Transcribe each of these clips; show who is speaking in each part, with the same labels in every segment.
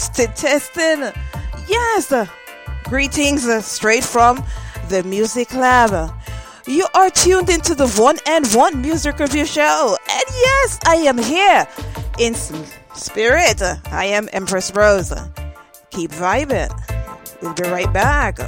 Speaker 1: Tested, testing. Yes, greetings uh, straight from the Music Labb. You are tuned into the One and One Music Review Show, and yes, I am here in spirit. I am Empress Rose. Keep vibing. We'll be right back.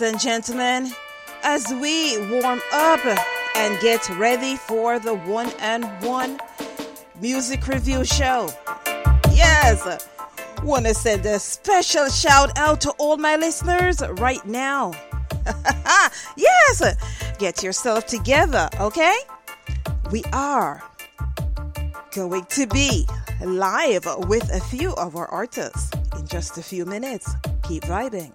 Speaker 1: Ladies and gentlemen, as we warm up and get ready for the one and one music review show. Yes, want to send a special shout out to all my listeners right now. yes, get yourself together, okay? We are going to be live with a few of our artists in just a few minutes. Keep vibing.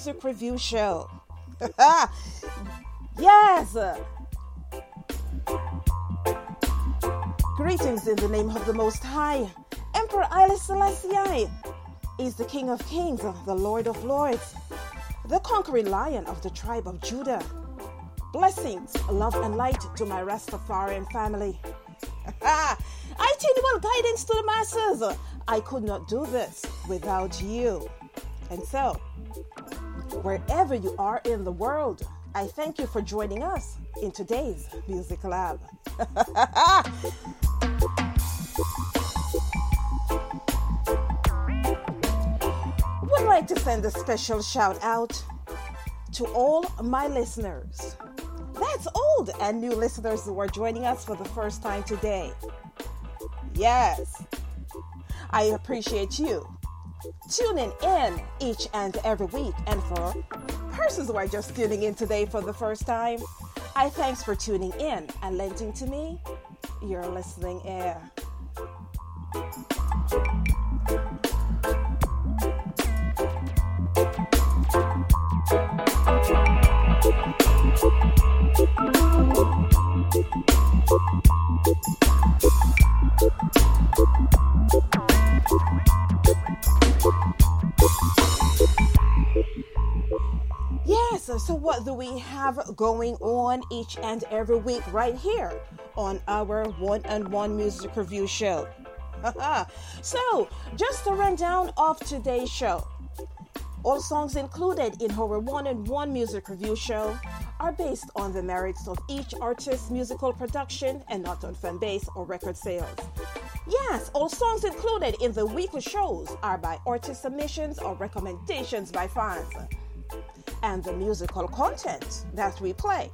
Speaker 1: Music Review Show. yes. Greetings in the name of the Most High, Emperor Haile is the King of Kings, the Lord of Lords, the conquering lion of the tribe of Judah. Blessings, love, and light to my Rastafarian family. I well guidance to the masses. I could not do this without you. And so, wherever you are in the world, I thank you for joining us in today's Music Labb. Would like to send a special shout out to all my listeners. That's old and new listeners who are joining us for the first time today. Yes, I appreciate you tuning in each and every week. And for persons who are just tuning in today for the first time, I thanks for tuning in and lending to me your listening ear. Yes, so what do we have going on each and every week right here on our one on one music review show? so, just a rundown of today's show. All songs included in our one on one music review show are based on the merits of each artist's musical production and not on fan base or record sales. Yes, all songs included in the weekly shows are by artist submissions or recommendations by fans. And the musical content that we play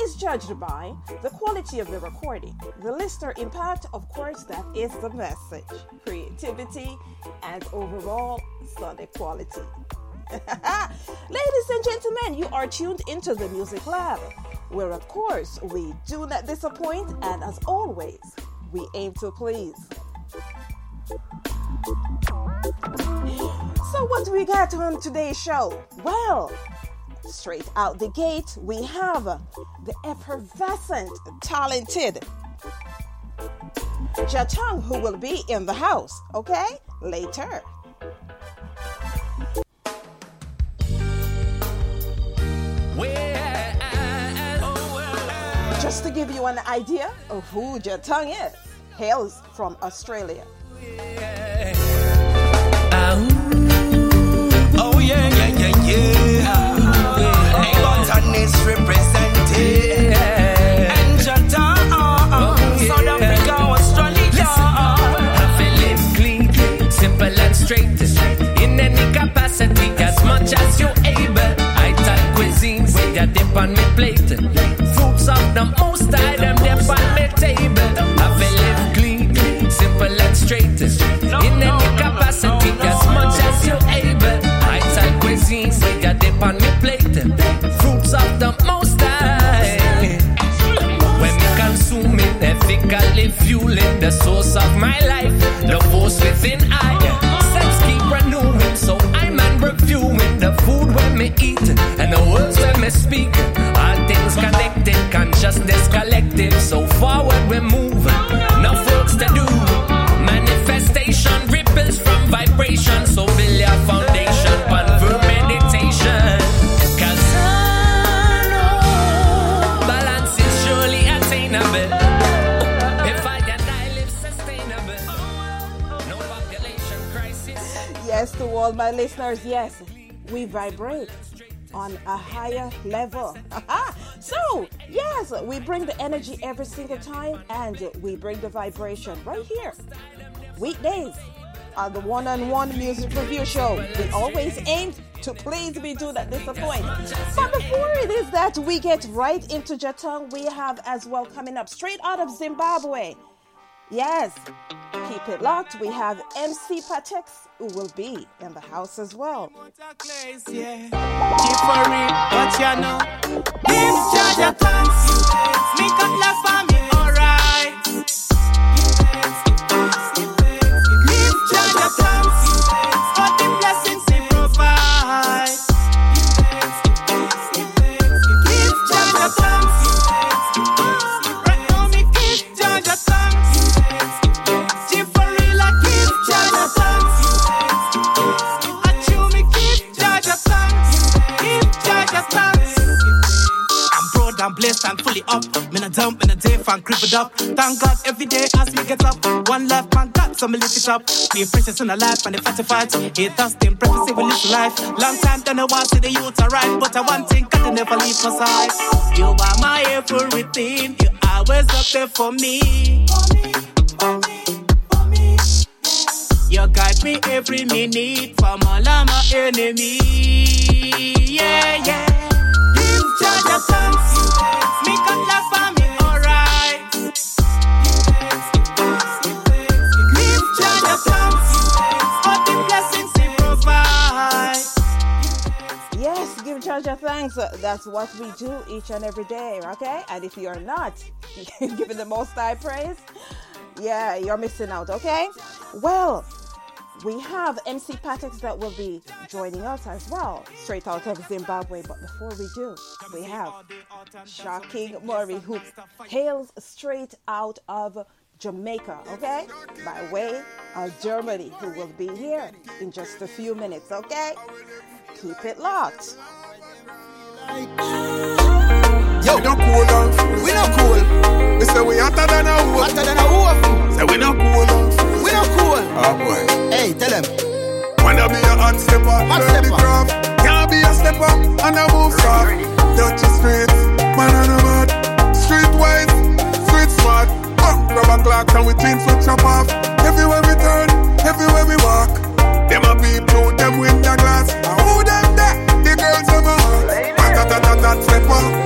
Speaker 1: is judged by the quality of the recording, the listener impact, of course, that is the message, creativity, and overall sonic quality. Ladies and gentlemen, you are tuned into the Music Labb, where, of course, we do not disappoint, and as always, we aim to please. So, what do we got on today's show? Well, straight out the gate, we have the effervescent, talented Jah Tung, who will be in the house, okay? Later. Just to give you an idea of who Jah Tung is, hails from Australia.
Speaker 2: Oh yeah, yeah, yeah, yeah. Ableton is represented. And Jata, uh, uh, South Africa, Australia.
Speaker 3: I feel clean, simple and straight. In any capacity, as much as you're able. I type cuisines, with a dip on me plate. Fruits of the most high, them dip on me table. I feel straight. In any capacity, as much as you're able. I type cuisines, with a dip on me plate. Fruits of the most high. When me consuming, ethically fueling the source of my life, the force within I. Sense keep renewing, so I'm and reviewing the food when me eat and the words when me speak. All things connected, consciousness collective. So forward we move,
Speaker 1: all my listeners, yes, we vibrate on a higher level. so, yes, we bring the energy every single time and we bring the vibration right here. Weekdays on the one on one music review show. We always aim to please we do not disappoint. But before it is that we get right into Jah Tung, we have as well coming up straight out of Zimbabwe. Yes, keep it locked. We have MC Pattexx will be in the house as well.
Speaker 4: Dump in a day fan crippled up. Thank God every day as me get up. One life man got so me lift it up. Be precious in a life and the fatty fight. Hate us, them preface we live life. Long time done I want to the youth alright. But I want thing to never leave my side. You are my everything. You always up there for me. For me, for me. You guide me every minute from all of my enemies. Yeah, yeah.
Speaker 1: That's what we do each and every day, okay? And if you're not giving the most high praise, yeah, you're missing out, okay? Well, we have MC Pattexx that will be joining us as well, straight out of Zimbabwe. But before we do, we have Shocking Murray, who hails straight out of Jamaica, okay? By way of Germany, who will be here in just a few minutes, okay? Keep it locked.
Speaker 5: Yo, we no cool down. We no cool. We say we hotter than a wolf. Hotter than a wolf. Say we no cool down. We no cool. Oh boy. Hey, tell them. Wanna be a hot stepper, hot the craft. Can't be a stepper and a move soft. Touch the streets, man on a mad. Street wise, street smart. Grab a clock and we jeans we chop off. Everywhere we turn, everywhere we walk. Them a be through them window glass. And who them there? The girls them a Atatatat stepper.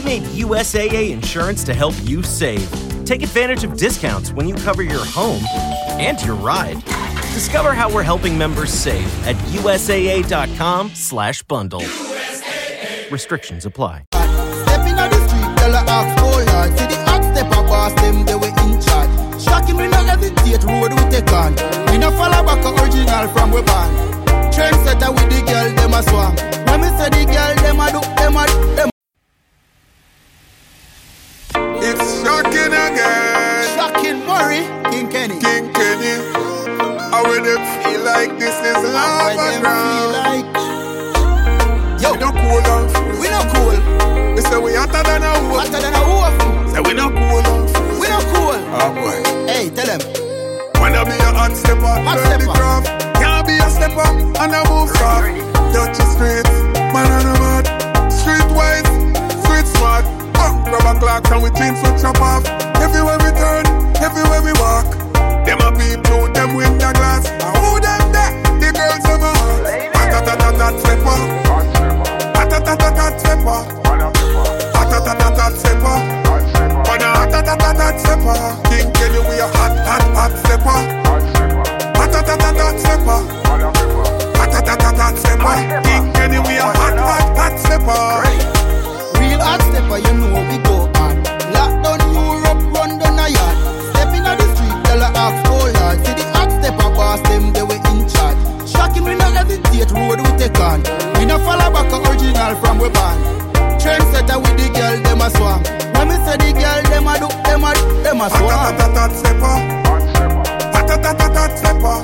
Speaker 6: We made USAA insurance to help you save. Take advantage of discounts when you cover your home and your ride. Discover how we're helping members save at. Restrictions apply.
Speaker 7: Follow back original from we born. Trendsetter with the girl, them a swam. When me say the girl, them a do, them a
Speaker 5: It's shocking again.
Speaker 7: Shocking Murray, King Kenny.
Speaker 5: King Kenny. How would them feel like this is love
Speaker 7: them
Speaker 5: and
Speaker 7: feel like
Speaker 5: Yo, we no cool down.
Speaker 7: we no cool,
Speaker 5: We say we hotter than a wolf.
Speaker 7: hotter than a wolf.
Speaker 5: Say we no cool down.
Speaker 7: We no cool.
Speaker 5: Oh boy.
Speaker 7: Hey, tell them.
Speaker 5: Wanna be a hot stepper,
Speaker 7: Hot
Speaker 5: learn the
Speaker 7: stepper.
Speaker 5: craft. Can't be a stepper and a move soft. Touch the streets, man on a mad. Street wise, street smart. Grab a clock and we jeans we chop off. Everywhere we turn, everywhere we walk. Them a peep through them window glass. And who them there? The girls them a Atatatat stepper. Atatatat stepper. Atatatat stepper. Atatatat stepper. King Kenny we a hot, hot, hot stepper. Atatatat stepper. Atatatat stepper. King Kenny we a hot, hot, hot stepper.
Speaker 7: Real hot stepper, you know we go on. Lockdown Europe, run down a yard. Step in the street, tell her ask, oh Lord. See the hot stepper boss, them they were in charge. Shocking me not hesitate, road we take on. We no follow back a original from we born. Trendsetter with the girl, them a swam. When me say the girl, them a do, them a, them a swam.
Speaker 5: Atatatat stepper. Atatatat stepper.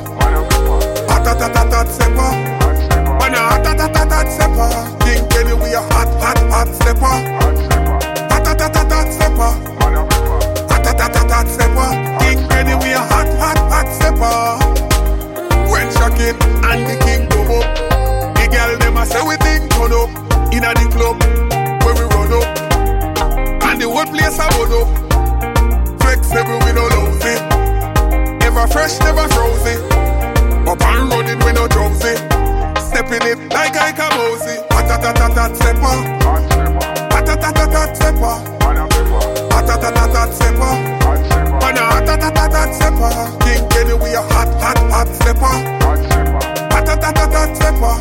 Speaker 5: Atatatat stepper. Wanna atatatat stepper. King Kenny we a hot, hot, hot stepper. Atatatat stepper. Atatatat stepper. King Kenny we a hot, hot, hot stepper. When Shakin and the king come up, the girl them a say we think turn up inna the club where we run up, and the whole place a run up. Flexible we no lose it. never fresh, never frozen. Up and running when no drowsy. Stepping it like I can mosey. Atatatat stepper. Atatatat stepper. Atatatat stepper. Atatatat stepper. King Kenny we a hot, hot, hot stepper. Atatatat stepper.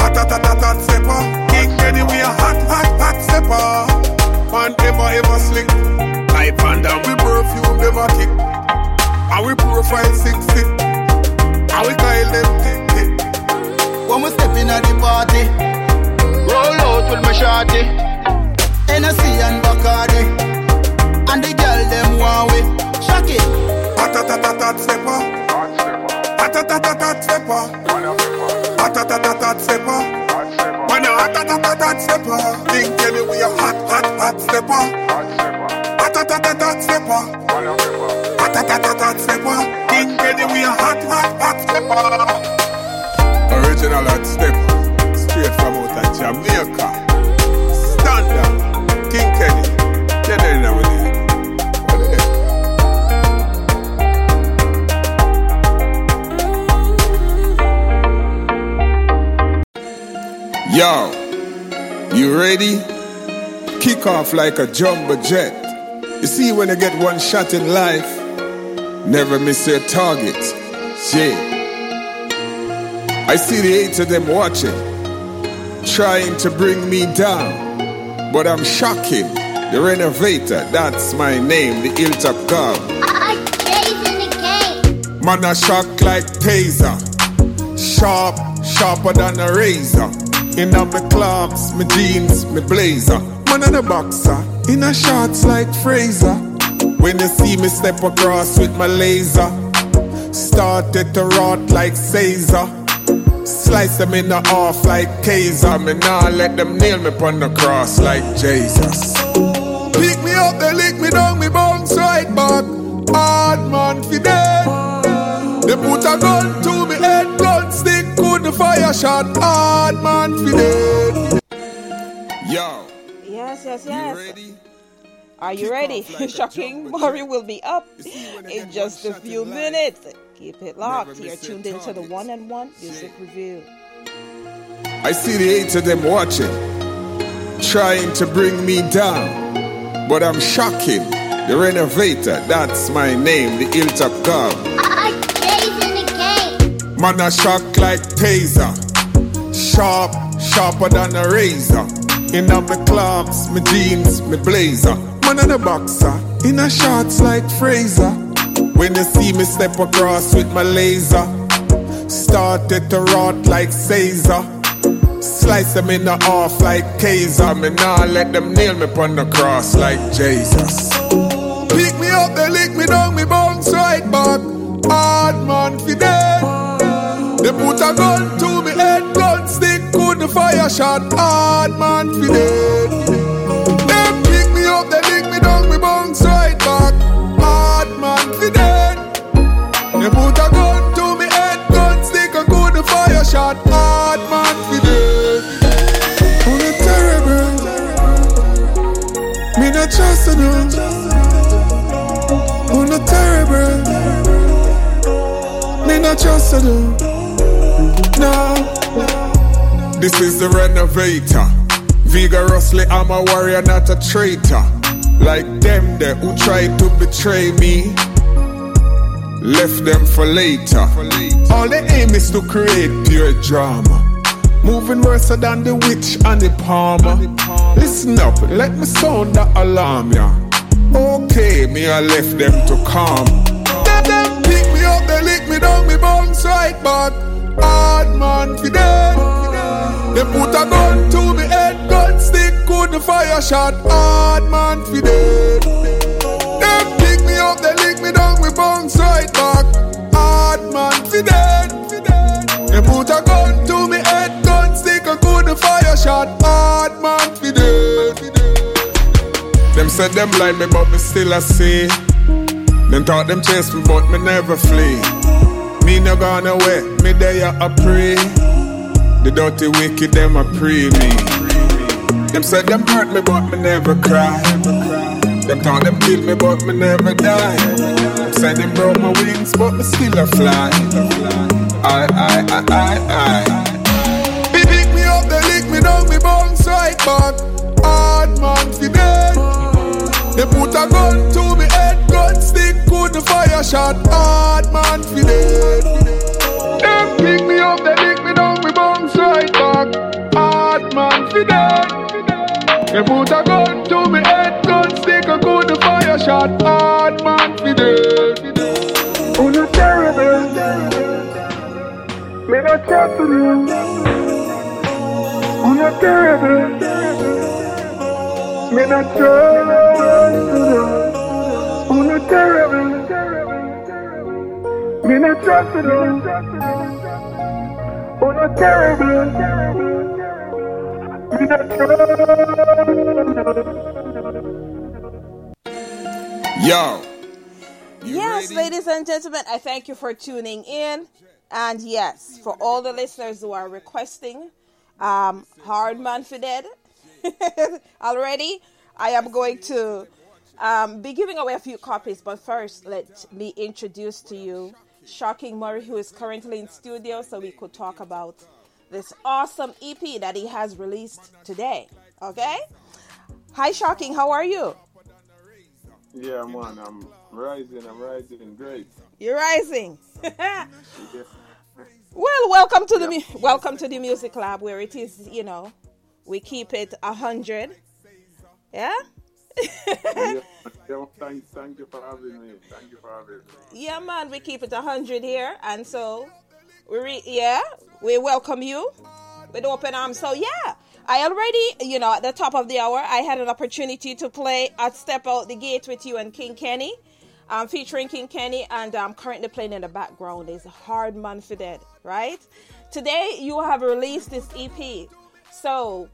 Speaker 5: Atatatat stepper. King Kenny we a hot, hot, hot stepper. Man ever ever slick. Like Van Damme we perfume never kick. And we profile six feet. And we Kyle them.
Speaker 7: When we step in at the party, roll out with my shorty. Hennessy and Bacardi, and the girl them want we shock it.
Speaker 5: Atatatat stepper. Atatatat stepper. Atatatat stepper. Man a atatatat stepper. King Kenny we a hot, hot, hot stepper. Atatatat stepper. Atatatat stepper. King Kenny we a hot, hot, hot stepper. Original stepper. Straight from out of Jamaica. Standard. King Kenny. Get in now with? Yo, you ready? Kick off like a jumbo jet. You see, when you get one shot in life, never miss your target. Yeah. I see the eight of them watching, trying to bring me down. But I'm shocking. The renovator, that's my name, the Hilltop God. Ah, Man, I shock like taser. Sharp, sharper than a razor. In my clocks, my jeans, my blazer. Man, I'm a boxer. In a shorts like Fraser. When you see me step across with my laser, started to rot like Caesar. Slice them in the half like Kaiser. Me nah let them nail me on the cross like Jesus. Pick me up, they lick me down, me bounce right back. Hard man fi dead. They put a gun to me head, gun stick, couldn't fire shot. Hard man fi dead. Yo,
Speaker 1: Yes, yes,
Speaker 5: you
Speaker 1: yes.
Speaker 5: ready?
Speaker 1: Are you
Speaker 5: Kick
Speaker 1: ready?
Speaker 5: like
Speaker 1: Shocking Murray will be up
Speaker 5: You see when I
Speaker 1: in just a few
Speaker 5: in life,
Speaker 1: minutes. Keep it locked.
Speaker 5: never
Speaker 1: You're tuned into the one and one music review.
Speaker 5: I see the eight of them watching, trying to bring me down. But I'm shocking. The renovator, that's my name, the Hilltop God. Man, I shock like taser. Sharp, sharper than a razor. In my clocks, my jeans, my blazer. Man, I'm a boxer. In a shorts like Fraser. When you see me step across with my laser, started to rot like Caesar. Slice them in the half like Kaiser. Me nah let them nail me on the cross like Jesus. Pick me up, they lick me down, me bounce right back. Hard man fi dead. They put a gun to me head, gun stick, couldn't fire shot. Hard man fi dead. They put a gun to me head, gun stick, I couldn't fire shot. Hard man fi dead. Oh, the terrible. Me not trust them. Oh, the terrible. Me not trust them. No. This is the renovator. Vigorously, I'm a warrior, not a traitor. Like them there who tried to betray me. Left them for later. All the aim is to create pure drama. Moving worse than the witch and the palmer. Listen up, let me sound the alarm, yeah. Okay, me I left them to calm. Them, them pick me up, they lick me down, me bounce right back. Hard man fi dead. They put a gun to me head, gun stick, couldn't fire shot. Hard man fi. Them up, they lick me down, me bounce right back. Hard man fi dead. They put a gun to me head, gun stick, I couldn't fire shot. Hard man fi dead. Them said them like me, but me still a see. Them thought them chase me, but me never flee. Me no gone away, me there a pray. The dirty wicked them a pray me. Them said them hurt me, but me never cry. Them thought them kill me, but me never die. Said them broke my wings, but me still a fly. I, I, I, I, I. They pick me up, they lick me down, me bounce right back. Hard man for dead. They put a gun to me head, gun stick, good the fire shot. Hard man for dead. They pick me up, they lick me down, me bounce right back. Hard man for dead. They put a gun to me head, shot. Hard man for dead. Oh, you terrible. Me not trust you. Oh, you terrible. Me not trust you. Oh, you terrible. Me not trust you. Oh, you terrible. Me not trust Yo.
Speaker 1: Yes, ladies and gentlemen, I thank you for tuning in. And yes, for all the listeners who are requesting um, Hard Man for Dead already, I am going to um, be giving away a few copies. But first, let me introduce to you Shocking Murray, who is currently in studio, so we could talk about this awesome EP that he has released today. Okay? Hi, Shocking, how are you?
Speaker 8: Yeah, man, I'm rising, I'm rising, great.
Speaker 1: You're rising. Well, welcome to the mu- welcome to the music lab where it is, you know, we keep it a hundred. Yeah.
Speaker 8: yeah, yeah, thank, thank you for having me. Thank you for having me.
Speaker 1: Yeah, man, we keep it a hundred here, and so we re- yeah we welcome you with open arms. So yeah, I already you know at the top of the hour I had an opportunity to play at Step Out the Gate with you and King Kenny. Um, featuring King Kenny, and I'm currently playing in the background is Hard Man for Dead, right? Today you have released this EP. So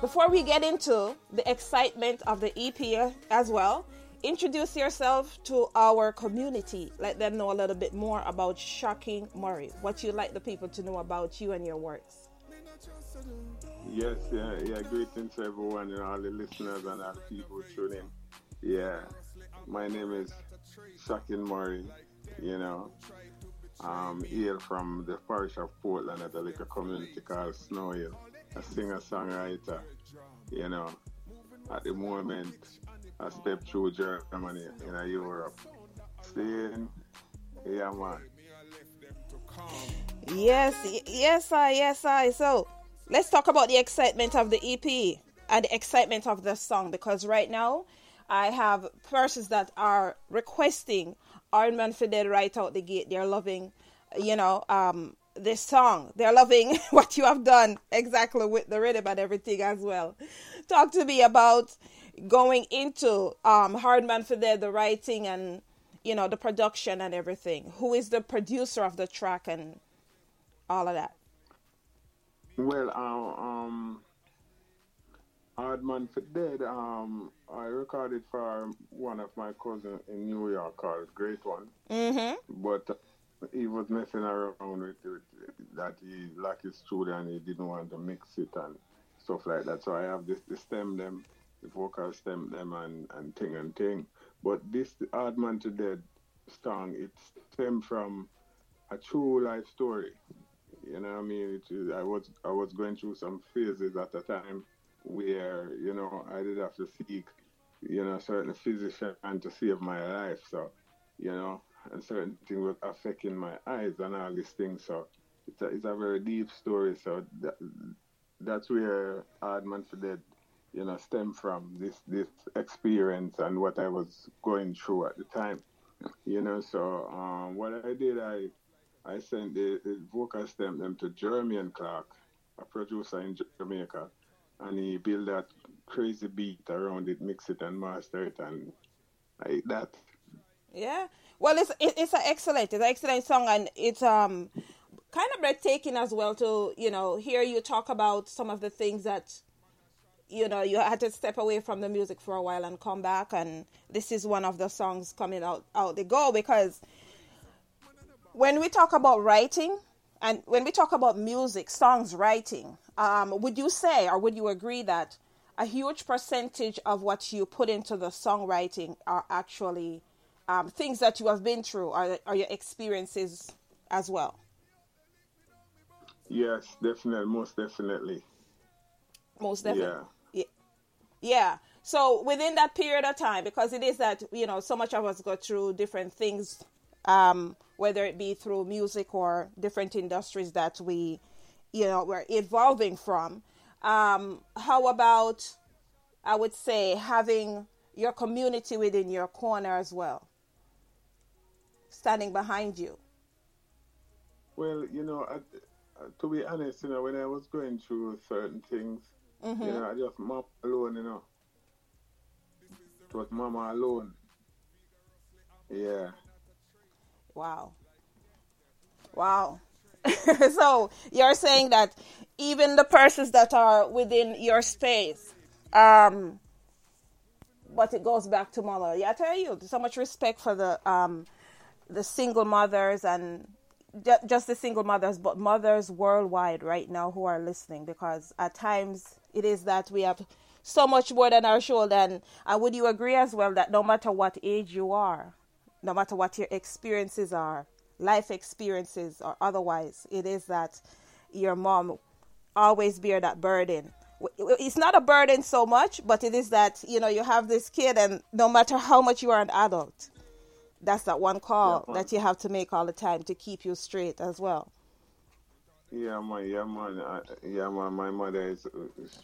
Speaker 1: before we get into the excitement of the EP as well, introduce yourself to our community. Let them know a little bit more about Shocking Murray. What you'd like the people to know about you and your works.
Speaker 8: Yes, yeah, yeah. Greetings to everyone and all the listeners and all the people tuning. Yeah, my name is Shocking Murray. You know, I'm here from the parish of Portland at a little community called Snow Hill. A singer songwriter. You know, at the moment, I step through Germany in Europe. Seeing, yeah, man.
Speaker 1: Yes, yes, I, yes, I. So let's talk about the excitement of the EP and the excitement of the song because right now I have persons that are requesting Iron Man Dead right out the gate. They're loving, you know, um, this song. They're loving what you have done exactly with the rhythm and everything as well. Talk to me about going into um, Hard Man for Dead, the writing and you know the production and everything. Who is the producer of the track and all of that?
Speaker 8: Well, uh, um, Hard Man for Dead, um, I recorded for one of my cousins in New York called Great One.
Speaker 1: Mm-hmm.
Speaker 8: But he was messing around with it, that he lacked his studio and he didn't want to mix it and stuff like that. So I have this the stem them, the vocal stem them and, and thing and thing. But this Hard Man to Dead song, it stemmed from a true life story. You know what I mean? It, I was I was going through some phases at the time where, you know, I did have to seek, you know, certain physician and to save my life. So, you know, and certain things were affecting my eyes and all these things. So it's a, it's a very deep story. So that, that's where Hard Man for Dead, you know, stem from this this experience and what I was going through at the time. You know, so um, what I did, I I sent the, the vocal stem them to Jermaine and Clark, a producer in Jamaica, and he built that crazy beat around it, mix it and master it, and like that.
Speaker 1: Yeah. Well, it's it, it's an excellent, it's an excellent song, and it's um kind of breathtaking as well to you know hear you talk about some of the things that you know you had to step away from the music for a while and come back, and this is one of the songs coming out out the go because when we talk about writing and when we talk about music, songs writing, um, would you say or would you agree that a huge percentage of what you put into the songwriting are actually um, things that you have been through or, or your experiences as well.
Speaker 8: Yes, definitely, most definitely.
Speaker 1: Most definitely. Yeah. Yeah. So within that period of time, because it is that you know so much of us go through different things, um, whether it be through music or different industries that we, you know, we're evolving from. Um, how about, I would say, having your community within your corner as well, standing behind you.
Speaker 8: Well, you know, I, to be honest, you know, when I was going through certain things, mm-hmm. you know, I just mom alone, you know. It was mama alone. Yeah.
Speaker 1: Wow. Wow. so you're saying that even the persons that are within your space, um, but it goes back to mama. Yeah, I tell you, so much respect for the um, the single mothers and just the single mothers, but mothers worldwide right now who are listening because at times it is that we have so much more than our shoulder. And, and would you agree as well that no matter what age you are, no matter what your experiences are, life experiences or otherwise, it is that your mom always bear that burden. It's not a burden so much, but it is that, you know, you have this kid and no matter how much you are an adult, that's that one call yeah, that you have to make all the time to keep you straight as well.
Speaker 8: Yeah, man. Yeah, man. I, uh, yeah, man. My mother is, is,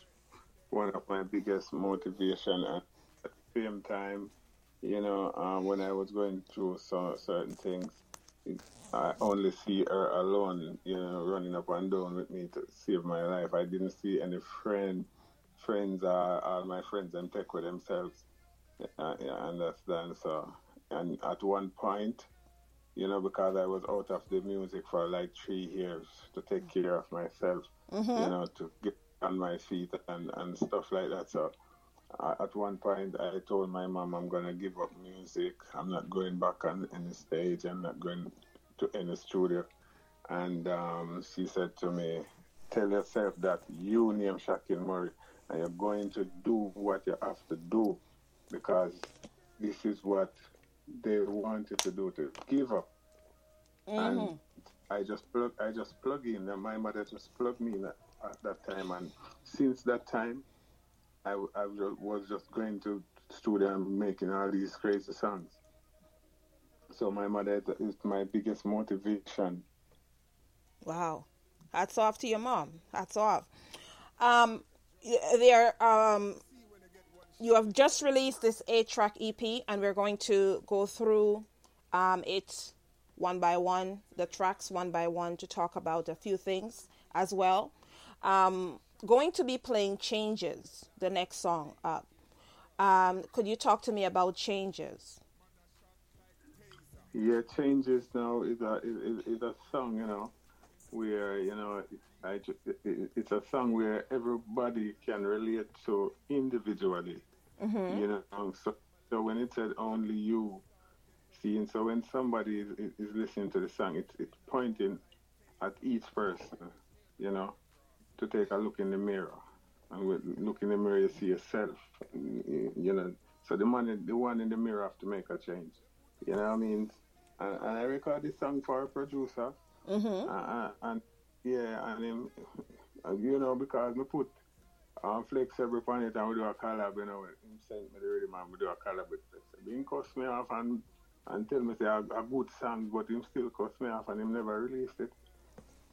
Speaker 8: one of my biggest motivation. and At the same time, you know, um, when I was going through so, certain things, I only see her alone, you know, running up and down with me to save my life. I didn't see any friend, friends, uh, all my friends, and take with themselves. Uh, yeah, understand? So and at one point, you know, because I was out of the music for like three years to take care of myself, mm-hmm. you know, to get on my feet and, and stuff like that. So uh, at one point, I told my mom I'm going to give up music. I'm not going back on any stage. I'm not going to any studio. And um, she said to me, Tell yourself that you name Shocking Murray and you're going to do what you have to do because this is what they wanted to do to give up. Mm-hmm. And I just plug I just plug in and my mother just plugged me in at, at that time and since that time I, I was just going to studio and making all these crazy songs. So my mother is my biggest motivation.
Speaker 1: Wow. Hats off to your mom. Hats off. Um, there um, you have just released this eight track EP, and we're going to go through um, it one by one, the tracks one by one, to talk about a few things as well. Um, going to be playing Changes, the next song up. Um, could you talk to me about Changes?
Speaker 8: Yeah, Changes now is a is, is a song, you know, where you know I it's a song where everybody can relate to individually. Mm-hmm. You know, so, so when it said only you, see, and so when somebody is, is listening to the song, it's, it's pointing at each person, you know, to take a look in the mirror. And when look in the mirror, you see yourself, you know. So the man, the one in the mirror have to make a change. You know what I mean? And, and I record this song for a producer. Mm-hmm. Uh, and yeah, and him, you know, because we put um, Flex every point and we do a collab, you know, him sent me the rhythm and we do a collab with Flex. He cuss me off and, and tell me say a, a good song, but him still cuss me off and him never released it.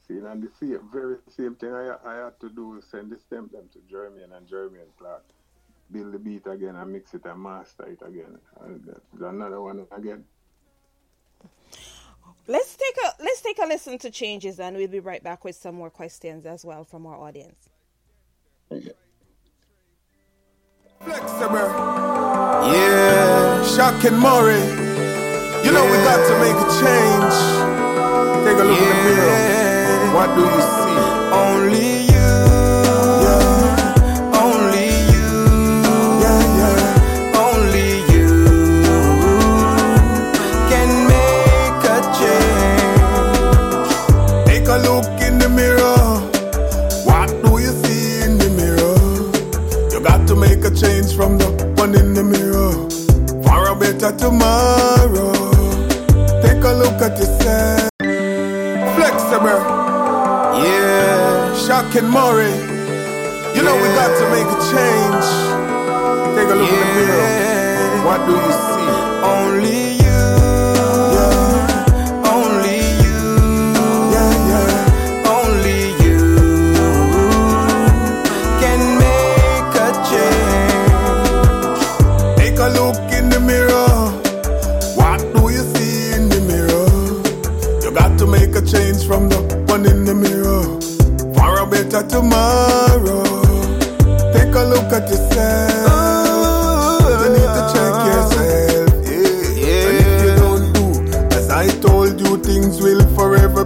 Speaker 8: See, and the same, very same thing I, I had to do is send the stem them to Jermaine and Jermaine Clark. Build the beat again and mix it and master it again. And another one again.
Speaker 1: Let's take a let's take a listen to changes and we'll be right back with some more questions as well from our audience.
Speaker 5: Flexible. Yeah. Shocking Murray. You know we got to make a change. Take a look yeah. in the mirror. What do you see?
Speaker 9: Only you. Yeah. Only you.
Speaker 5: Yeah, yeah.
Speaker 9: Only you can make a
Speaker 5: change. Take a look in the mirror. What do you see in the mirror? You got to make a change from the one in the mirror. For a better better tomorrow. Take a look at yourself. Flexible. Yeah. Shocking Murray. You know we got to make a change. Take a look in the mirror. What do you see?
Speaker 9: Only
Speaker 5: better tomorrow. Take a look at yourself. Oh. You need to check yourself. Yeah. And if you don't do as I told you, things will forever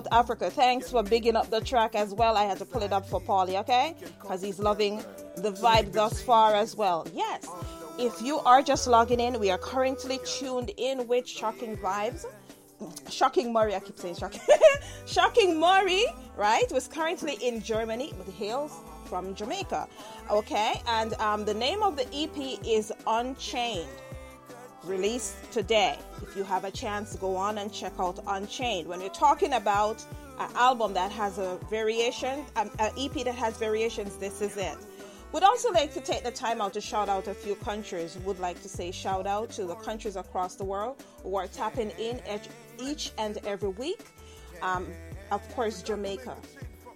Speaker 1: South Africa, thanks for bigging up the track as well. I had to pull it up for Paulie, okay? Because he's loving the vibe thus far as well. Yes. If you are just logging in, we are currently tuned in with Shocking Vibes. Shocking Murray, I keep saying shocking. shocking Murray, right, was currently in Germany, but hails from Jamaica. Okay, and um, the name of the EP is Unchained released today. If you have a chance, go on and check out Unchained. When you're talking about an album that has a variation, an EP that has variations, this is it. Would also like to take the time out to shout out a few countries. Would like to say shout out to the countries across the world who are tapping in each, and every week. Um, of course, Jamaica.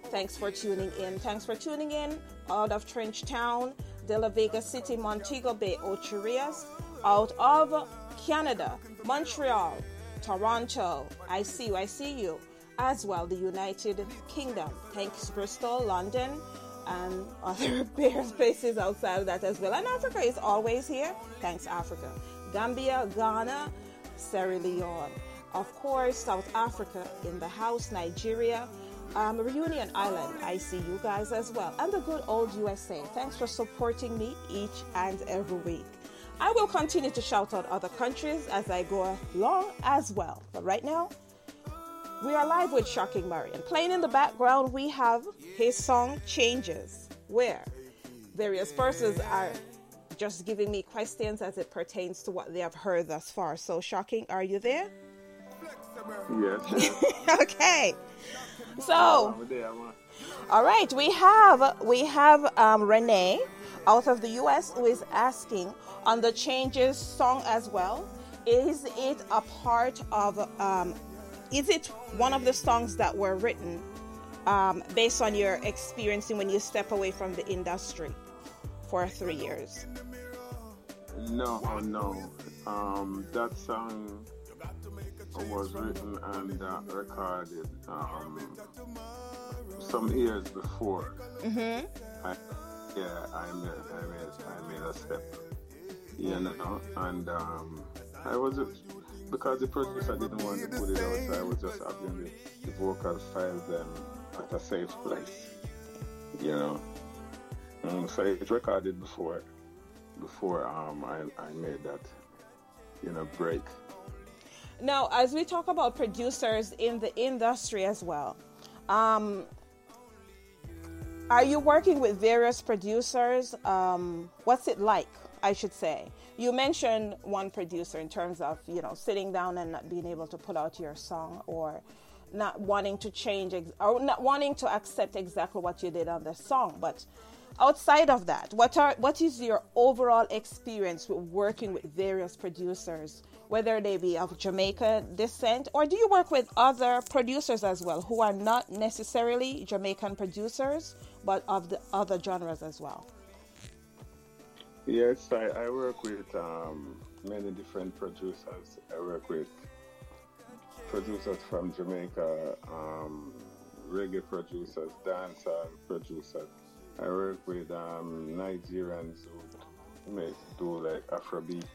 Speaker 1: Thanks for tuning in. Thanks for tuning in out of Trench Town, De La Vega City, Montego Bay, Ocho Rios, out of Canada, Montreal, Toronto. I see you, I see you. As well, the United Kingdom. Thanks, Bristol, London, and other places outside of that as well. And Africa is always here. Thanks, Africa. Gambia, Ghana, Sierra Leone. Of course, South Africa in the house, Nigeria, um, Reunion Island. I see you guys as well. And the good old USA. Thanks for supporting me each and every week. I will continue to shout out other countries as I go along as well. But right now, we are live with Shocking Murray. And playing in the background, we have his song Changes, where various persons are just giving me questions as it pertains to what they have heard thus far. So, Shocking, are you there?
Speaker 8: Yes.
Speaker 1: okay. So, all right, we have we have um, Renee out of the U.S. who is asking on the changes song as well. Is it a part of? Um, is it one of the songs that were written um, based on your experiencing when you step away from the industry for three years?
Speaker 8: No, no. Um, that song was written and uh, recorded um, some years before.
Speaker 1: Mm-hmm.
Speaker 8: I, yeah, I made, I made, I made a step. You know, and um, I was because the producer didn't want to put it out, so I was just having the, the vocal files them at a safe place. You know, um, so it recorded before, before um, I, I made that, you know, break.
Speaker 1: Now, as we talk about producers in the industry as well, um, are you working with various producers? Um, what's it like? I should say. You mentioned one producer in terms of you know sitting down and not being able to put out your song or not wanting to change ex- or not wanting to accept exactly what you did on the song, but outside of that, what are what is your overall experience with working with various producers, whether they be of Jamaican descent, or do you work with other producers as well who are not necessarily Jamaican producers, but of the other genres as well?
Speaker 8: Yes, I, I work with um, many different producers. I work with producers from Jamaica, um, reggae producers, dancehall producers. I work with um, Nigerians who make do like Afrobeat.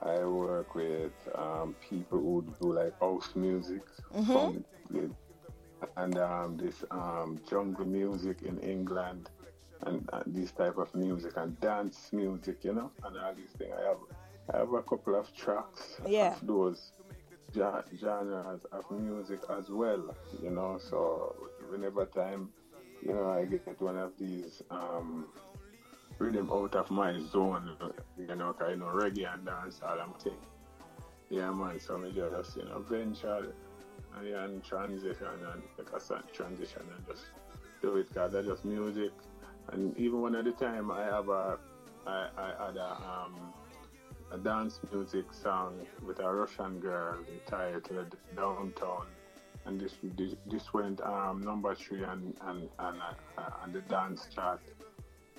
Speaker 8: I work with um, people who do like house music,
Speaker 1: Mhm.
Speaker 8: funk, and um, this um, jungle music in England, and, and this type of music and dance music, you know, and all these things. I have I have a couple of tracks
Speaker 1: Yeah.
Speaker 8: of those gen- genres of music as well, you know. So whenever time, you know, I get one of these um, rhythm out of my zone, you know, 'cause, you know, reggae and dance all I'm thing. Yeah, man. So me just you know venture and, and transition and take a transition and just do it because that's just music. And even one at the time, I have a I, I had a um, a dance music song with a Russian girl entitled Downtown. And this this, this went um, number three and and and uh, on the dance chart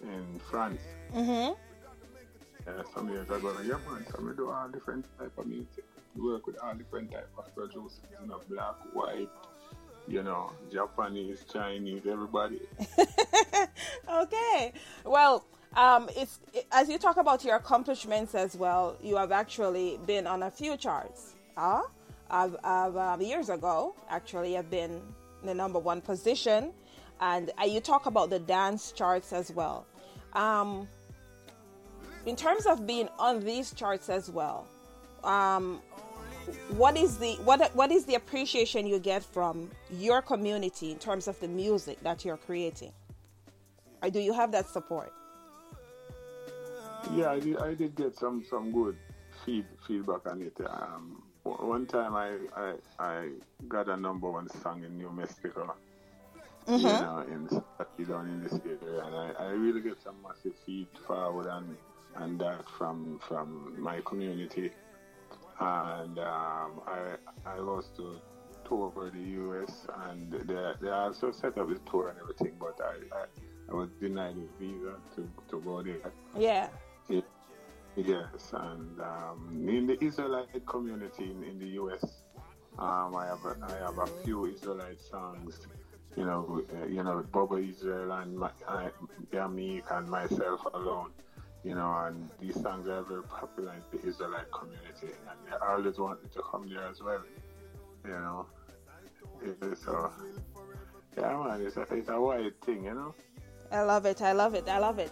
Speaker 8: in France.
Speaker 1: Mm-hmm.
Speaker 8: Yeah, some years ago, yeah man, so we do all different type of music. We work with all different type of producers, you know, black, white, you know, Japanese, Chinese, everybody.
Speaker 1: Okay. Well, um, it's it, as you talk about your accomplishments as well. You have actually been on a few charts. I've, I've, um, years ago, actually, I've been in the number one position, and uh, you talk about the dance charts as well. Um, in terms of being on these charts as well, um, what is the what what is the appreciation you get from your community in terms of the music that you're creating? Or do you have that support?
Speaker 8: Yeah, I did, I did get some, some good feed, feedback on it. Um, one time I, I I got a number one song in New Mexico, you
Speaker 1: Mhm.
Speaker 8: know, in down in this area, and I, I really get some massive feed forward and and that from from my community, and um, I I was to tour over the U.S. and they they also set up this tour and everything, but I I, I was denied a visa to to go there.
Speaker 1: Yeah.
Speaker 8: Yeah. Yes, and um, in the Israelite community in, in the U.S., um, I have a, I have a few Israelite songs, you know, uh, you know, Bubba Israel and my, I, Yamik and myself alone, you know, and these songs are very popular in the Israelite community, and they always wanted to come there as well, you know. So, yeah, man, it's a, it's a wide thing, you know.
Speaker 1: I love it. I love it. I love it.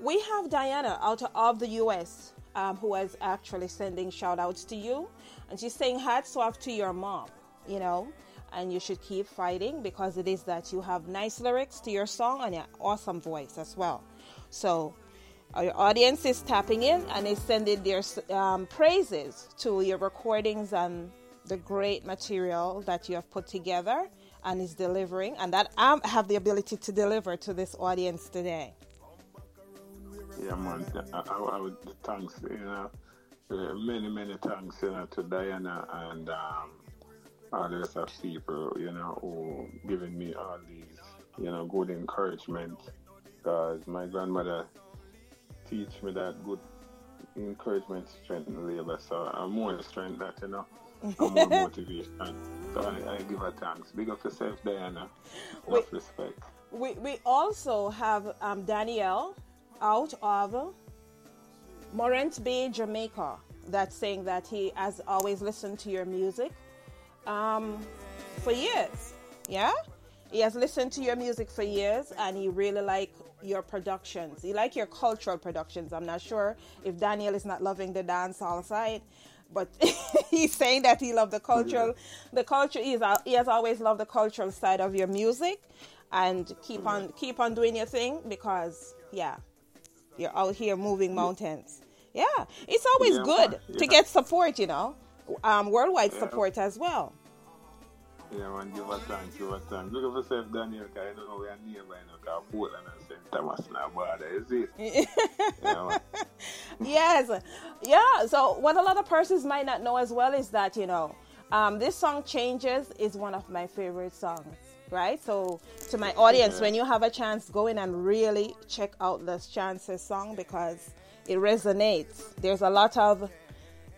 Speaker 1: We have Diana out of the US um, who is actually sending shout outs to you. And she's saying, hats off to your mom, you know, and you should keep fighting because it is that you have nice lyrics to your song and an awesome voice as well. So, our audience is tapping in and is sending their um, praises to your recordings and the great material that you have put together and is delivering, and that I have the ability to deliver to this audience today.
Speaker 8: Yeah, man. I, I, would thanks, you know, uh, many, many thanks, you know, to Diana and um, all the rest of people, you know, who giving me all these, you know, good encouragement. Because my grandmother teach me that good encouragement, strength, and labor. So I'm more strength that, you know, I'm more motivation. So I, I give her thanks. Big up yourself, Diana. Enough respect.
Speaker 1: We, we also have um, Danielle out of Morant Bay, Jamaica, that's saying that he has always listened to your music um, for years. Yeah? He has listened to your music for years and he really like your productions. You like your cultural productions. I'm not sure if Daniel is not loving the dance hall side, but he's saying that he loved the cultural the culture is, he has always loved the cultural side of your music and keep on keep on doing your thing because yeah you're out here moving mountains yeah it's always
Speaker 8: Yeah,
Speaker 1: good
Speaker 8: yeah.
Speaker 1: to get support you know um, worldwide support as well
Speaker 8: Yeah, man, give her thanks, give her thanks. Look at yourself, Daniel, because I don't know where I'm nearby, you because Portland and St. Thomas now border, is it? yeah,
Speaker 1: yes yeah so what a lot of persons might not know as well is that you know um, this song changes is one of my favorite songs right so to my audience when you have a chance go in and really check out this changes song because it resonates there's a lot of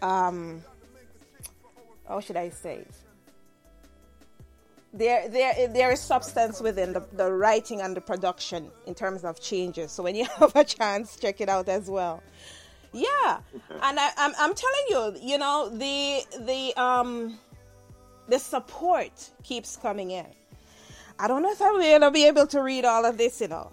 Speaker 1: um how should i say it there there there is substance within the, the writing and the production in terms of changes. So when you have a chance check it out as well. Yeah. And I, I'm, I'm telling you you know the the um the support keeps coming in. I don't know if i'm going to be able to read all of this you know.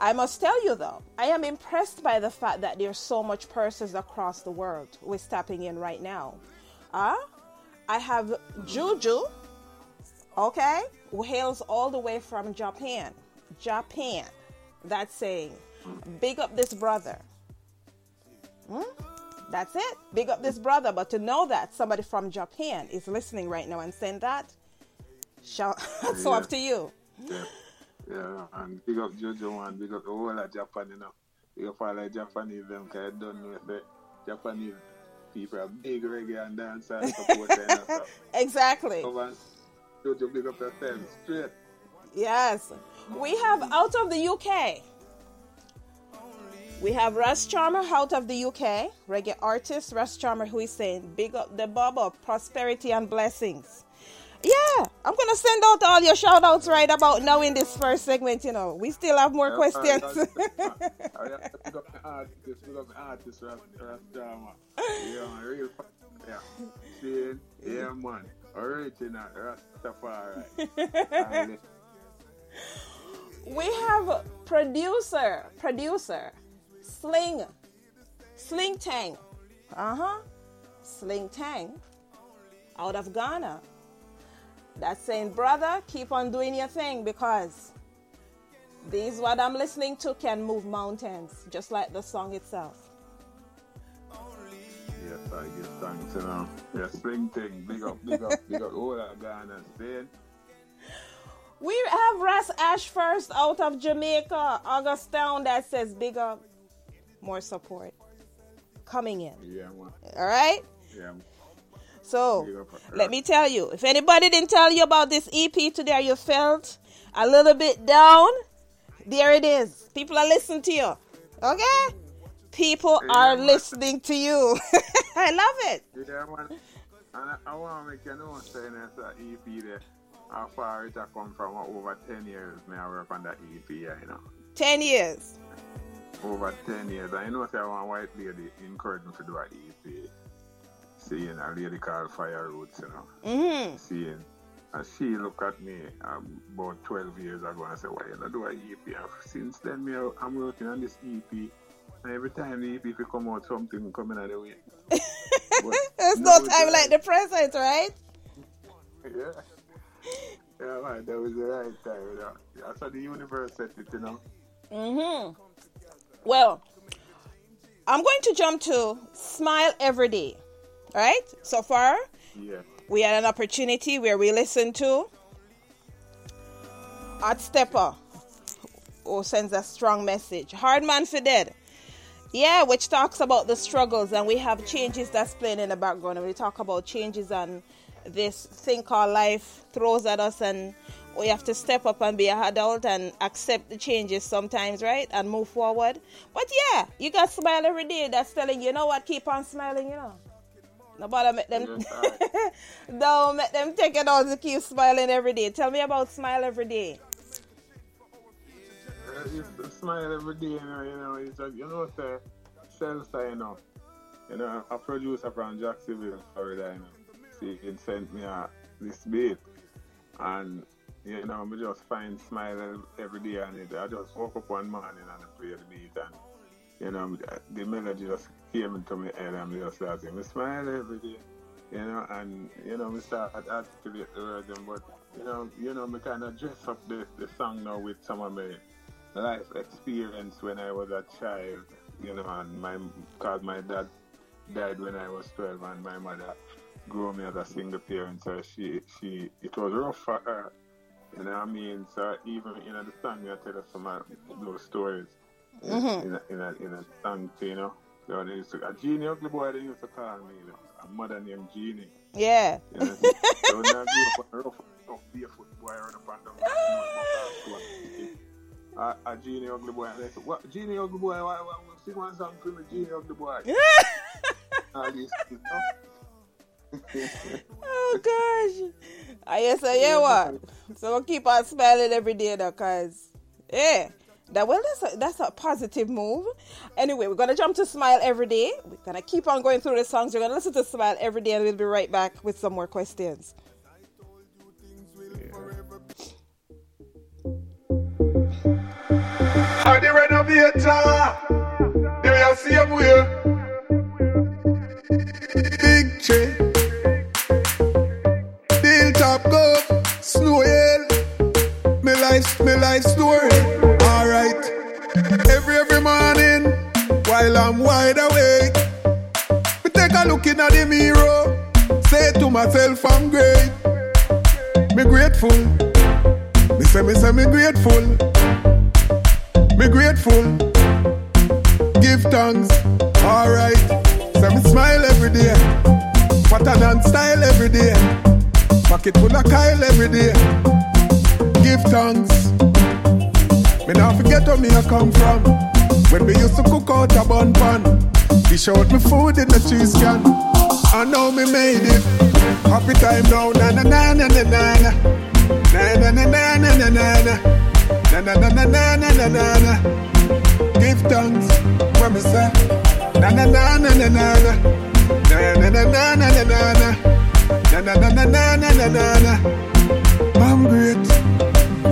Speaker 1: I must tell you though i am impressed by the fact that there's so much persons across the world who is tapping in right now. Uh, i have juju okay, who hails all the way from Japan. Japan. That's saying, big up this brother. Hmm? That's it. Big up this brother. But to know that somebody from Japan is listening right now and saying that, shout, that's
Speaker 8: Yeah.
Speaker 1: up to you.
Speaker 8: Yeah, yeah, and big up Jojo, and big up the whole of Japan, you know. Big up all the Japanese, them, because I don't know if the Japanese people are big reggae and dance and support, you know, so.
Speaker 1: Exactly.
Speaker 8: On, Jojo, big up straight.
Speaker 1: Yes. We have out of the UK. We have Russ Charmer out of the UK, reggae artist Russ Charmer, who is saying, Big up the Bubba, prosperity and blessings. Yeah, I'm gonna send out all your shout outs right about now in this first segment, you know. We still have more questions.
Speaker 8: I have to pick up the artist, pick up the artist, Ras, Ras Drama. Yeah, man, yeah. Yeah, man, original Rastafari.
Speaker 1: We have producer, producer, Sling, Sling Tang. Uh huh. Sling Tang out of Ghana. That's saying, brother, keep on doing your thing because these what I'm listening to can move mountains, just like the song itself.
Speaker 8: I give thanks, you know. Um, yeah, sling thing, big up, big up, big up, all that Ghana, see?
Speaker 1: We have Ras Ash first out of Jamaica, Augustown, that says big up, more support coming in.
Speaker 8: Yeah.
Speaker 1: All right?
Speaker 8: Yeah,
Speaker 1: So,
Speaker 8: uh,
Speaker 1: let me tell you if anybody didn't tell you about this EP today, you felt a little bit down, there it is. People are listening to you. Okay? People are listening to you. I love it.
Speaker 8: Yeah, man. And I, I want to make you know, saying that's an EP there. How far it a come from over 10 years, I work on that EP, yeah, you know.
Speaker 1: 10 years.
Speaker 8: Over 10 years. I know say one white lady encouraged me to do an EP. Seeing a lady called Fire Roots, you know.
Speaker 1: Mm-hmm.
Speaker 8: Seeing. And she looked at me um, about 12 years ago and said, why you not do an EP? And since then, me, I'm working on this EP. Every time the EP come out, something coming out of the way.
Speaker 1: There's no time
Speaker 8: like-
Speaker 1: the present, right?
Speaker 8: Yeah. Yeah, man, that was the right time, you know. That's how the universe set it, you know.
Speaker 1: Mm-hmm. Well, I'm going to jump to Smile Every Day, right? So far,
Speaker 8: Yeah.
Speaker 1: we had an opportunity where we listened to Art Stepper, who sends a strong message. Hard Man for Dead. Yeah, which talks about the struggles, and we have changes that's playing in the background. And we talk about changes and this thing called life throws at us, and we have to step up and be an adult and accept the changes sometimes, right? And move forward. But yeah, you got smile every day that's telling you, know what, keep on smiling, you know. Nobody make them don't make them take it all to keep smiling every day. Tell me about smile every day.
Speaker 8: Uh, it's smile every day, you know, you know, it's a, you know, say, self you know. You know, a producer from Jacksonville, Florida, you know, see, he sent me a, this beat, and, you know, me just find smile every day, and it, I just woke up one morning and I play the beat, and, you know, the melody just came into my head, and me just started, me smile every day, you know, and, you know, me start articulate the words, but, you know, you know, me kind of dress up the, the song now with some of my life experience when I was a child, you know, and my cause my dad died when I was twelve, and my mother grew me as a single parent, so she she it was rough for her, you know what I mean. So even in the song, I tell us some of those stories
Speaker 1: Mhm.
Speaker 8: in a, in a in a song, you know. So they used to, a genie ugly boy they used to call me, you know, a mother named Genie.
Speaker 1: Yeah.
Speaker 8: You know, so when I grew up on a rough, rough barefoot boy around and down. A, a genie ugly boy. And they said, what? Genie ugly boy? Why, why, why, sing one song for me, Genie ugly boy. All these things, know?
Speaker 1: Oh gosh. I guess I hear what. So we'll keep on smiling every day now, cause yeah. That well that's a, that's a positive move. Anyway, we're gonna jump to Smile every day. We're gonna keep on going through the songs. We're gonna listen to Smile every day and we'll be right back with some more questions.
Speaker 5: Are the renovator? They will see him where? Big tree. Bill top go. Snow hill. Me life, me life story. Alright. Every, every morning, while I'm wide awake, me take a look in the mirror. Say to myself, I'm great. Me grateful. Me say, me say, me grateful. Me grateful. Give thanks. Alright. So me smile every day. Pattern and style every day. Pocket full of Kyle every day. Give thanks. Me not forget where me I come from. When me used to cook out a bun pan. Dish out me food in the cheese can. I know me made it. Happy time now. Na na na na na na na. Na na na na na na na na. Na na na na na na na na na. Give thanks when me say na na na na na na na. Na na na na na na na na. Na na na na na na na na na. I'm great.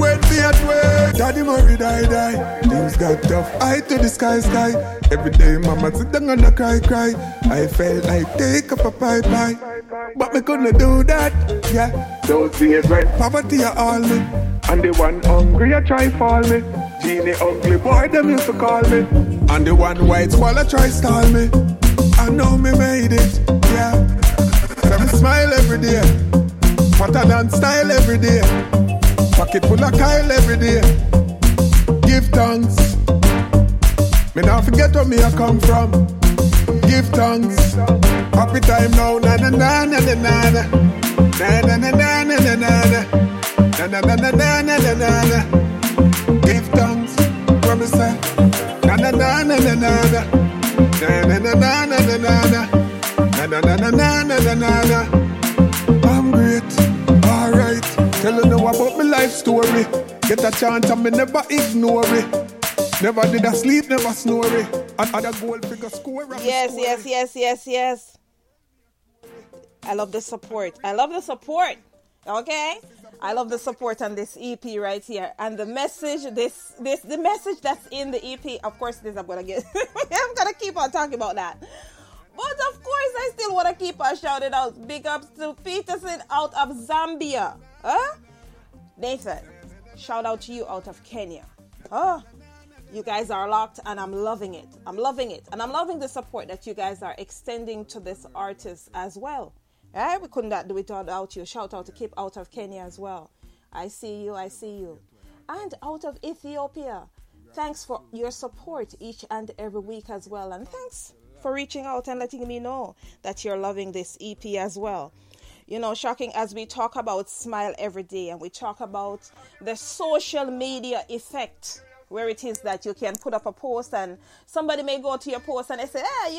Speaker 5: When me at work, Daddy Murray die die. Things got tough. Eye to the sky sky. Every day mama sit down and I cry cry. I felt like take up a pie pie. But me couldn't do that. Yeah. Don't see it right. Poverty a all me. And the one hungry I try fall me. Genie ugly boy them used to call me. And the one white swallow try stall me. I know me made it. Yeah. Me smile every day. Pattern and style every day. Pocket full of Kyle every day. Give thanks. Me not forget where me I come from. Give thanks. Happy time now. Na na na na na na na. Na na na na na na Na na na na na na na na. Give thanks, promise. Na na na na na na na. Na na na na na na na. Na na na na na na na na. I'm great, alright. Tell you about my life story. Get a chance and me never ignore it. Never did I sleep, never snore it. a goal figure score.
Speaker 1: Yes, yes, yes, yes, yes. I love the support. I love the support. Okay? I love the support on this EP right here. And the message, this this the message that's in the EP, of course this I'm gonna get I'm gonna keep on talking about that. But of course I still wanna keep on shouting out. Big ups to Peterson out of Zambia. Huh? Nathan, shout out to you out of Kenya. Oh, you guys are locked and I'm loving it. I'm loving it. And I'm loving the support that you guys are extending to this artist as well. Eh? We couldn't do it without you. Shout out to keep out of Kenya as well. I see you, I see you. And out of Ethiopia. Thanks for your support each and every week as well. And thanks for reaching out and letting me know that you're loving this EP as well. You know, shocking as we talk about Smile Every Day and we talk about the social media effect where it is that you can put up a post and somebody may go to your post and they say, hey,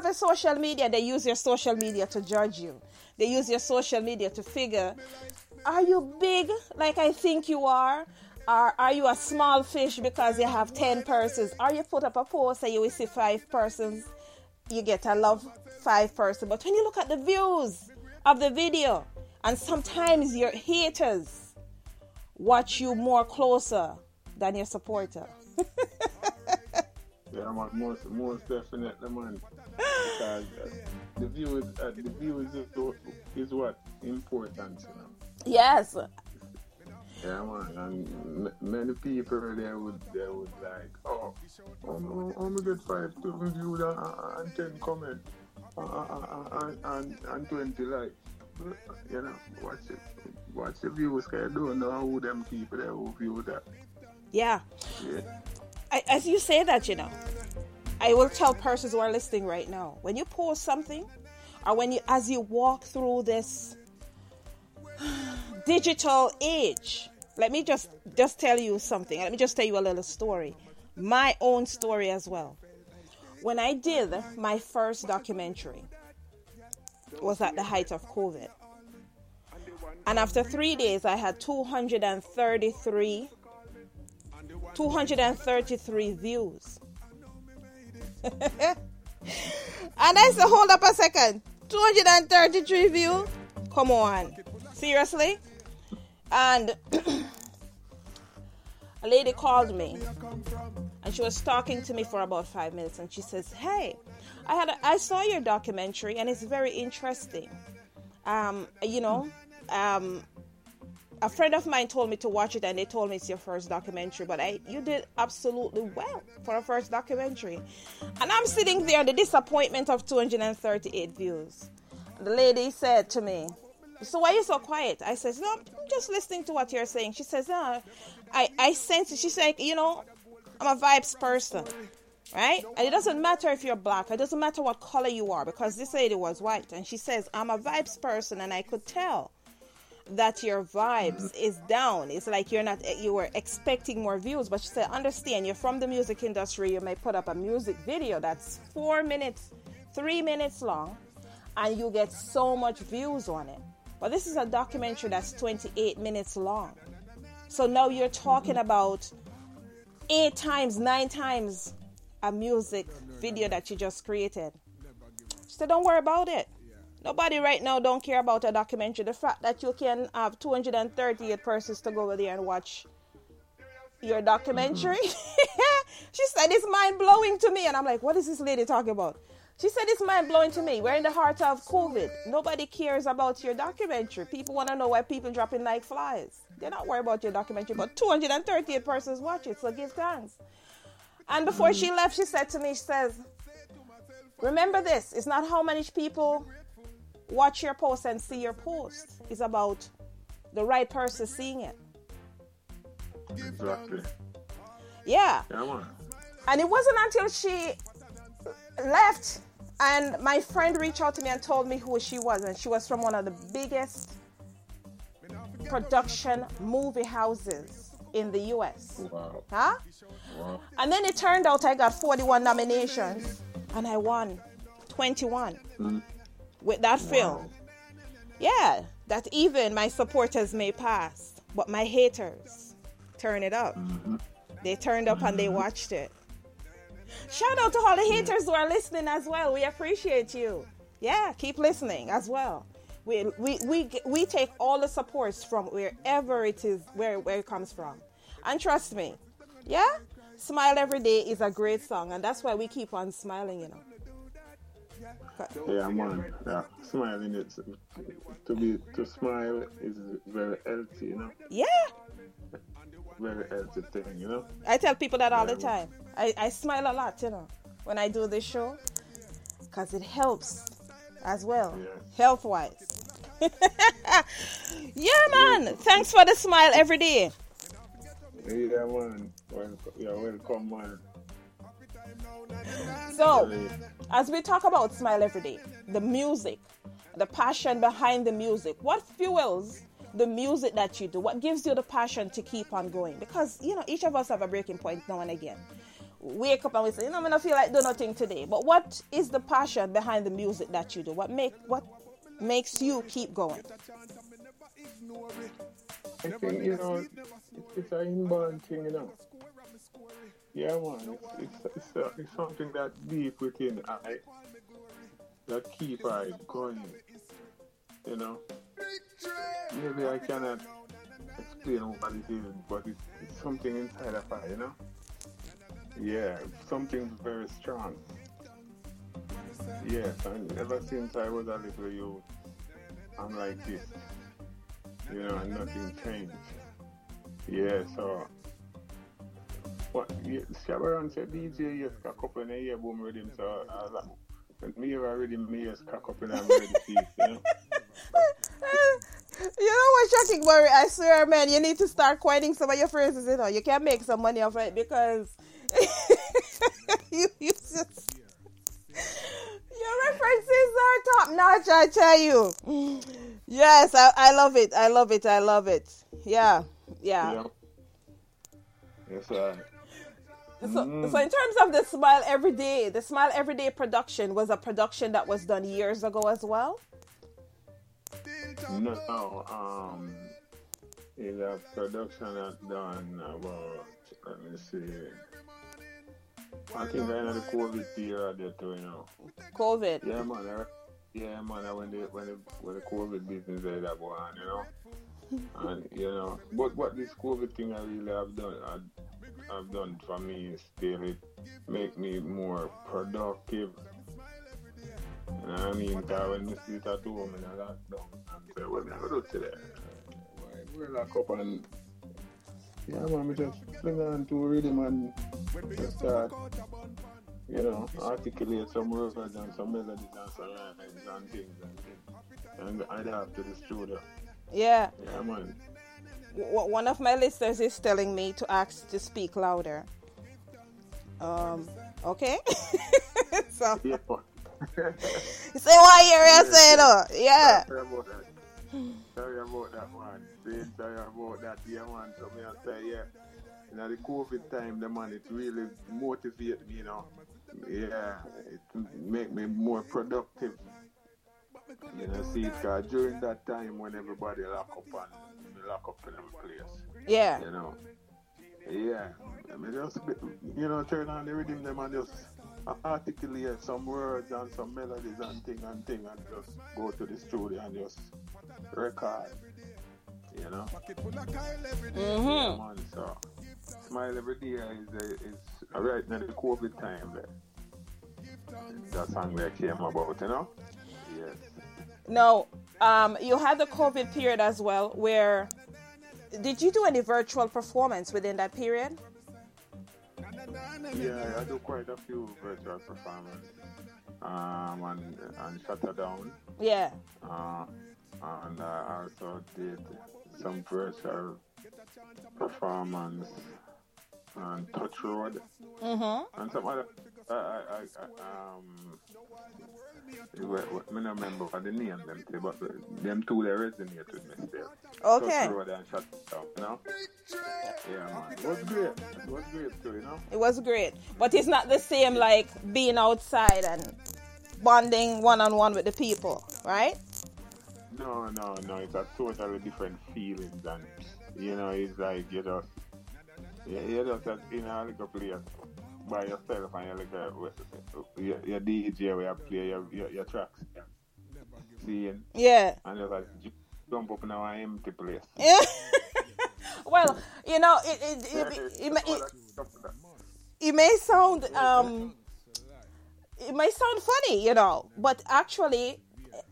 Speaker 1: Have a social media, they use your social media to judge you. They use your social media to figure are you big like I think you are? Or are you a small fish because you have 10 persons? Or you put up a post and you will see five persons, you get a love five person. But when you look at the views of the video, and sometimes your haters watch you more closer than your supporter.
Speaker 8: Yeah, most, most definitely, man. Because uh, the view is, uh, the view is, is what important, you know.
Speaker 1: Yes.
Speaker 8: Yeah, man, and many people they would they would like, oh, I'm, I'm gonna get five to review that and, and ten comment uh, uh, uh, and, and twenty likes. you know, watch it, watch the views. 'cause I don't know who them people they will view that.
Speaker 1: Yeah.
Speaker 8: Yeah.
Speaker 1: I, as you say that, you know, I will tell persons who are listening right now when you post something, or when you, as you walk through this digital age, let me just just tell you something. Let me just tell you a little story, my own story as well. When I did my first documentary, was at the height of COVID, and after three days, I had 233 233 views. and I said, hold up a second. 233 views? Come on. Seriously? And a lady called me and she was talking to me for about five minutes and she says, Hey, I had a, I saw your documentary and it's very interesting. Um, you know, um, a friend of mine told me to watch it and they told me it's your first documentary but I you did absolutely well for a first documentary. And I'm sitting there the disappointment of 238 views. The lady said to me so why are you so quiet? I says no I'm just listening to what you're saying. She says no I I sense she's like you know I'm a vibes person right? And it doesn't matter if you're black it doesn't matter what color you are because this lady was white and she says I'm a vibes person and I could tell that your vibes is down. It's like you're not you were expecting more views, but she said, understand you're from the music industry. You may put up a music video that's four minutes, three minutes long, and you get so much views on it. But this is a documentary that's 28 minutes long. So now you're talking about eight times, nine times a music video that you just created. She said, don't worry about it. Nobody right now don't care about a documentary. The fact that you can have 238 persons to go over there and watch your documentary. Mm-hmm. she said it's mind blowing to me. And I'm like, what is this lady talking about? She said it's mind blowing to me. We're in the heart of COVID. Nobody cares about your documentary. People want to know why people dropping like flies. They're not worried about your documentary, but 238 persons watch it, so give thanks. And before mm. she left, she said to me, she says, Remember this, it's not how many people watch your post and see your post. It's about the right person seeing it.
Speaker 8: Exactly.
Speaker 1: Yeah. And it wasn't until she left, and my friend reached out to me and told me who she was, and she was from one of the biggest production movie houses in the US.
Speaker 8: Wow.
Speaker 1: Huh?
Speaker 8: Wow.
Speaker 1: And then it turned out I got 41 nominations and I won 21
Speaker 8: Mm.
Speaker 1: With that film. Yeah, that even my supporters may pass, but my haters turn it up. Mm-hmm. They turned up and they mm-hmm. watched it. Shout out to all the haters who are listening as well. We appreciate you. Yeah, keep listening as well. We, we, we, we take all the supports from wherever it is, where, where it comes from. And trust me, yeah, Smile Every Day is a great song, and that's why we keep on smiling, you know.
Speaker 8: Yeah, man. Yeah, smiling it's to be to smile is very healthy, you know.
Speaker 1: Yeah,
Speaker 8: Very healthy thing, you know.
Speaker 1: I tell people that all the time. I, I smile a lot, you know, when I do this show, because it helps as well, health wise. yeah, man. Thanks for the smile every day.
Speaker 8: Yeah, man. Welcome, yeah, welcome, man.
Speaker 1: So, as we talk about Smile Every Day, the music, the passion behind the music, what fuels the music that you do? What gives you the passion to keep on going? Because, you know, each of us have a breaking point now and again. Wake up and we say, you know, I'm gonna feel like do nothing today. But what is the passion behind the music that you do? What make what makes you keep going?
Speaker 8: I think, you know, it's, it's an inborn thing, you know. Yeah, man. It's, it's, uh, it's something that deep within I that keep I going. You know. Maybe I cannot explain what it is, but it's, it's something inside of I, you know. Yeah, something very strong. Yes, and ever since I was a little youth, I'm like this. You know, and nothing changed. Yeah, so what yeah, Shabaran said DJ yes cock up in a year boom rhythm so I was like me rhythm me yes cock up in a ready piece, you know?
Speaker 1: You know what, Shocking Murray? I swear, man, you need to start quoting some of your phrases. You know, you can make some money off it because you, you just your references are top notch. I tell you. Yes, I, I love it. I love it. I love it. Yeah, yeah.
Speaker 8: Yeah. Yes, I.
Speaker 1: So, so in terms of the Smile Every Day, the Smile Every Day production was a production that was done years ago as well.
Speaker 8: No, um, it's a production that done about, let me see, I think I know the COVID period there too, you know.
Speaker 1: COVID.
Speaker 8: Yeah, man. I, yeah, man. I When the when the when the COVID business there that go on, you know. And you know, but what this COVID thing I really have done, I, I've done for me is really make me more productive. You know what I mean? Because when you sit at home in a lockdown, and say, what am I going to do today? We're lock up and yeah, man, we just fling on to rhythm and just start, you know, articulate some words and some melodies and some rhymes and things and things. And I'd have to the studio.
Speaker 1: Yeah.
Speaker 8: Yeah, man.
Speaker 1: W- one of my listeners is telling me to ask to speak louder. Um. Okay. so.
Speaker 8: Yeah.
Speaker 1: Say what you say though. Yeah.
Speaker 8: Sorry about that. Sorry about that one. Say sorry about that, yeah, man. So me I say, yeah. You know, the COVID time, the man, it really motivate me, you know. Yeah, it make me more productive. You know, see, cause during that time when everybody lock up and lock up in every place.
Speaker 1: Yeah.
Speaker 8: You know. Yeah. I mean, just, you know, turn on the rhythm them and just articulate some words and some melodies and thing and thing and just go to the studio and just record. You know?
Speaker 1: Mm-hmm.
Speaker 8: Yeah, so Smile Every Day is, is right now the COVID time there. That song that came about, you know? Yes.
Speaker 1: No. Um. You had the COVID period as well, where did you do any virtual performance within that period?
Speaker 8: Yeah, I do quite a few virtual performances. Um, and, and Shutter Down.
Speaker 1: Yeah.
Speaker 8: Uh, and I also did some virtual performance and Touch Road,
Speaker 1: Mm-hmm.
Speaker 8: and some other. I, I, I, um, what, what, me not remember what the name them but the- them two they resonate with me still.
Speaker 1: Okay.
Speaker 8: Road and Shut Down, you know. Yeah, man. It was great. It was great too, you know.
Speaker 1: It was great, but it's not the same like being outside and bonding one on one with the people, right?
Speaker 8: No, no, no. It's a totally different feelings, and you know, it's like you just, you, you just in a little place by yourself, and you like a, your, your DJ where you play your your, your tracks, yeah. seeing,
Speaker 1: Yeah.
Speaker 8: and just like jump up in an empty place.
Speaker 1: Yeah. well, you know, it it, it, it, it, may- it, it may sound um it may sound funny, you know, but actually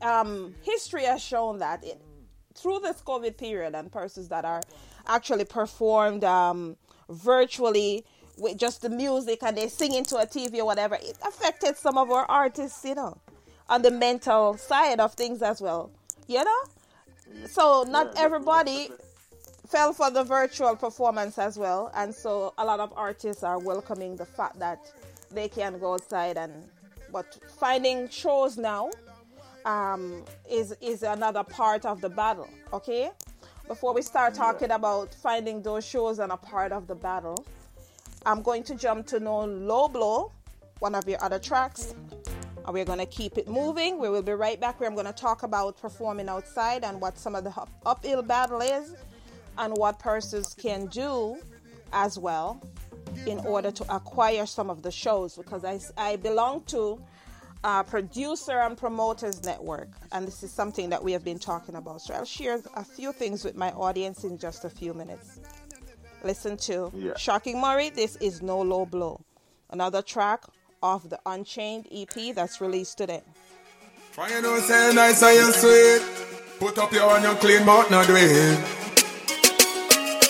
Speaker 1: um history has shown that it, through this COVID period and persons that are actually performed um virtually with just the music and they singing to a TV or whatever, it affected some of our artists, you know, on the mental side of things as well. You know? So not everybody fell for the virtual performance as well, and so a lot of artists are welcoming the fact that they can go outside and. But finding shows now um, is is another part of the battle. Okay, before we start talking about finding those shows and a part of the battle, I'm going to jump to No Low Blow, one of your other tracks. And we're going to keep it moving. We will be right back where I'm going to talk about performing outside and what some of the up- uphill battle is and what persons can do as well in order to acquire some of the shows because I, I belong to a producer and promoters network and this is something that we have been talking about so i'll share a few things with my audience in just a few minutes listen to
Speaker 8: Yeah.
Speaker 1: shocking murray this is no low blow another track off the unchained ep that's released today
Speaker 5: Why you know say nice and you sweet? Put up your hand, you clean mouth, not do it.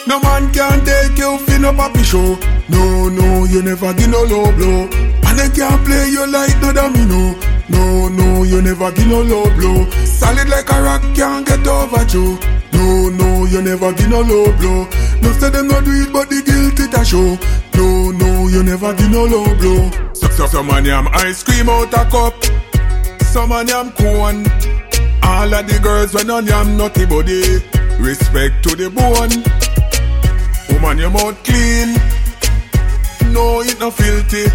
Speaker 5: No man can take you fin no papi show. No, no, you never give no low blow. And they can't play you like no domino. No, no, you never give no low blow. Solid like a rock, can't get over you. No, no, you never give no low blow. No say them no do it, but the guilt it a show. No, no, you never give no low blow. So, so, so man, yam ice cream out a cup. Some man yam cone. All of the girls when on yam nutty body. Respect to the bone. Woman, your mouth clean. No, it no filthy.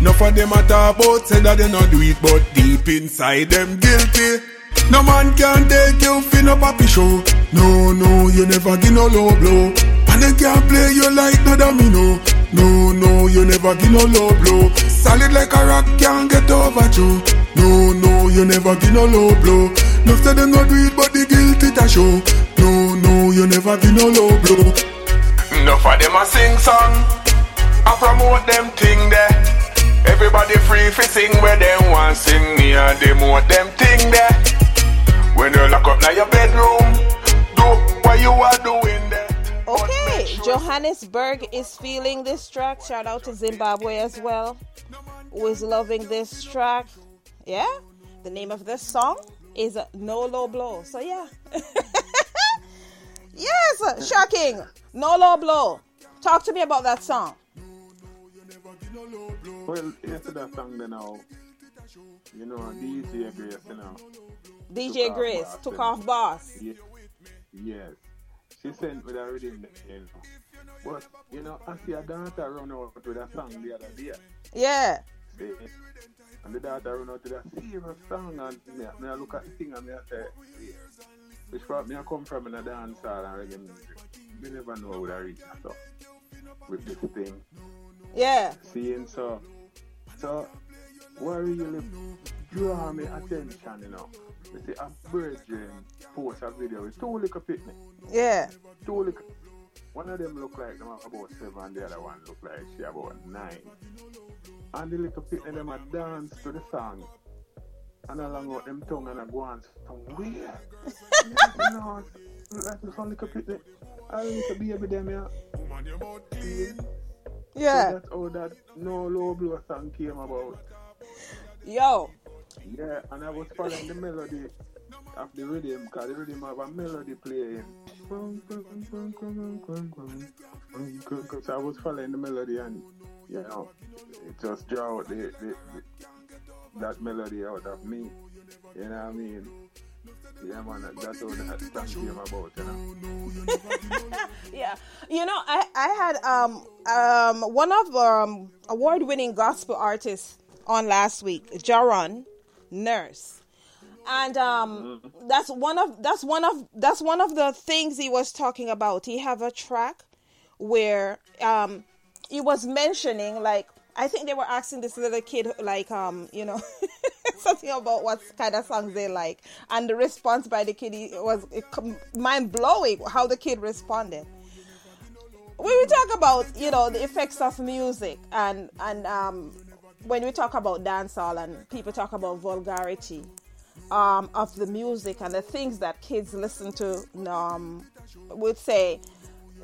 Speaker 5: Enough of them a talk about say that they no do it, but deep inside them guilty. No man can take you fin no papi show. No, no, you never give no low blow. And they can't play you like no domino. No, no, you never give no low blow. Solid like a rock, can't get over you. No, no, you never give no low blow. No say them no do it, but the guilt it a show. No, no, you never give no low blow. Enough of them a sing song. I promote them thing there. Everybody free fi sing where them want sing me and demote them thing there. When you lock up now your bedroom, do what you are doing there.
Speaker 1: Okay, Johannesburg is feeling this track. Shout out to Zimbabwe as well, who is loving this track. Yeah, the name of this song is No Low Blow. So, yeah. yes, shocking. No Low Blow. Talk to me about that song.
Speaker 8: Well, yes, that song then now. You know, DJ Grace, you know.
Speaker 1: DJ
Speaker 8: off
Speaker 1: Grace
Speaker 8: boss,
Speaker 1: took off boss.
Speaker 8: Ye- Yes. She sent me that you know. But, you know, I see a dancer run out with a song the other day.
Speaker 1: Yeah.
Speaker 8: See? And the daughter run out with a serious song and me, me I look at the thing and me I say, yeah. Which part me I come from in a dance hall and reggae music. Me never know where I reach so with this thing.
Speaker 1: Yeah.
Speaker 8: Seeing so so what really draw me attention, you know. You see a virgin post a video with two little picnic.
Speaker 1: Yeah.
Speaker 8: Two little one of them look like them about seven the other one look like she about nine. And the little picnic them a dance to the song. And along with them tongue and a go on somewhere. you know, like some little picnic. A little baby them here. See?
Speaker 1: Yeah.
Speaker 8: So that's how that no low blow song came about.
Speaker 1: Yo.
Speaker 8: Yeah, and I was following the melody of the rhythm, because the rhythm have a melody playing. So I was following the melody and, you know, it just draw out the, the, the, that melody out of me. You know what I mean? Yeah, man, that's what that song came about, you know.
Speaker 1: yeah, you know, I I had um um one of um award winning gospel artists on last week, Jaron Nurse, and um that's one of that's one of that's one of the things he was talking about. He have a track where um he was mentioning like I think they were asking this little kid like um you know something about what kind of songs they like, and the response by the kid was mind blowing how the kid responded. When we talk about you know the effects of music and and um, when we talk about dancehall and people talk about vulgarity um, of the music and the things that kids listen to, um, would say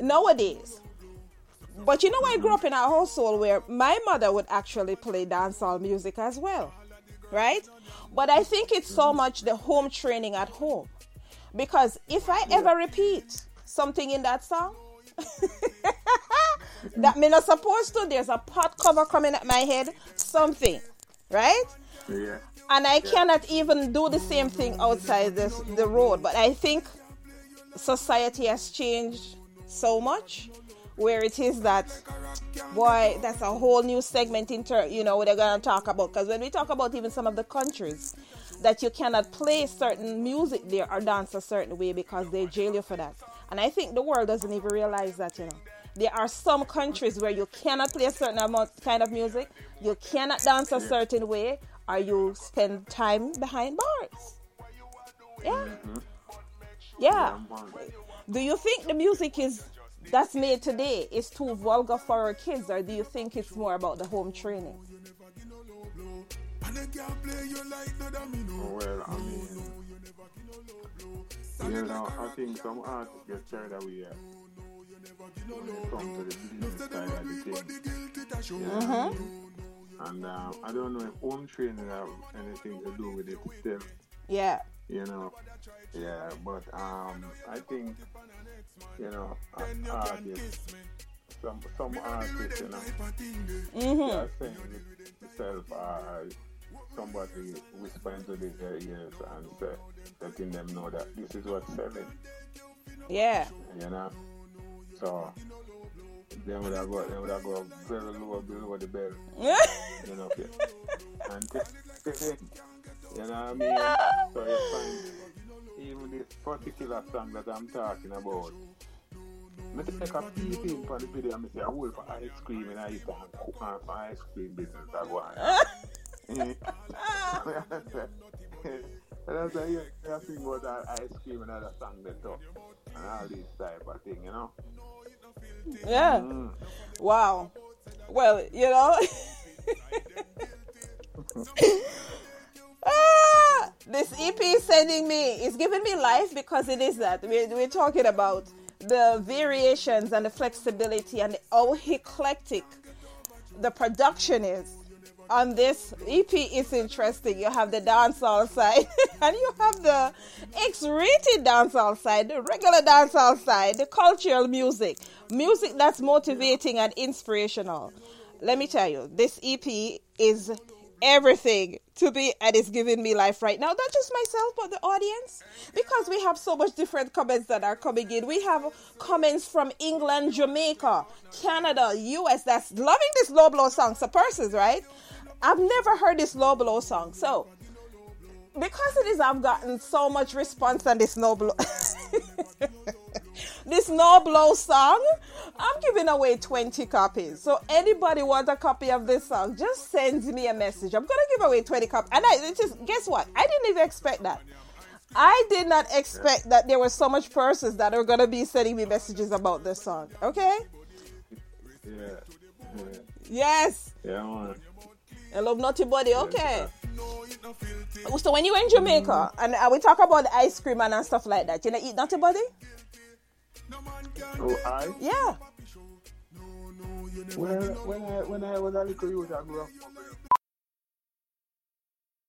Speaker 1: nowadays. But you know, I grew up in a household where my mother would actually play dancehall music as well right? But I think it's so much the home training at home. Because if I ever repeat something in that song, that me not supposed to, there's a pot cover coming at my head, something, right?
Speaker 8: Yeah.
Speaker 1: And I cannot even do the same thing outside this, the road. But I think society has changed so much where it is that boy that's a whole new segment in ter- you know what they're going to talk about because when we talk about even some of the countries that you cannot play certain music there or dance a certain way because they jail you for that and i think the world doesn't even realize that you know there are some countries where you cannot play a certain amount kind of music. You cannot dance a certain way or you spend time behind bars. Yeah. Mm-hmm. Yeah. Do you think the music is that's made today is too vulgar for our kids, or do you think it's more about the home training?
Speaker 8: Well, I mean, you know, I think some artists get carried away when it comes to the business side of the thing. You know? And um, I don't know if home training have anything to do with it still.
Speaker 1: Yeah.
Speaker 8: You know, yeah, but um, I think you know, artists, some some artists, you know,
Speaker 1: Mm-hmm.
Speaker 8: they are saying themselves are somebody whisper to their ears and say, letting them know that this is what's selling,
Speaker 1: Yeah.
Speaker 8: you know. So they would have got they would have got very low below the belt, you know, yeah. and it, you know what I mean. So you find even this particular song that I'm talking about. Me take a peep in for the video and me say, I will for ice cream and I used to cook on for ice cream business that one. Mm. and I say, yeah, I think about that ice cream and other song that talk and all these type of thing, you know.
Speaker 1: Yeah. Wow. Well, you know. ah, this EP is sending me, it's giving me life because it is that. We're, we're talking about the variations and the flexibility and how eclectic the production is. On this EP is interesting. You have the dancehall side and you have the X-rated dancehall side, the regular dancehall side, the cultural music, music that's motivating and inspirational. Let me tell you, this EP is everything to be and it's giving me life right now. Not just myself, but the audience. Because we have so much different comments that are coming in. We have comments from England, Jamaica, Canada, US that's loving this low blow song. So persons, right? I've never heard this low blow song. So because it is I've gotten so much response on this no blow this no blow song, I'm giving away 20 copies. So anybody want a copy of this song, just send me a message. I'm gonna give away 20 copies. And I is guess what? I didn't even expect that. I did not expect that there were so much persons that are gonna be sending me messages about this song. Okay?
Speaker 8: Yeah. Yeah.
Speaker 1: Yes.
Speaker 8: Yeah.
Speaker 1: I love Naughty Body. Okay. So when you were in Jamaica and uh, we talk about the ice cream and stuff like that, you know, eat Naughty Body?
Speaker 8: Oh, I?
Speaker 1: Yeah.
Speaker 8: Well, when I, when I was a little youth, I grew up.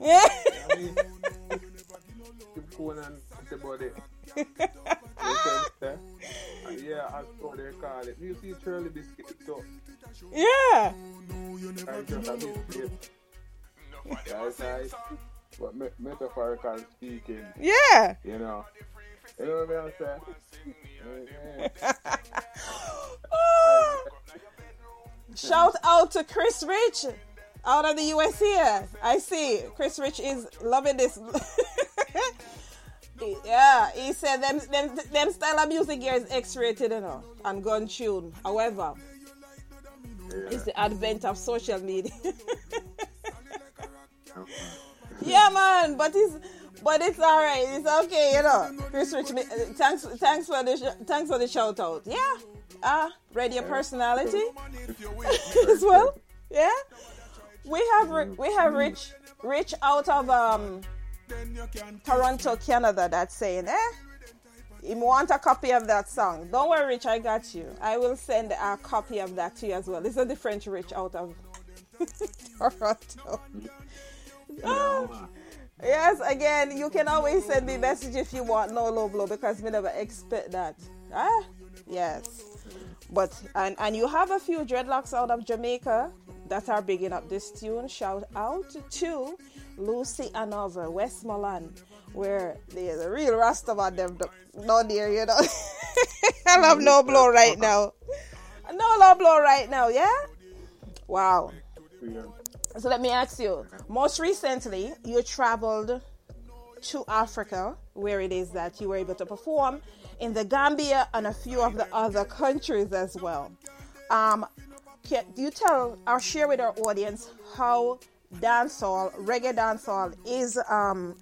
Speaker 1: Yeah.
Speaker 8: Keep going on the body. yeah, I saw they call it. You see Shirley Biscuit so
Speaker 1: Yeah.
Speaker 8: I just. That's. But me- speaking.
Speaker 1: Yeah.
Speaker 8: You know. You know what I'm saying?
Speaker 1: Shout out to Chris Rich out of the US here. I see Chris Rich is loving this. yeah, he said them, them them style of music here is X-rated, you know, and gun tune. However, it's the advent of social media. yeah, man, but it's but it's all right. It's okay, you know. Chris Rich, uh, thanks thanks for the sh- thanks for the shout out. Yeah, ah, radio personality as well. Yeah, we have we have Rich Rich out of um Toronto, Canada. That's saying, eh. You want a copy of that song? Don't worry, Rich. I got you. I will send a copy of that to you as well. This is the French Rich out of Toronto. Oh. Yes, again, you can always send me message if you want no low blow because we never expect that. Ah, yes. But and and you have a few dreadlocks out of Jamaica that are bigging up this tune. Shout out to Lucea Hanover, Westmoreland, where there's a real Rastaman them down there, you know. I love no blow right now. No low blow right now, yeah? Wow. So let me ask you. Most recently, you traveled to Africa, where it is that you were able to perform in the Gambia and a few of the other countries as well. Um, can you tell or share with our audience how dancehall, reggae dancehall, is um,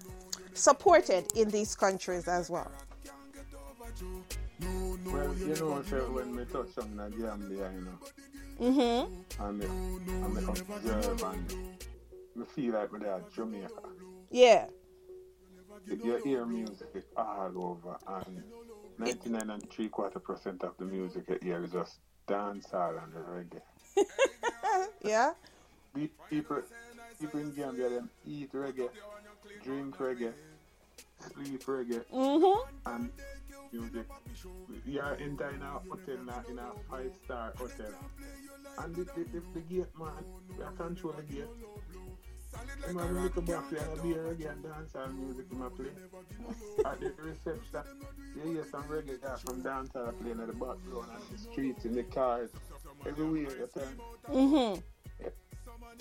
Speaker 1: supported in these countries as well?
Speaker 8: Well, you know, so when me touch on the Gambia, you know,
Speaker 1: Mm-hmm.
Speaker 8: and me, and me observe and me feel like we're at Jamaica.
Speaker 1: Yeah.
Speaker 8: You hear music all over, and 99 and three quarter percent of the music you hear is just dancehall and reggae.
Speaker 1: Yeah.
Speaker 8: Pe- People, people in Gambia, them eat reggae, drink reggae, sleep reggae,
Speaker 1: Mm-hmm.
Speaker 8: and music. You are in a hotel, in a, in a five star hotel, and the, the, the, the gate man, we are control the gate. You have a little boy play a beer reggae and dancehall music in my play. At the reception, you hear some reggae from dancehall playing at the background on the streets, in the cars, you turn.
Speaker 1: Mm-hmm.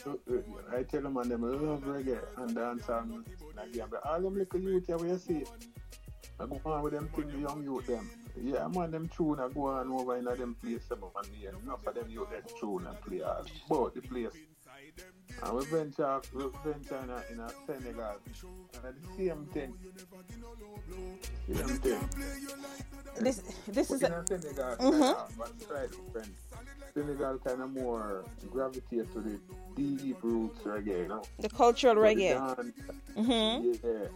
Speaker 8: So, uh, I tell them and them love reggae and music. Like, yeah, but all them little youth here where you see, I go on with them thing, the young youth them. Yeah, man, them tune I go on over in them place some of them here. Enough of them youth them tune and play all about the place. And we venture, we venture in a, in a Senegal. And the same thing. Same thing.
Speaker 1: This this is
Speaker 8: But
Speaker 1: a,
Speaker 8: in a Senegal,
Speaker 1: Mhm.
Speaker 8: but slightly different. Senegal kind of more gravitate to the deep roots reggae, you know.
Speaker 1: the cultural
Speaker 8: But the
Speaker 1: reggae.
Speaker 8: dance-
Speaker 1: Mm-hmm.
Speaker 8: Yeah,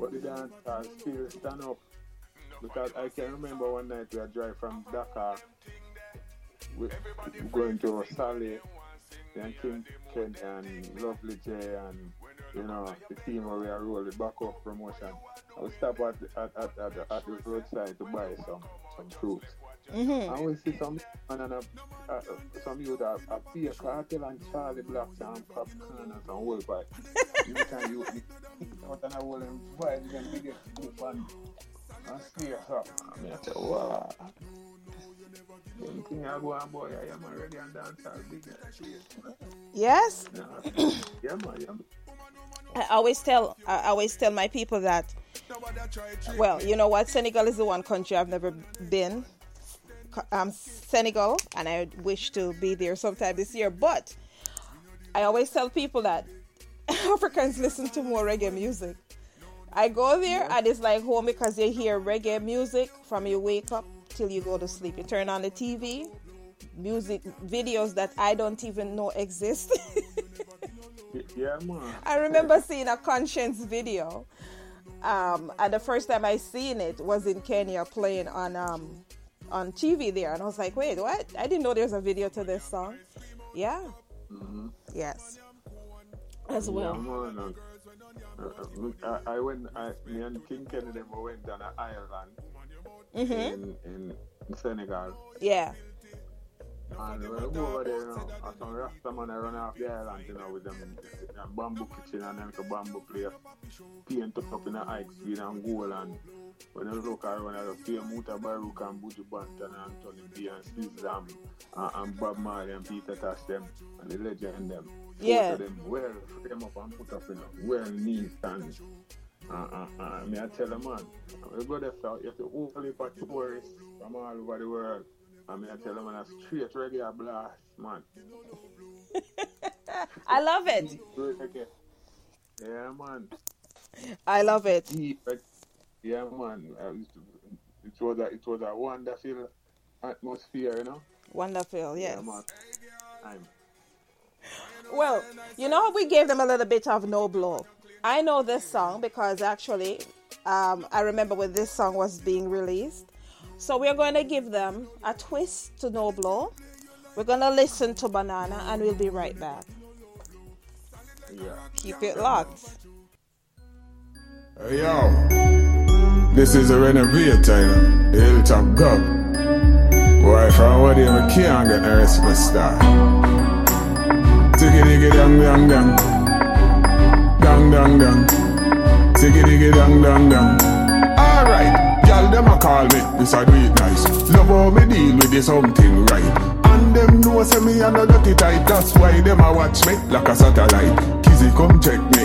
Speaker 8: but the dance uh, still stand up because I can remember one night we had drive from Dakar, we going to Saly and King Ken and Lovely J and you know the team where we are rolling back off promotion. I would stop at at, at, at, the, at the roadside to buy some some fruits.
Speaker 1: Mm-hmm.
Speaker 8: I always see some man and a, uh, some youth a, a Pia Kartel and Charlie Blacks and Popcaan and some whole vibe. you can you you out and a whole them vibe then they get good fun and steer up. I mean I say wow. Anything I go on boy, I am already on dance all big
Speaker 1: Yes.
Speaker 8: Yeah, yeah man, yeah man.
Speaker 1: I always tell I always tell my people that well, you know what, Senegal is the one country I've never been. Um, Senegal, and I wish to be there sometime this year. But I always tell people that Africans listen to more reggae music. I go there and it's like home because you hear reggae music from you wake up till you go to sleep. You turn on the TV, music videos that I don't even know exist.
Speaker 8: Yeah man.
Speaker 1: I remember seeing a Konshens video. Um, and the first time I seen it was in Kenya playing on um, on TV there, and I was like, "Wait, what? I didn't know there's a video to this song." Yeah.
Speaker 8: Mm-hmm.
Speaker 1: Yes. As well.
Speaker 8: Yeah, man. Uh, uh, I, I went, I, me and King Kennedy we went down to Ireland
Speaker 1: Mhm.
Speaker 8: in, in, in Senegal.
Speaker 1: Yeah.
Speaker 8: And when we go over there, you know, and some Rasta man I run off the island, you know, with them, them bamboo kitchen and then the bamboo place, paint up in the ice green and gold. And when you look around, I see Mutabaruka and Buju Banton and Anthony B and Slizzam and, and Bob Marley and Peter Tosh them and the legend them. Both
Speaker 1: Yeah.
Speaker 8: of them well frame up and put up, you know, well neat and uh, uh, uh, I mean, I tell them, man, we go there, so you have to only for tourists from all over the world. I mean, I tell them, man, a straight reggae blast, man.
Speaker 1: I love it.
Speaker 8: Yeah, man.
Speaker 1: I love it.
Speaker 8: Yeah, man. It, was a, it was a wonderful atmosphere, you know.
Speaker 1: Wonderful. Yes.
Speaker 8: Yeah,
Speaker 1: Well, you know, we gave them a little bit of no blow. I know this song because actually, um, I remember when this song was being released. So we're going to give them a twist to no blow. We're going to listen to Banana and we'll be right back.
Speaker 8: yeah.
Speaker 1: Keep it locked.
Speaker 5: Hey, yo, this is a renovator, the Hilltop Gov. Boy, from what they can't get a respect star. Tiggy diggy dang dang dang. Dang dang dang. Tiggy diggy dang dang dang. Alright, y'all them a call me, this I do it nice. Love how me deal with this something right. And them know say me a no dirty tight, that's why them a watch me like a satellite. Kizzy come check me.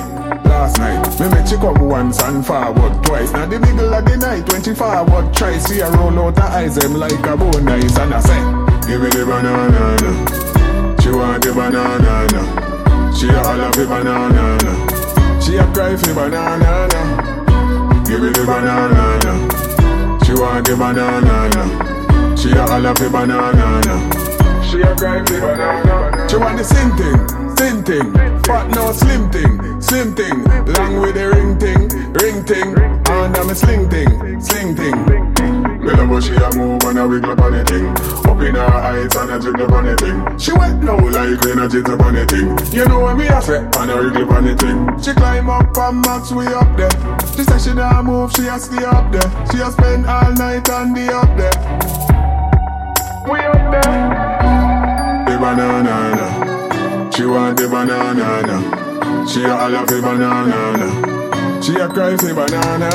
Speaker 5: Last night, me met you come once and forward twice. Now the middle of the night when she forward try see her roll out her eyes them like a bone nice and I say, give me the banana. She want the banana. She a holla for banana. She a cry for banana. Give me the banana. She want the banana. no. She a holla for banana. no. She a cry for banana. She want the same thing, same thing. Fat no slim thing, slim thing. Long with the ring thing, ring thing. And I'm a sling thing, sling thing. Me love how she a move and a wiggle up on the thing. Up in her eyes and a jiggle on the thing. She wet now like when a jitter on the thing. You know what me a say? And a wiggle on the thing. She climb up and max way up there. She say she nah move, she a stay up there. She a spend all night and day up there. We up there. The banana. no. She want the banana. no. She a holla for banana. no. She a cry for banana.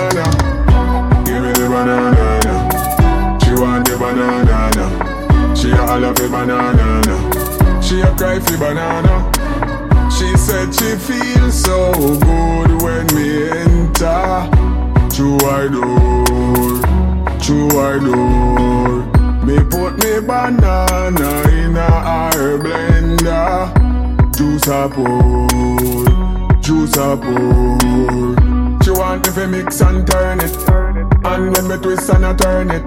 Speaker 5: Give me the banana. The banana. no. She a holla for banana. no. She a cry for banana. She said she feels so good when me enter through her door, through her door. Me put me banana in a her blender, juice a pour, juice a pour. Want me to mix and turn it, and when me twist and I turn it,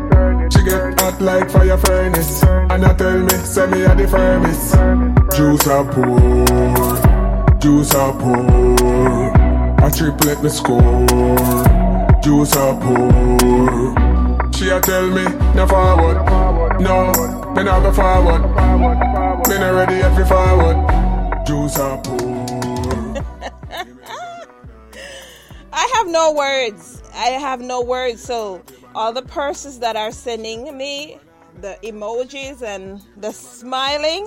Speaker 5: she get hot like fire furnace, and I tell me say me a the firmest. Juice a pour, juice a pour, a triplet me score. Juice a pour. She a tell me no forward, no, me not go forward. Me not ready yet for forward. Juice a pour.
Speaker 1: I have no words. I have no words. So all the persons that are sending me the emojis and the smiling.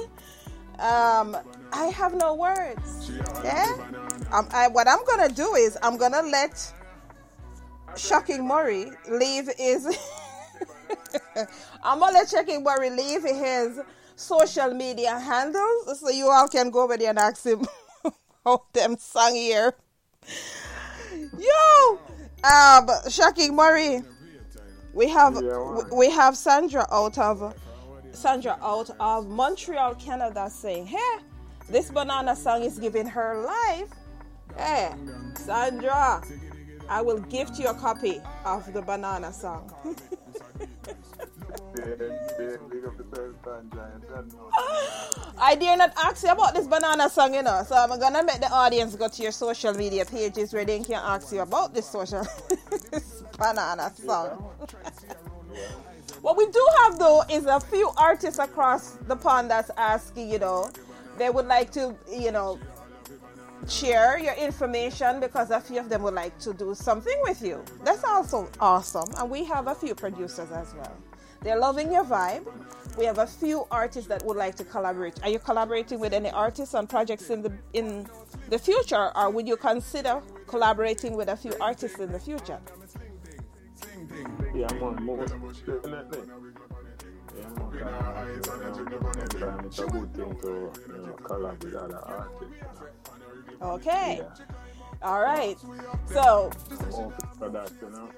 Speaker 1: Um, I have no words. Yeah. Um, I, what I'm gonna do is I'm gonna let Shocking Murray leave his. I'm gonna let Shocking Murray leave his social media handles so you all can go over there and ask him how them song here. Yo, um, Shocking Murray. We have we have Sandra out of Sandra out of Montreal, Canada, saying, "Hey, this banana song is giving her life." Hey, Sandra, I will gift you a copy of the banana song. I dare not ask you about this banana song, you know. So I'm gonna make the audience go to your social media pages where they can ask you about this social banana song. what we do have though is a few artists across the pond that's asking, you know, they would like to, you know, share your information because a few of them would like to do something with you. That's also awesome. And we have a few producers as well. They're loving your vibe. We have a few artists that would like to collaborate. Are you collaborating with any artists on projects in the in the future, or would you consider collaborating with a few artists in the future?
Speaker 8: Yeah, I'm on more definitely. Yeah, I'm on that. It's a good thing to you know, collab with other artists.
Speaker 1: Okay. All right. So
Speaker 8: for that, you know.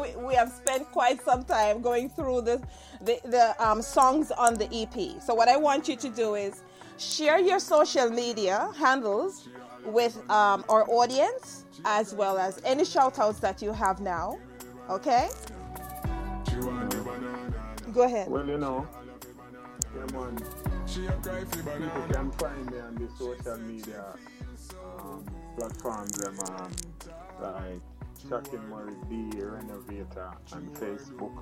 Speaker 1: we, we have spent quite some time going through the the, the um, songs on the EP. So what I want you to do is share your social media handles with um, our audience as well as any shout outs that you have now. Okay? Go ahead.
Speaker 8: Well, you know, yeah, man. People can find me on the social media platforms, them, um, like Shocking Murray B Renovator on Facebook.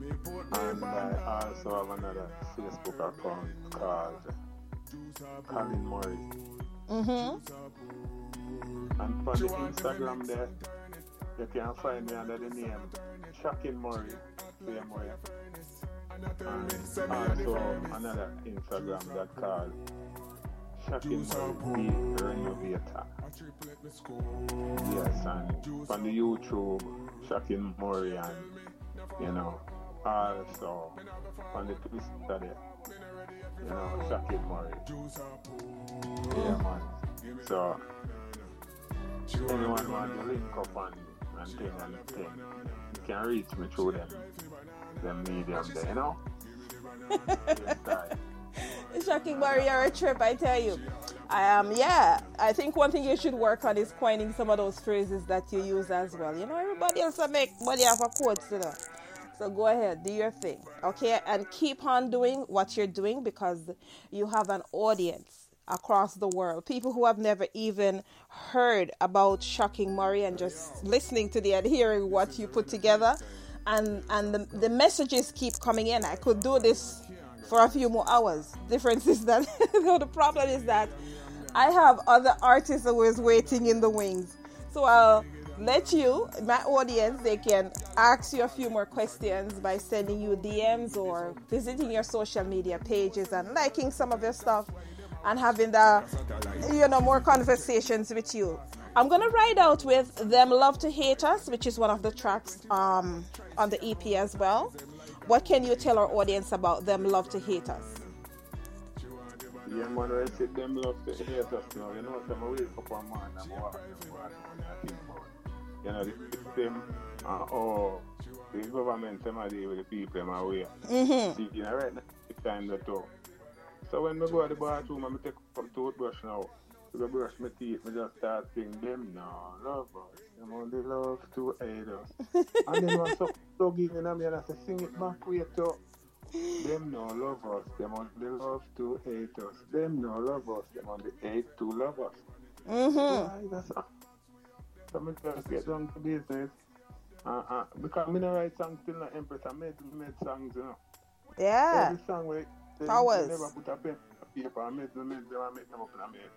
Speaker 8: And I also have another Facebook account called Colin Murray.
Speaker 1: Mm-hmm.
Speaker 8: And for the Instagram there, you can find me under the name Shocking Murray, same way. And also another Instagram that called Shocking Murray B Renovator. Yes, and on the YouTube, Shocking Murray and, you know, also on the Twitter there, you know, Shocking Murray. Yeah, man. So, anyone want to link up and, and thing and thing, you can reach me through them, them medium there, you know?
Speaker 1: Shocking a trip, I tell you. I um, yeah, I think one thing you should work on is coining some of those phrases that you use as well. You know, everybody else make money off of quotes, you know. So go ahead, do your thing, okay? And keep on doing what you're doing because you have an audience across the world. People who have never even heard about Shocking Murray and just listening to the and hearing what you put together. And and the, the messages keep coming in. I could do this for a few more hours. Difference is that the problem is that I have other artists always waiting in the wings. So I'll let you, my audience, they can ask you a few more questions by sending you DMs or visiting your social media pages and liking some of your stuff and having the you know more conversations with you. I'm gonna ride out with Them Love to Hate Us, which is one of the tracks um, on the EP as well. What can you tell our audience about Them Love to Hate Us?
Speaker 8: Yeah, man, I said them love to hate us now. You know, some wake up one man and walk and walk and think about, you know, the system and oh, the government deal with the people them away.
Speaker 1: Mm-hmm.
Speaker 8: You know, right now, it's time to talk. So when I go to the bathroom and I take toothbrush now, to brush my teeth, I just start singing them now, love us. Them only love to hate us. and then when some plug in and I say, sing it back way too. Them no love us, them only love to hate us. Them no love us, them only hate to love us.
Speaker 1: Mm-hmm.
Speaker 8: Why, that's all. So I just get down to business. Uh, uh, because I don't write songs till the Empress, I made, made songs, you know.
Speaker 1: Yeah.
Speaker 8: Every song where they,
Speaker 1: Powers.
Speaker 8: they never put a pen on paper, I made them, made them, I make them up in a head.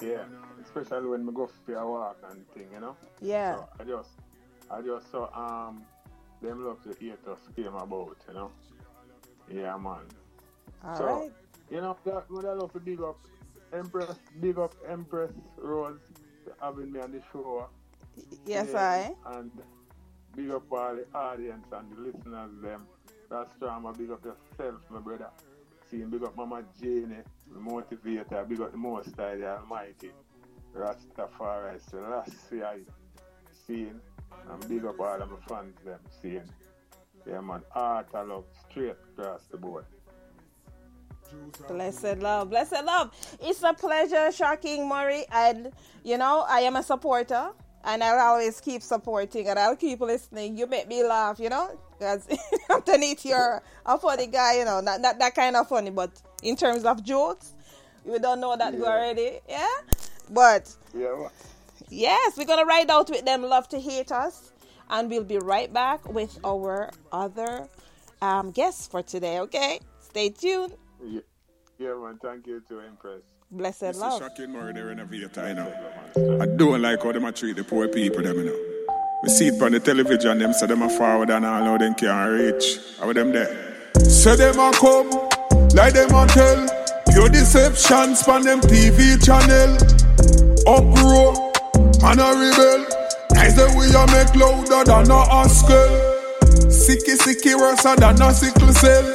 Speaker 8: Yeah, especially when we go for a walk and thing, you know.
Speaker 1: Yeah.
Speaker 8: So I just, I just saw um them love to hear us came about, you know. Yeah, man.
Speaker 1: All
Speaker 8: so,
Speaker 1: right.
Speaker 8: you know, that would I love to big up Empress, big up Empress Rose for having me on the show.
Speaker 1: Yes,
Speaker 8: I. And big up all the audience and the listeners them. That's drama, big up yourself, my brother. Seeing big up Mama Jane, the motivator, big up the most high, the almighty. Rastafari, Selassie, I seeing, and big up all of my fans them, seeing. Yeah, man, art I love straight across the board.
Speaker 1: Blessed love, blessed love. It's a pleasure, Shocking Murray, and you know I am a supporter, and I'll always keep supporting, and I'll keep listening. You make me laugh, you know, because underneath you're a funny guy, you know, not not that kind of funny, but in terms of jokes, We don't know that
Speaker 8: Yeah.
Speaker 1: already, yeah. But
Speaker 8: Yeah, man.
Speaker 1: Yes, we're gonna ride out with them. Love to hate us, and we'll be right back with our other um, guests for today. Okay, stay tuned.
Speaker 8: Yeah, yeah, man, thank you to Empress.
Speaker 1: Blessed
Speaker 9: It's a
Speaker 1: love.
Speaker 9: Shocking Murray renovator, you know. I don't like how them a treat the poor people, them, you know. We see it on the television, them say them a forward and all, how them can't reach. How them there?
Speaker 5: Say them a come, like them a tell. Pure deception span them TV channel. Uproar, man a rebel. Guys that we a make louder than a Haskell. Sicky sicky worse than a sickle cell.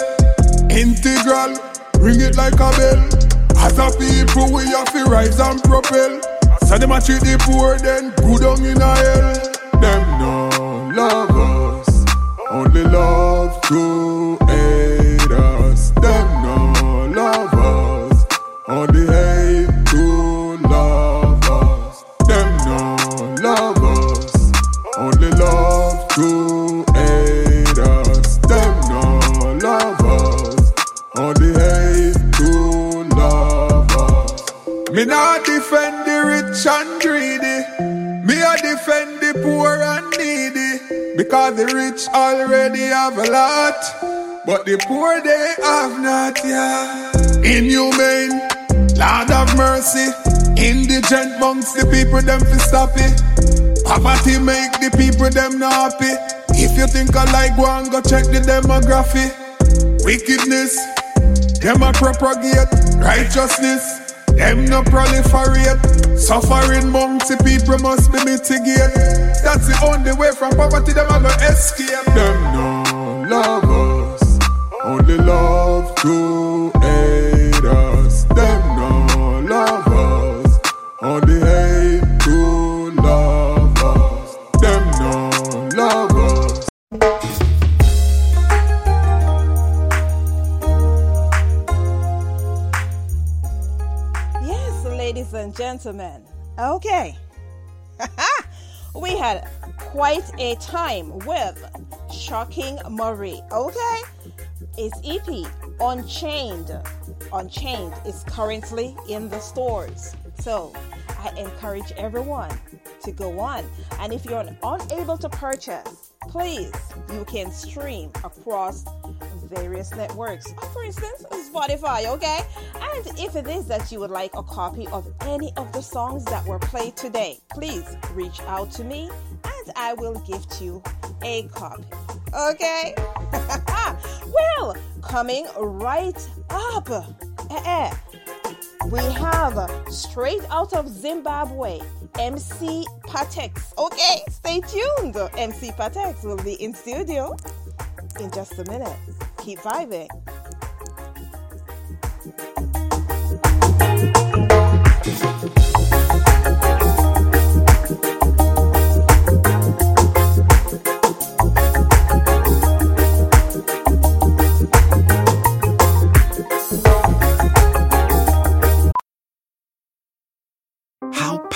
Speaker 5: Integral, ring it like a bell. As a people we have to rise and propel. Say them a treat the poor then go down in a hell. Them no love us, only love to Not defend the rich and greedy. Me a defend the poor and needy. Because the rich already have a lot. But the poor they have not, yet. Inhumane, Lord of mercy. Indigent monks, the people, them fi stop it. Poverty make the people them not happy. If you think I like one, go check the demography. Wickedness, them a propagate. Righteousness, them no proliferate. Suffering the people must be mitigate. That's the only way from poverty them a go escape. Them no love us, only love to hate us. Them no love us, only
Speaker 1: and gentlemen. Okay. we had quite a time with Shocking Murray. Okay. It's EP, Unchained. Unchained is currently in the stores. So I encourage everyone to go on. And if you're unable to purchase, please, you can stream across various networks. For instance, Spotify, okay? And if it is that you would like a copy of any of the songs that were played today, please reach out to me and I will gift you a copy. Okay? well, coming right up. Eh, eh. We have straight out of Zimbabwe, MC Pattexx. Okay, stay tuned. MC Pattexx will be in studio in just a minute. Keep vibing.
Speaker 10: How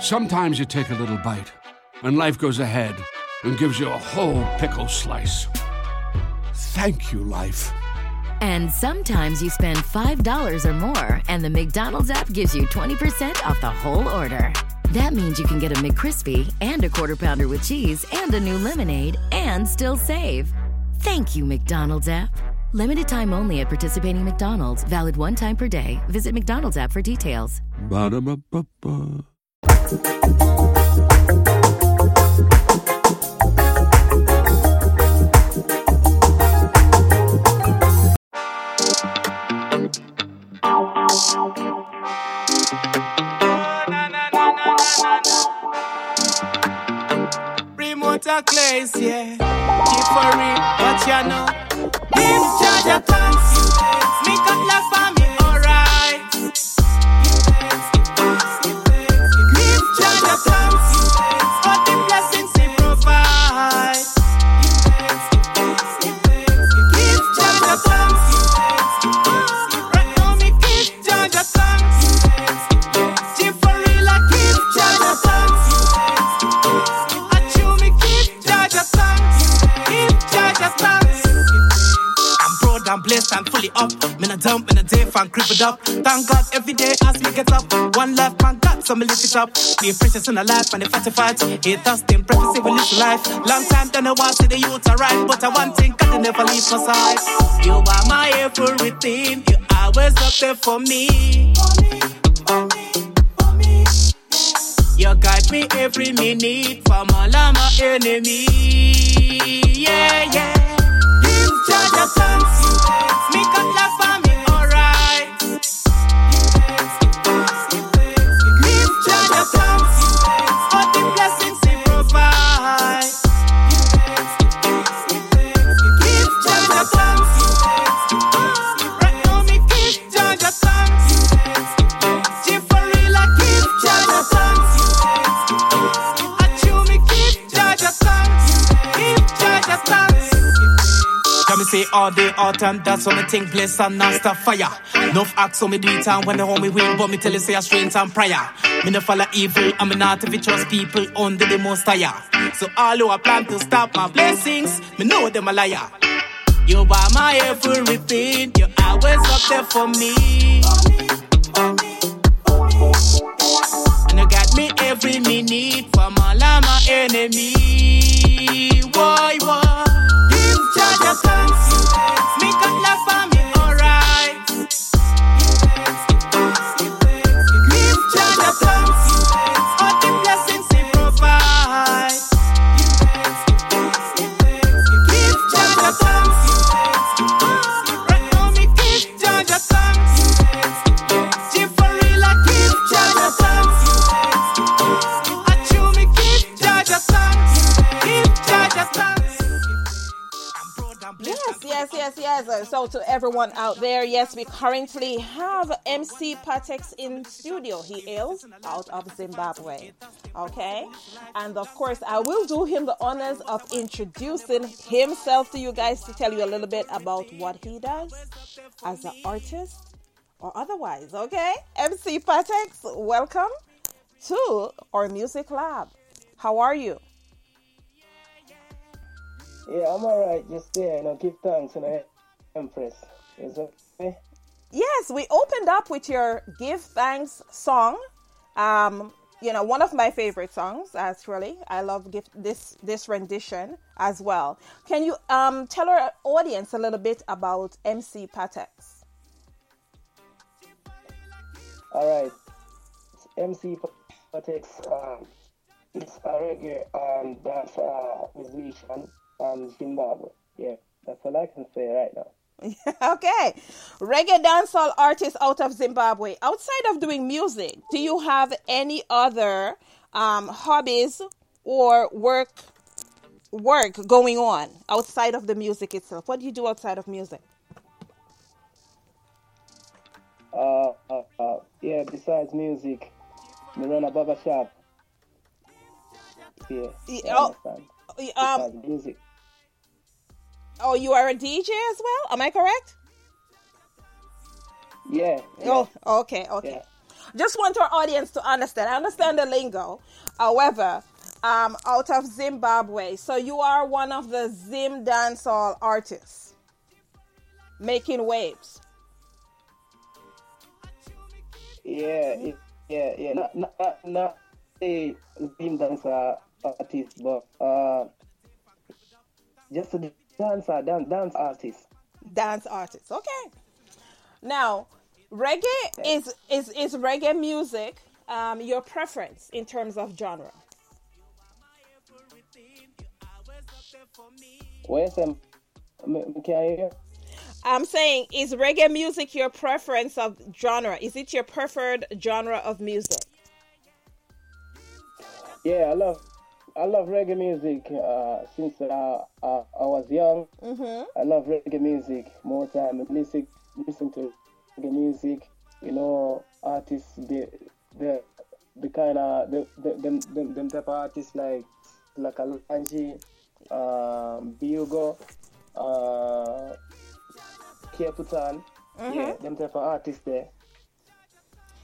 Speaker 11: Sometimes you take a little bite, and life goes ahead, and gives you a whole pickle slice. Thank you, life.
Speaker 12: And sometimes you spend $5 or more, and the McDonald's app gives you 20% off the whole order. That means you can get a McCrispy and a quarter pounder with cheese and a new lemonade and still save. Thank you, McDonald's app. Limited time only at participating McDonald's. Valid one time per day. Visit McDonald's app for details.
Speaker 11: Ba-da-ba-ba-ba.
Speaker 4: Remote place, yeah. Keep for real, but you know. Jah Jah thanks. Up. Thank God every day as me get up. One life, man, God, so me lift it up. Be precious in a life and the fatty fight. Hate us, them prophecy will live life. Long time, done I want to the youth alright. But I one thing, God, they never leave my side. You are my everything. You always up there for me. For me, for me, for me. You guide me every minute from all of my enemy. Yeah, yeah. Give Jah Jah thanks. Me got love say all day, all time, that's what me think, bless and stop fire. Enough acts so me do it and when the homie win, but me tell you say a strength and prayer. Me no follow evil, me not if trust people under the most higher. So all who are plan to stop my blessings, me know them a liar. You are my everything, you always up there for me. And you got me every minute from all of my enemy. Why, why? Give thanks. Me
Speaker 1: Yes, yes, yes. Uh, So to everyone out there, yes, we currently have MC Pattexx in studio. He is out of Zimbabwe. Okay? And of course, I will do him the honors of introducing himself to you guys to tell you a little bit about what he does as an artist or otherwise. Okay? MC Pattexx, welcome to our Music Labb. How are you?
Speaker 13: Yeah, I'm alright. Just there, you know, give thanks, you know, Empress. Is okay?
Speaker 1: Yes, we opened up with your Give Thanks song. Um, you know, one of my favorite songs, actually. I love give this this rendition as well. Can you um tell our audience a little bit about MC Pattexx?
Speaker 13: Alright. MC Pattexx, um, it's a reggae um, dance uh, musician from Zimbabwe. Yeah, that's all I can say right now.
Speaker 1: okay. Reggae dancehall artist out of Zimbabwe. Outside of doing music, do you have any other um, hobbies or work work going on outside of the music itself? What do you do outside of music?
Speaker 13: Uh, uh, uh, yeah, besides music, we run a barber shop. Yeah, you
Speaker 1: oh,
Speaker 13: understand?
Speaker 1: um,
Speaker 13: music.
Speaker 1: Oh, you are a DJ as well? Am I correct?
Speaker 13: Yeah.
Speaker 1: Oh, okay, okay. Just want our audience to understand. I understand the lingo. However, um, out of Zimbabwe. So you are one of the Zim dancehall artists making waves.
Speaker 13: Yeah, yeah, yeah, yeah. Not, not, not a Zim dancer artist, but uh, just a dancer, dance, dance artist.
Speaker 1: Dance artist. Okay. Now, reggae is is is reggae music um, your preference in terms of genre?
Speaker 13: Where's um, can I hear?
Speaker 1: I'm saying, is reggae music your preference of genre? Is it your preferred genre of music?
Speaker 13: Yeah, I love I love reggae music uh, since uh, uh, I was young.
Speaker 1: Mm-hmm.
Speaker 13: I love reggae music more time. Listen, listen to reggae music. You know, artists the the the kind of the, the them, them them type of artists like like Kalonji, um, Bugle, uh.
Speaker 1: Mhm.
Speaker 13: Yeah, them type of artists there.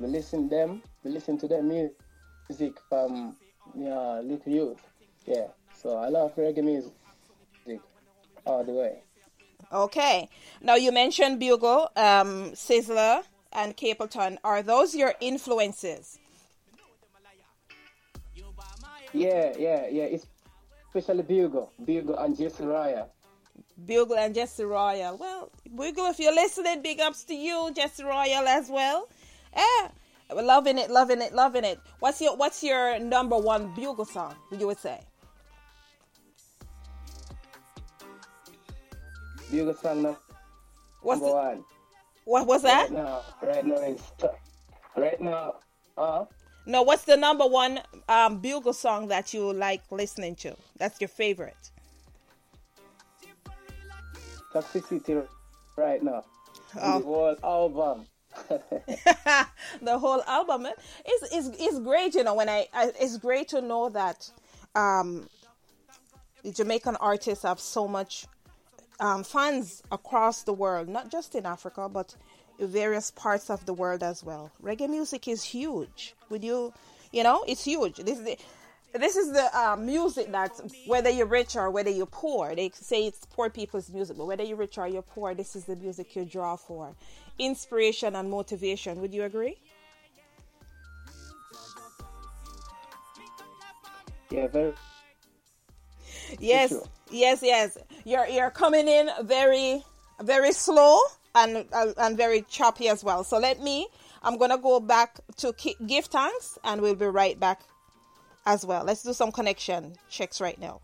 Speaker 13: We listen them. We listen to their music from yeah little youth. Yeah, so I love reggae music all the way.
Speaker 1: Okay. Now you mentioned Bugle, um, Sizzla, and Capleton. Are those your influences?
Speaker 13: Yeah, yeah, yeah. It's especially Bugle, Bugle and Jesse Royal.
Speaker 1: Bugle and Jesse Royal. Well, Bugle, if you're listening, big ups to you, Jesse Royal as well. Yeah, loving it, loving it, loving it. What's your What's your number one Bugle song? You would say.
Speaker 13: Bugle song number
Speaker 1: What's
Speaker 13: number one.
Speaker 1: What was that?
Speaker 13: Right now, right now it's right now. Uh,
Speaker 1: No, what's the number one um, Bugle song that you like listening to? That's your favorite.
Speaker 13: toxicity right now.
Speaker 1: Oh.
Speaker 13: The whole album.
Speaker 1: the whole album is is is great. You know, when I, I it's great to know that um, the Jamaican artists have so much um, fans across the world, not just in Africa, but various parts of the world as well. Reggae music is huge. Would you, you know, it's huge. This this is the uh, music that whether you're rich or whether you're poor, they say it's poor people's music, but whether you're rich or you're poor, this is the music you draw for inspiration and motivation. Would you agree?
Speaker 13: Yeah, very.
Speaker 1: Yes,
Speaker 13: sure.
Speaker 1: yes, yes. You're you're coming in very very slow and uh, and very choppy as well. So let me. I'm gonna go back to ki- give thanks, and we'll be right back as well. Let's do some connection checks right now.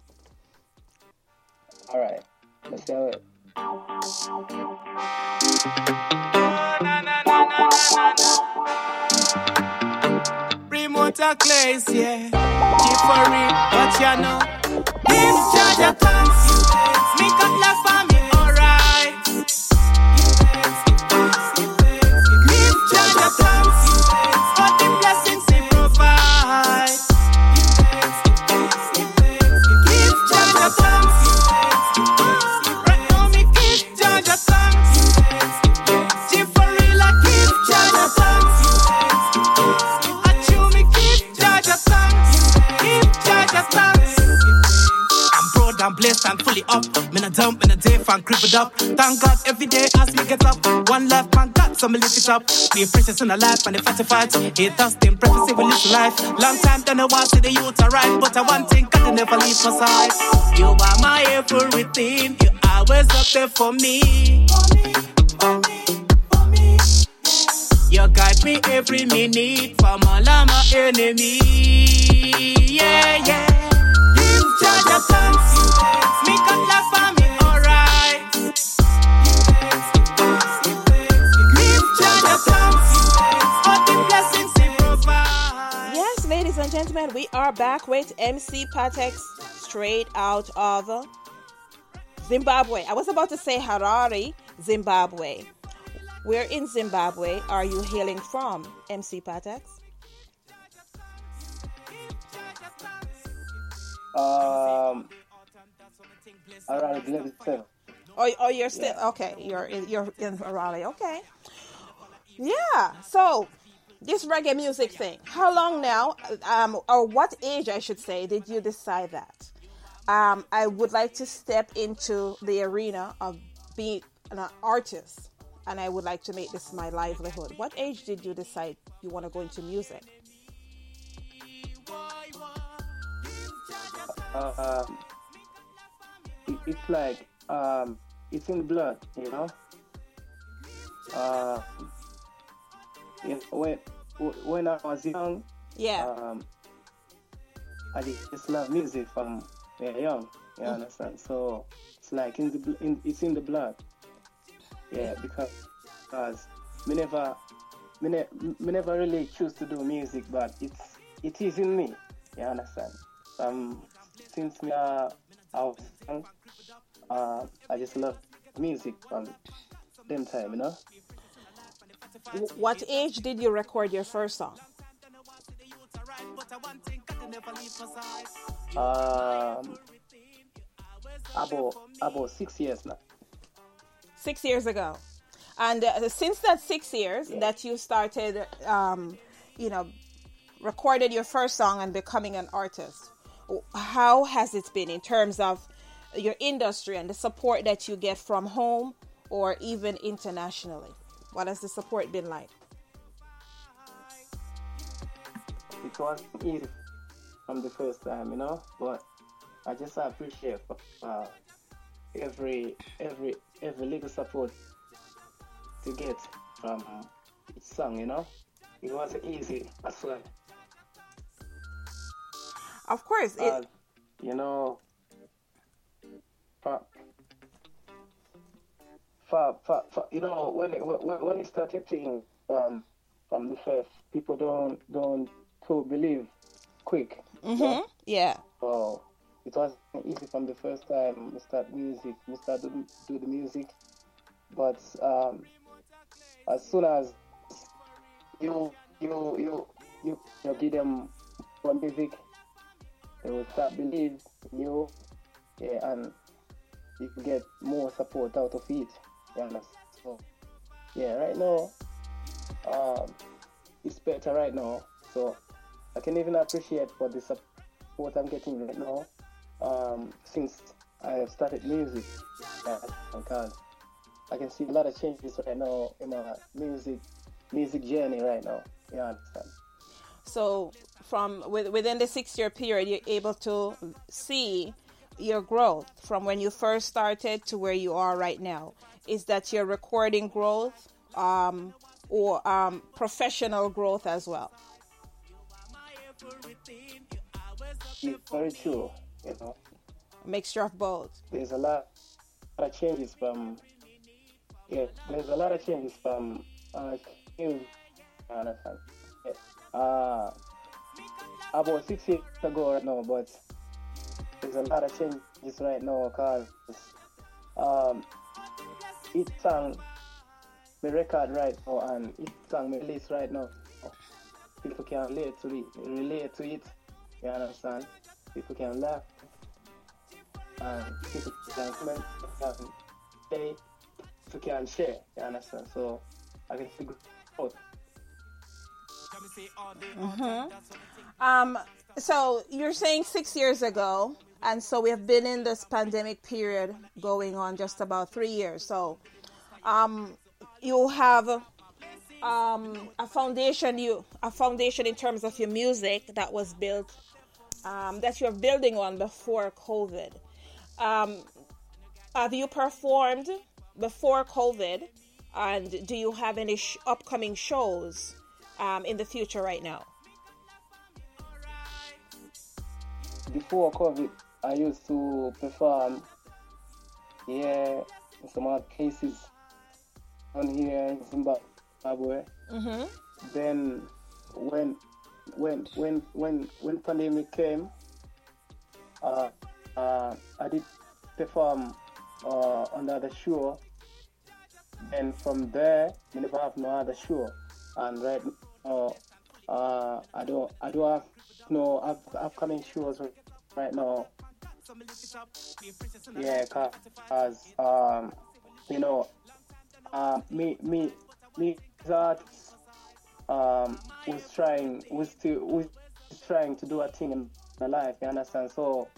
Speaker 13: All right, let's do it.
Speaker 4: Remote a place, yeah. Keep for real, but you know. Give charge of thanks. Me cut love for I'm blessed, I'm fully up. Me a dump, me a day, fan crippled up. Thank God every day as me get up. One life, man, God, so me lift it up. Be a precious in a life, and the fatty fight. Hate us, them prophecy, we live life. Long time, done I want to the youth alright. But I one thing, God, never leave my side. You are my everything. You always up there for me. For me, for me. You guide me every minute from all of my enemy. Yeah, yeah. Me cut love for me, alright.
Speaker 1: Yes, ladies and gentlemen, we are back with MC Pattexx straight out of Zimbabwe. I was about to say Harare, Zimbabwe. Where in Zimbabwe are you hailing from, MC Pattexx?
Speaker 13: Um, around eleven seven.
Speaker 1: Oh, oh, you're still okay. You're in, you're in Raleigh. Okay. Yeah. So this reggae music thing. How long now, um, or what age, I should say, did you decide that? Um, I would like to step into the arena of being an artist, and I would like to make this my livelihood. What age did you decide you want to go into music?
Speaker 13: Uh, it, it's like um, it's in the blood, you know. Uh, you know, when when I was young,
Speaker 1: yeah,
Speaker 13: um, I just love music from very young. You mm. understand? So it's like in the in, it's in the blood. Yeah, because because me never me, ne- me never really choose to do music, but it's it is in me. You understand? Um, since uh, I was young, uh, I just love music from them time, you know.
Speaker 1: What age did you record your first song?
Speaker 13: Um, about about six years now.
Speaker 1: Six years ago, and uh, since that six years yeah. that you started, um, you know, recorded your first song and becoming an artist, how has it been in terms of your industry and the support that you get from home or even internationally? What has the support been like?
Speaker 13: It was easy from the first time, you know, but I just appreciate uh, every every every little support to get from each song, you know. It wasn't easy as well.
Speaker 1: Of course, it...
Speaker 13: uh, you know, for, for, for you know when it, when, when it started thing um, from the first, people don't don't to believe quick.
Speaker 1: Mm-hmm. Yeah.
Speaker 13: So it was easy from the first time we start music, we start to do the music, but um, as soon as you you you you, you give them one music, will start believe you, yeah, and you can get more support out of it. Yeah, so yeah, right now, um, it's better right now. So I can even appreciate for the support I'm getting right now. Um, since I have started music, yeah, because I can see a lot of changes right now in my music music journey right now. You understand?
Speaker 1: So, from within the six-year period, you're able to see your growth from when you first started to where you are right now is that your recording growth um, or um, professional growth as well?
Speaker 13: very true, you know.
Speaker 1: A mixture of both.
Speaker 13: There's a lot, of changes from, yeah, there's a lot of changes from, uh, understand. Yeah. Uh, about six years ago right now, but there's a lot of changes right now because um, each song me record right now and each song me release right now. People can relate to it, relate to it. You understand? People can laugh and people can comment, can say, people can share. You understand? So I can figure out.
Speaker 1: Mm-hmm. Um, so you're saying six years ago and so we have been in this pandemic period going on just about three years. So um, you have um, a foundation, you a foundation in terms of your music that was built um, that you're building on before COVID. Um, have you performed before COVID? And do you have any sh- upcoming shows um, in the future right now?
Speaker 13: Before COVID, I used to perform here in some other cases on here in Zimbabwe.
Speaker 1: Mm-hmm.
Speaker 13: Then when when when when when pandemic came, uh, uh, I did perform uh, under the other show. And from there, I never have no other show. And right now, uh, I don't I don't have no up, upcoming shows right now yeah, cause um, you know, uh, me me me that um, who's trying, who's to, who's trying to do a thing in my life. You understand? So,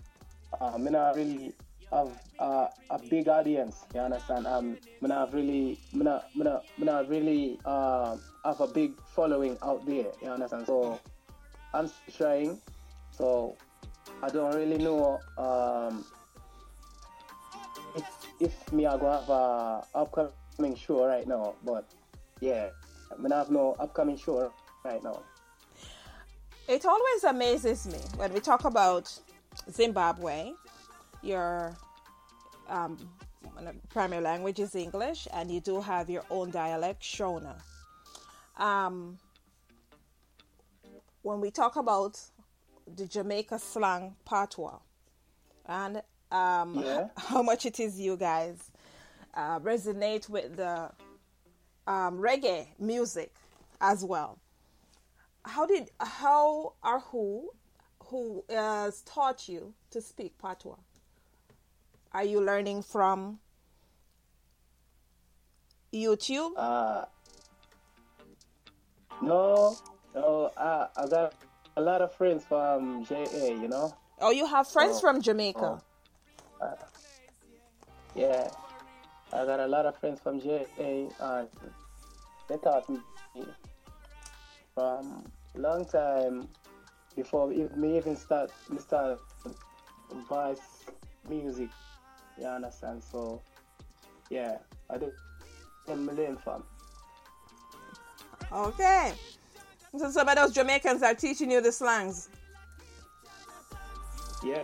Speaker 13: um, I not really have uh, a big audience. You understand? Um, I not really, I not, I not, not really uh, have a big following out there. You understand? So, I'm trying. So, I don't really know um, if if me I go have a upcoming show right now, but yeah, I mean I have no upcoming show right now.
Speaker 1: It always amazes me when we talk about Zimbabwe. Your um, primary language is English, and you do have your own dialect, Shona. Um, when we talk about the Jamaica slang patois, and um,
Speaker 13: Yeah.
Speaker 1: how much it is you guys uh, resonate with the um, reggae music as well. How did how or who who has taught you to speak patois? Are you learning from YouTube?
Speaker 13: Uh, no, no, I, I got a lot of friends from JA, you know?
Speaker 1: Oh, you have friends
Speaker 13: Oh,
Speaker 1: from Jamaica.
Speaker 13: oh. Uh, yeah, I got a lot of friends from JA, and they taught me from long time before we- me even start start voice music. You understand? So, yeah, I did them learn from.
Speaker 1: Okay. So some of those Jamaicans are teaching you the slangs.
Speaker 13: Yeah.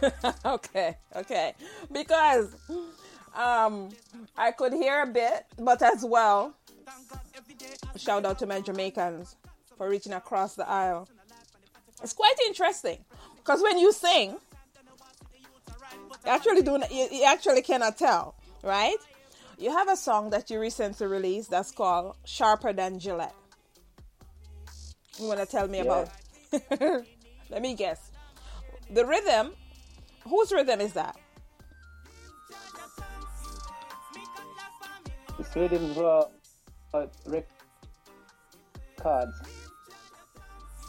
Speaker 1: okay, okay. Because um I could hear a bit, but as well, shout out to my Jamaicans for reaching across the aisle. It's quite interesting because when you sing, you actually do you, you actually cannot tell, right? You have a song that you recently released that's called "Sharper Than Gillette." You want to tell me
Speaker 13: Yeah.
Speaker 1: about? Let me guess. The rhythm. Whose rhythm is that?
Speaker 13: It's rhythms were uh, records.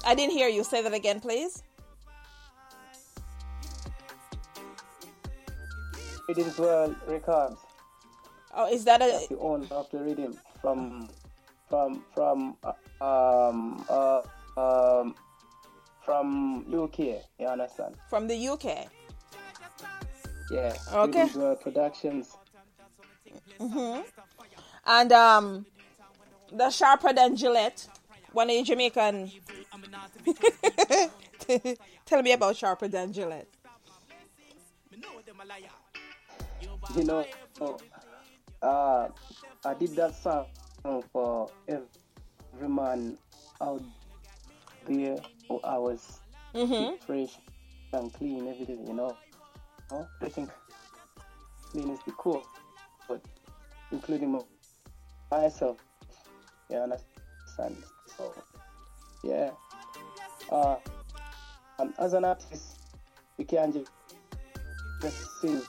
Speaker 1: I didn't hear you. Say that again, please.
Speaker 13: Rhythms were records.
Speaker 1: Oh, is that a?
Speaker 13: That's the owner of the rhythm from from from um uh, um from UK. You understand?
Speaker 1: From the UK.
Speaker 13: Yeah.
Speaker 1: Okay.
Speaker 13: World Productions.
Speaker 1: hmm And um, the sharper than Gillette. One of the Jamaican. Tell me about sharper than Gillette.
Speaker 13: You know, uh, I did that song for every man out there who I was
Speaker 1: Mhm.
Speaker 13: fresh and clean every day, you know. No? I think clean is the core, but including my- myself, you understand? So, yeah. Uh, um, as an artist, you can't just, just sing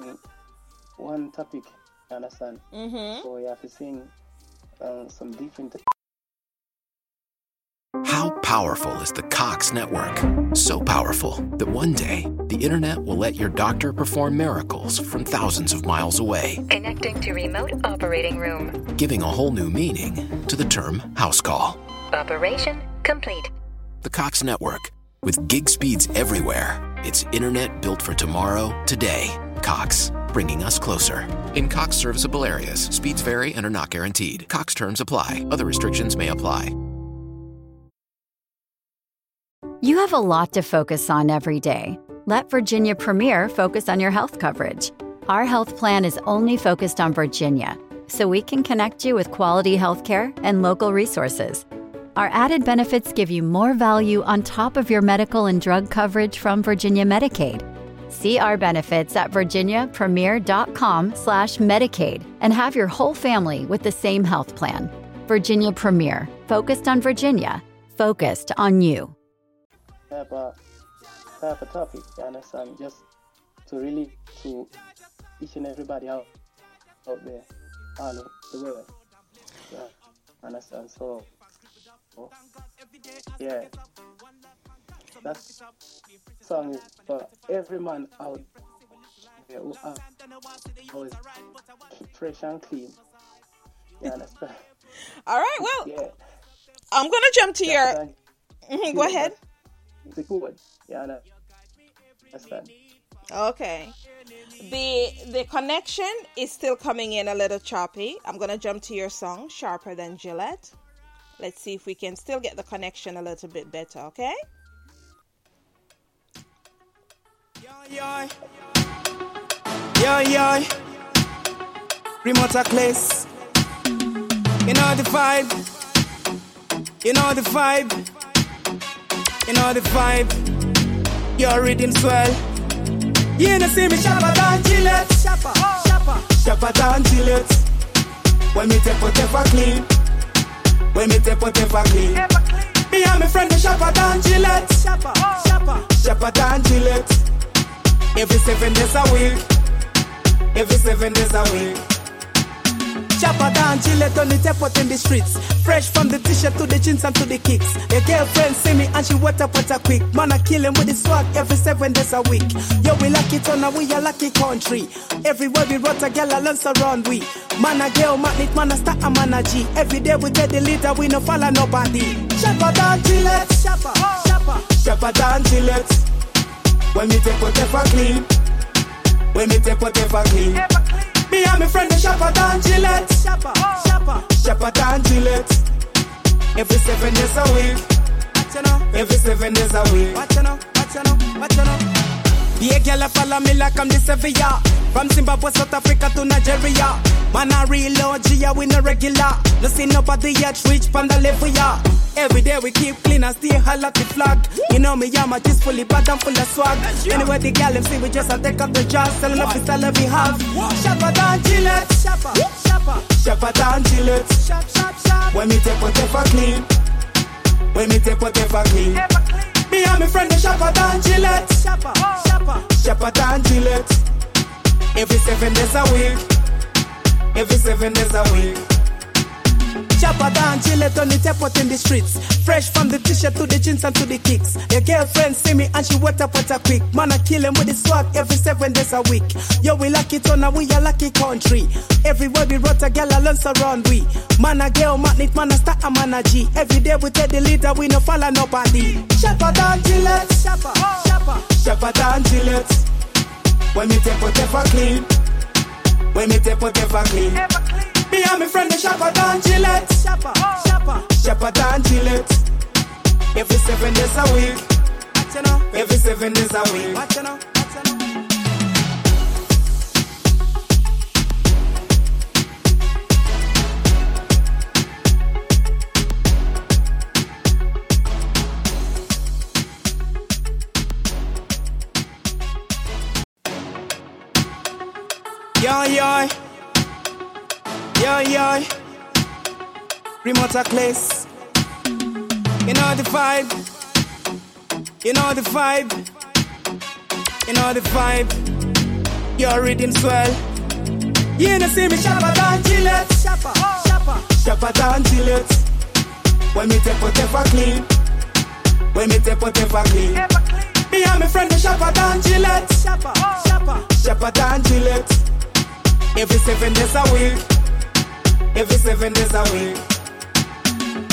Speaker 13: one topic, you understand?
Speaker 1: Mhm.
Speaker 13: So you have to sing uh, some different
Speaker 10: How powerful is the Cox network? So powerful that one day the internet will let your doctor perform miracles from thousands of miles away,
Speaker 14: Connecting to remote operating room.
Speaker 10: giving a whole new meaning to the term house call.
Speaker 14: Operation complete.
Speaker 10: The Cox network, with gig speeds everywhere, it's internet built for tomorrow, today. Cox, bringing us closer. In Cox serviceable areas, speeds vary and are not guaranteed. Cox terms apply, other restrictions may apply.
Speaker 15: You have a lot to focus on every day. Let Virginia Premier focus on your health coverage. Our health plan is only focused on Virginia, so we can connect you with quality health care and local resources. Our added benefits give you more value on top of your medical and drug coverage from Virginia Medicaid. See our benefits at virginiapremier.com slash Medicaid and have your whole family with the same health plan. Virginia Premier, focused on Virginia, focused on you.
Speaker 13: type of type of topic, you understand? Just to relate to each and everybody out out there, all over the world. Yeah. Understand? So, yeah, that song is for every man out there who are always fresh and clean. You understand?
Speaker 1: All right, well,
Speaker 13: yeah.
Speaker 1: I'm gonna jump to your. Mhm, go ahead.
Speaker 13: It's The good. Yeah, I understand.
Speaker 1: Okay. The the connection is still coming in a little choppy. I'm gonna jump to your song, Sharper Than Gillette. Let's see if we can still get the connection a little bit better, okay?
Speaker 4: Yo, yo, remote place. You know the vibe. You know the vibe. You know the vibe. Your rhythm swell. You know see me sharper than Gillette. Sharper, sharper, sharper than Gillette. When me take whatever clean. When me take whatever clean. Me and my friend the sharper than Gillette. Sharper, sharper, sharper than Gillette. Every seven days a week. Every seven days a week. Chopper down, Gillette on the tap out in the streets. Fresh from the t-shirt to the jeans and to the kicks. Your girlfriend see me and she with a quick. Man, I kill him with the swag every seven days a week. Yo, we lucky town and we a lucky country. Everywhere we rot a gal alone surround we. Man, a girl, magnet, man, a star, a man, a G. Every day we get the leader, we no follow nobody. Chopper down, Gillette. Chopper, chopper down, Gillette. When me take whatever clean. When me take whatever clean. Me and my friend the shopper than Gillette. Shopper, shopper, shopper than Gillette. Every seven days a week. Every seven days a week. Watch you know, watch you know, watch you know. Yeah, girl, I follow me like I'm the Sevilla. From Zimbabwe, South Africa to Nigeria. Man, I real OG, we no regular. No see nobody yet reach from the level, yeah. Every day we keep clean and stay high like the flag. You know me, yeah, my just fully bad and full of swag. Anyway, the gal see we just a take up the job, selling off the style we have. Shopper than Gillette, shopper, shopper, shopper than Gillette. Shop, shop, shop. When me take whatever clean, when me take whatever clean. Me and my friend the shopper than Gillette, shopper, shopper, shopper than Gillette. Every seven days a week, every seven days a week. Chopper down, Gillette on the tap out in the streets. Fresh from the t-shirt to the jeans and to the kicks. Your girlfriend see me and she wet up a quick. Man, I kill him with the swag every seven days a week. Yo, we lucky town and we a lucky country. Everywhere we rot a gal alone surround we. Man, a girl, magnet, man, a star, a man, a G. Every day we take the leader, we no follow nobody. Chopper down, Gillette. Chopper, chopper, chopper down, Gillette. When me take whatever clean. When me take whatever clean. Me and my friend the shopper down Gillette. Shopper, shopper, shopper down Gillette. Every seven days a week. Every seven days a week. Yo, yo. Yo, yo. Remote a place. You know the vibe. You know the vibe. You know the vibe. Your rhythm swell. You know see me shopper than Gillette. Shopper, shopper, shopper than Gillette. When me take whatever clean. When me take whatever clean. Me and my friend the shopper than Gillette. Shopper, shopper, shopper than Gillette. Every seven days a week. Every seven days a week.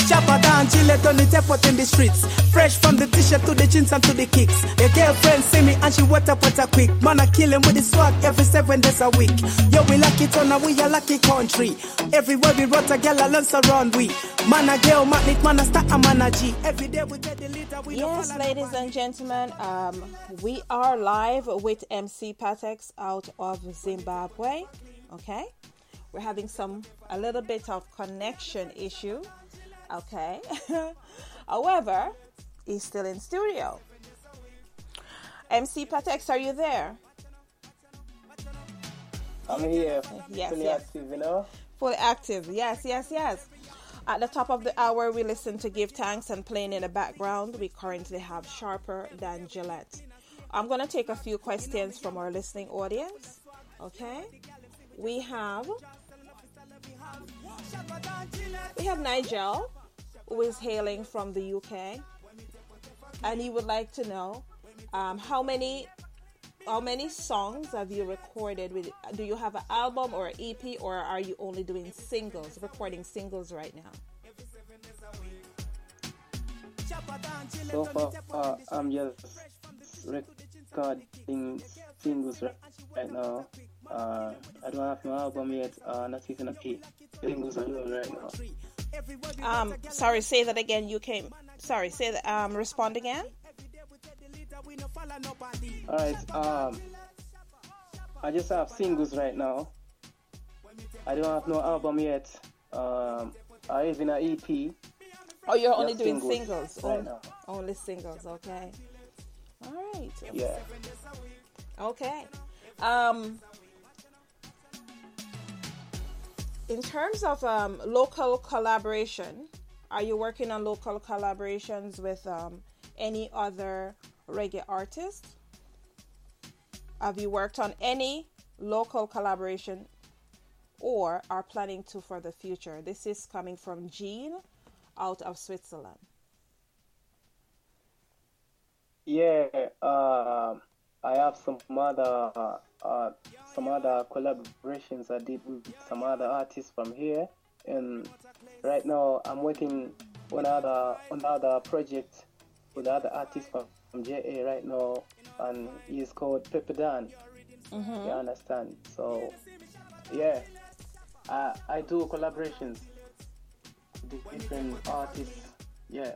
Speaker 4: Chopper down, Gillette on the tap out in the streets. Fresh from the t-shirt to the jeans and to the kicks. Your girlfriend see me and she wet up with a quick. Man, I kill him with the swag every seven days a week. Yo, we lucky town and we a lucky country. Everywhere we rot a gal alone surround we. Man, a girl, magnet, man, a star, a man, a G. Every day we take the leader, we
Speaker 1: Yes, ladies and gentlemen, um, we are live with MC Pattexx out of Zimbabwe. Okay, we're having some a little bit of connection issue. Okay, however, he's still in studio. MC Pattexx, are you there?
Speaker 13: I'm here.
Speaker 1: Yes,
Speaker 13: fully
Speaker 1: yes.
Speaker 13: active, you know.
Speaker 1: Fully active. Yes, yes, yes. At the top of the hour, we listen to Give Thanks and playing in the background, we currently have Sharper Than Gillette. I'm going to take a few questions from our listening audience. Okay? We have We have Nigel, who is hailing from the UK, and he would like to know um, how many how many songs have you recorded with do you have an album or an ep or are you only doing singles recording singles right now
Speaker 13: So far, uh, I'm just recording singles right, now. Uh, I don't have no album yet. Uh, not even a P. Singles alone right now.
Speaker 1: um sorry say that again you came sorry say that um respond again
Speaker 13: All right. Um, I just have singles right now. I don't have no album yet. Um, I even an EP.
Speaker 1: oh you're only
Speaker 13: Just
Speaker 1: doing
Speaker 13: singles
Speaker 1: singles,
Speaker 13: right now.
Speaker 1: only singles okay all right
Speaker 13: Yeah.
Speaker 1: Okay. Um, in terms of um, local collaboration, are you working on local collaborations with um, any other reggae artists? Have you worked on any local collaboration or are planning to for the future? This is coming from Jean out of Switzerland.
Speaker 13: Yeah, um, I have some other uh, uh, some other collaborations I did with some other artists from here, and right now I'm working on other on other project with other artists from, from JA right now, and he's called Pepe Dan.
Speaker 1: Mhm.
Speaker 13: You understand? So, yeah, I I do collaborations with different artists. Yeah.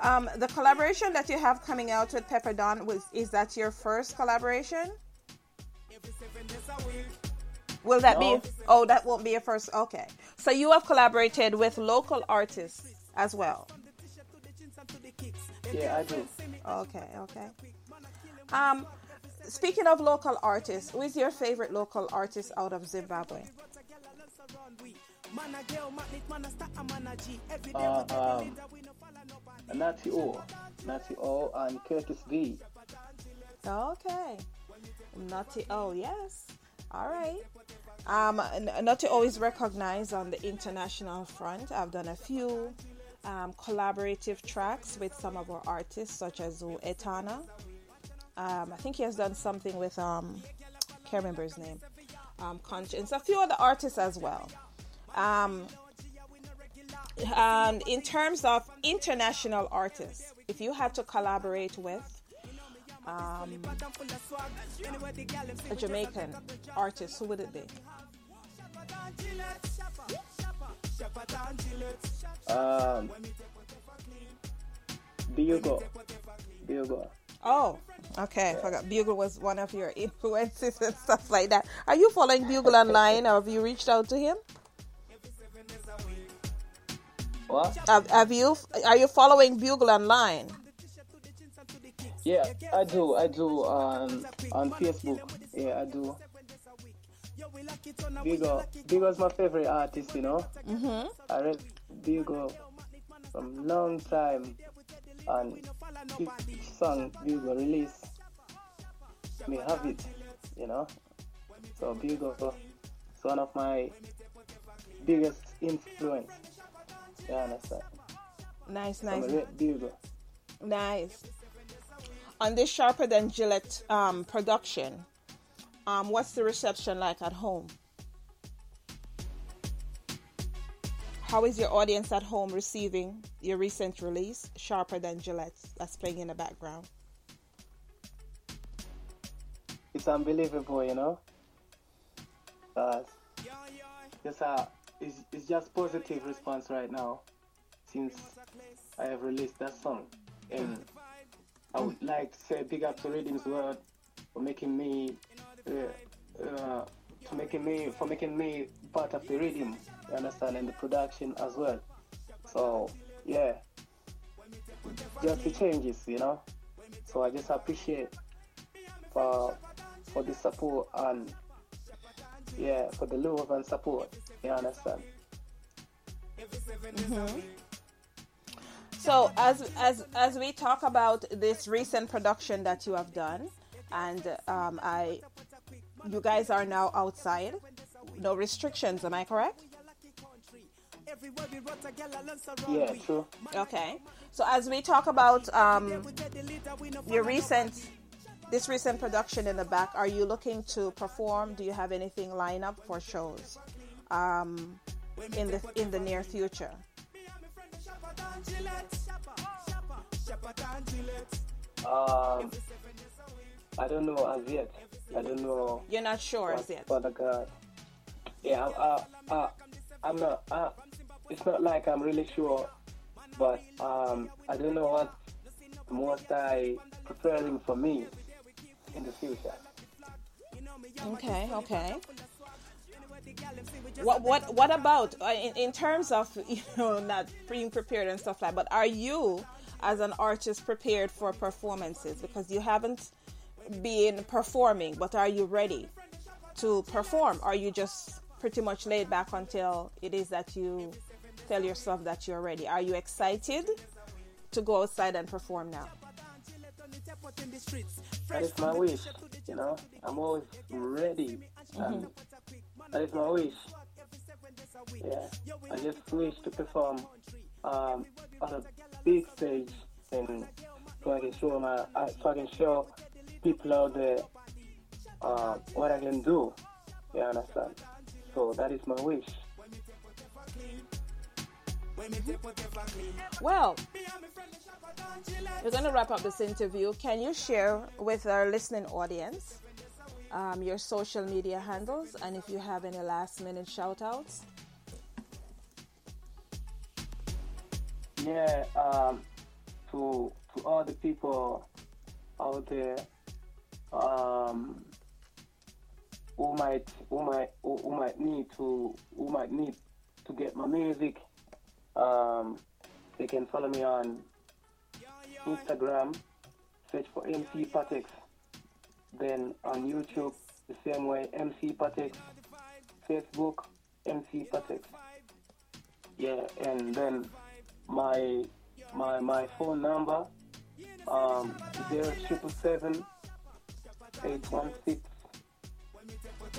Speaker 1: Um, the collaboration that you have coming out with Pepper Dawn was is that your first collaboration? Will that
Speaker 13: No.
Speaker 1: be? Oh, that won't be your first. Okay, so you have collaborated with local artists as well.
Speaker 13: Yeah, I do.
Speaker 1: Okay, okay. Um, speaking of local artists, who is your favorite local artist out of Zimbabwe?
Speaker 13: Uh, um, Natty O, Natty O, and Curtis B.
Speaker 1: Okay. Natty O, yes. All right. Um, n- Natty O is recognized on the international front. I've done a few um, collaborative tracks with some of our artists, such as U Etana. Um, I think he has done something with, um, can't remember his name, um, Konshens, a few other artists as well. Um, and in terms of international artists, if you had to collaborate with um, a Jamaican artist, who would it be?
Speaker 13: Um, Bugle. Bugle.
Speaker 1: Oh, okay. I forgot. Bugle was one of your influences and stuff like that. Are you following Bugle online or have you reached out to him?
Speaker 13: What?
Speaker 1: Have, have you? Are you following Bugle online?
Speaker 13: Yeah, I do. I do um, on Facebook. Yeah, I do. Bugle. Bugle's my favorite artist, you know.
Speaker 1: Mm-hmm.
Speaker 13: I read Bugle from long time, and each song Bugle release, me have it, you know. So Bugle is one of my biggest influence. You understand?
Speaker 1: Nice, nice,
Speaker 13: Bugle.
Speaker 1: nice. On this Sharper Than Gillette um, production, um, what's the reception like at home? How is your audience at home receiving your recent release, Sharper Than Gillette, that's playing in the background?
Speaker 13: it's unbelievable, you know. Uh, just it's, it's just positive response right now since I have released that song, and I would like to say big up to Rhythms World for making me, uh, uh, for making me, for making me part of the rhythm. You understand, and the production as well. So yeah, just the changes, you know. So I just appreciate for for the support and yeah, for the love and support. You understand?
Speaker 1: Mhm. So as as as we talk about this recent production that you have done, and um, I, you guys are now outside, no restrictions. Am I correct?
Speaker 13: Yeah, true.
Speaker 1: Okay. So as we talk about um, your recent, this recent production in the back, are you looking to perform? Do you have anything lined up for shows um, in the in the near future?
Speaker 13: Um, I don't know as yet. I don't know.
Speaker 1: You're not sure as yet.
Speaker 13: Father God. Yeah, I, I, I, I'm not. I, it's not like I'm really sure, but um, I don't know what most I preparing for me in the future.
Speaker 1: Okay, okay. What what what about uh, in, in terms of you know not being prepared and stuff like? But are you as an artist prepared for performances because you haven't been performing, but are you ready to perform? Are you just pretty much laid back until it is that you tell yourself that you're ready? Are you excited to go outside and perform now?
Speaker 13: That is my wish. You know, I'm always ready. And that is my wish. Yeah, I just wish to perform um, on a big stage and so I can show my, uh, so I can show people out there uh, what I can do. You understand? So that is my wish.
Speaker 1: Well, we're going to wrap up this interview. Can you share with our listening audience um, your social media handles and if you have any last minute shout outs?
Speaker 13: Yeah, um, to to all the people out there um, who might who might who, might need to who might need to get my music, um, they can follow me on Instagram, search for MC Pattexx. Then on YouTube, the same way, MC Pattexx. Facebook, MC Pattexx. Yeah, and then my my my phone number um zero triple seven eight one six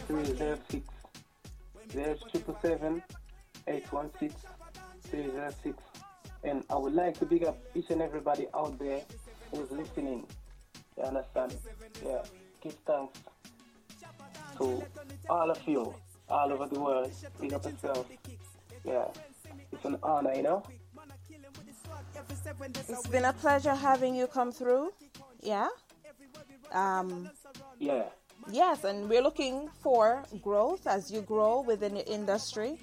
Speaker 13: three zero six zero triple seven eight one six three zero six and I would like to big up each and everybody out there who's listening. You understand? Yeah. Give thanks to all of you all over the world. Big up yourself. Yeah. It's an honor, you know?
Speaker 1: It's been a pleasure having you come through. Yeah. Um,
Speaker 13: yeah.
Speaker 1: Yes, and we're looking for growth as you grow within the industry.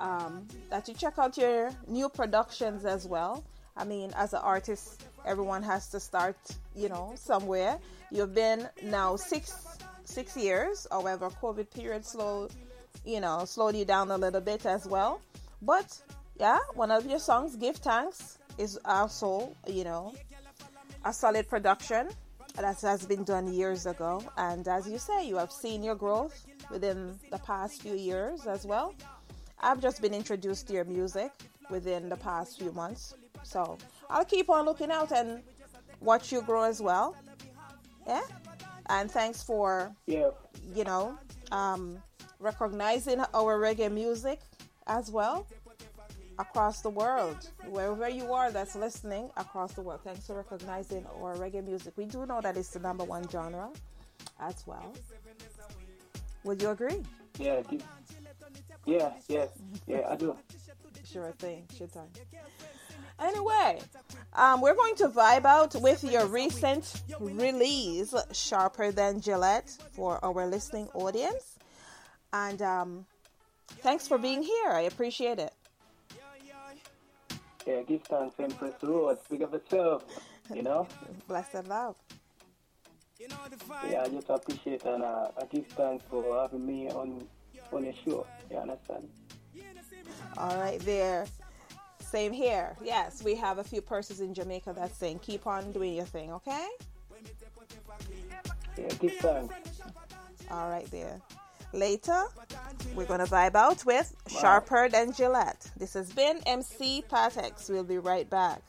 Speaker 1: Um, that you check out your new productions as well. I mean, as an artist, everyone has to start, you know, somewhere. You've been now six six years. However, COVID period slowed, you know, slowed you down a little bit as well. But yeah, one of your songs, "Give Thanks," is also, you know, a solid production that has been done years ago. And as you say, you have seen your growth within the past few years as well. I've just been introduced to your music within the past few months. So I'll keep on looking out and watch you grow as well. Yeah. And thanks for,
Speaker 13: yeah.
Speaker 1: you know, um, recognizing our reggae music as well across the world. Wherever you are that's listening across the world, thanks for recognizing our reggae music. We do know that it's the number one genre as well. Would you agree?
Speaker 13: Yeah, yeah, yeah, yeah, I do.
Speaker 1: Sure thing, sure thing. Anyway, um, we're going to vibe out with your recent release, Sharper Than Gillette, for our listening audience. And um, thanks for being here. I appreciate it.
Speaker 13: Yeah, give thanks and press the road. Speak of yourself, you know?
Speaker 1: Blessed love.
Speaker 13: Yeah, I just appreciate and uh, I give thanks for having me on on your show. You understand?
Speaker 1: All right, there. Same here. Yes, we have a few persons in Jamaica that's saying, keep on doing your thing, okay?
Speaker 13: Yeah, give thanks.
Speaker 1: All right, there. Later, we're going to vibe out with wow. Sharper Than Gillette. This has been MC Pattexx. We'll be right back.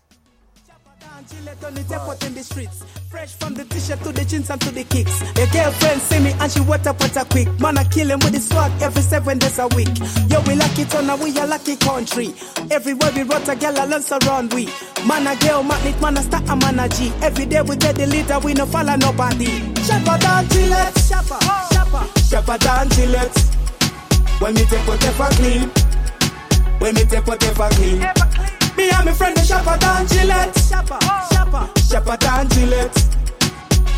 Speaker 4: Fresh from the t-shirt to the jeans and to the kicks. Your girlfriend see me and she with a quick. Man, I kill him with the swag every seven days a week. Yo, we lucky town we a lucky country. Everywhere we rot a girl, I learn surround we. Man, a girl, magnet, man, a star, a man, a G. Every day we get the leader, we no follow nobody. Shopper down Gillette, shopper, shopper, shopper down Gillette. When me take whatever clean, when me take whatever clean. Me and my friend the shopper down Gillette, shopper, shopper, shopper down Gillette.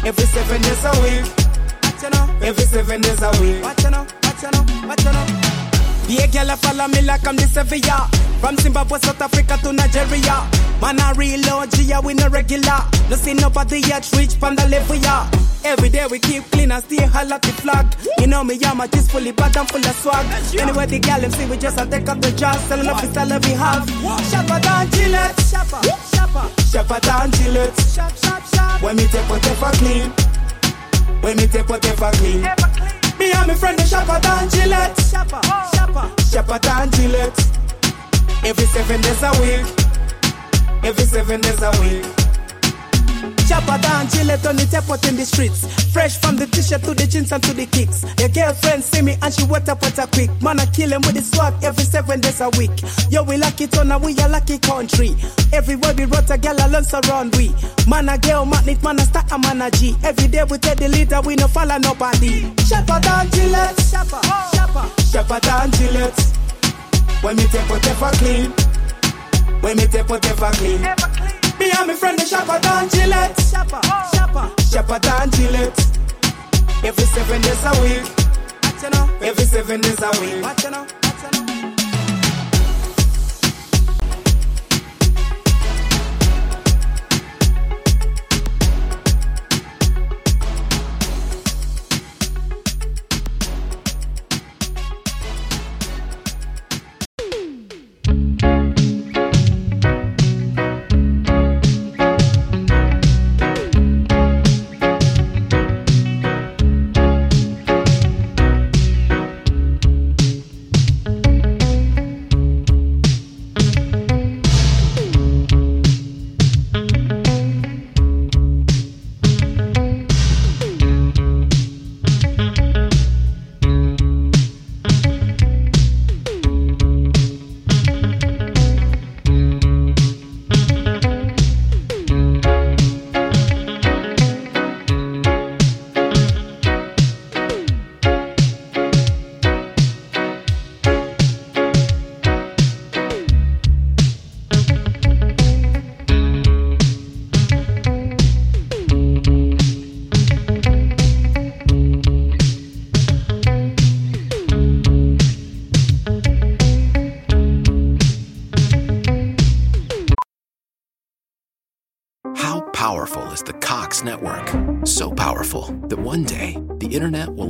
Speaker 4: Every seven days a week, every seven days a week. Watch you know, watch you know, watch you know. Yeah, girl, follow me like I'm the Sevilla. From Zimbabwe, South Africa to Nigeria. Man, I real OG, we no regular. No see nobody yet reach from the level, yeah. Every day we keep clean and stay like the flag. You know me, yeah, my just fully bad and full of swag. Anyway, the gal see we just a take up the jazz, selling off the style we have. Shopper down Gillette, shopper, shopper, shopper down Gillette. Shop, shop, shop. When me take whatever clean, when me take whatever clean. Me and my friend the shopper down Gillette, shopper, shopper, shopper down Gillette. Every seven days a week, every seven days a week. Chopper down, Gillette on the tap out in the streets. Fresh from the t-shirt to the jeans and to the kicks. Your girlfriend see me and she wet up with a quick. Man, I kill him with the swag every seven days a week. Yo, we lucky town and we a lucky country. Everywhere we rot a girl, I learn surround we. Man, a girl, magnet, man, a star, a man, a G. Every day we take the leader, we no follow nobody. Chopper down, Gillette, shopper, shopper, shopper down, Gillette. When me take whatever clean, when me take whatever clean. Me and my friend the shopper down Gillette, shopper, shopper, shopper down Gillette. Every seven days a week, every seven days a week.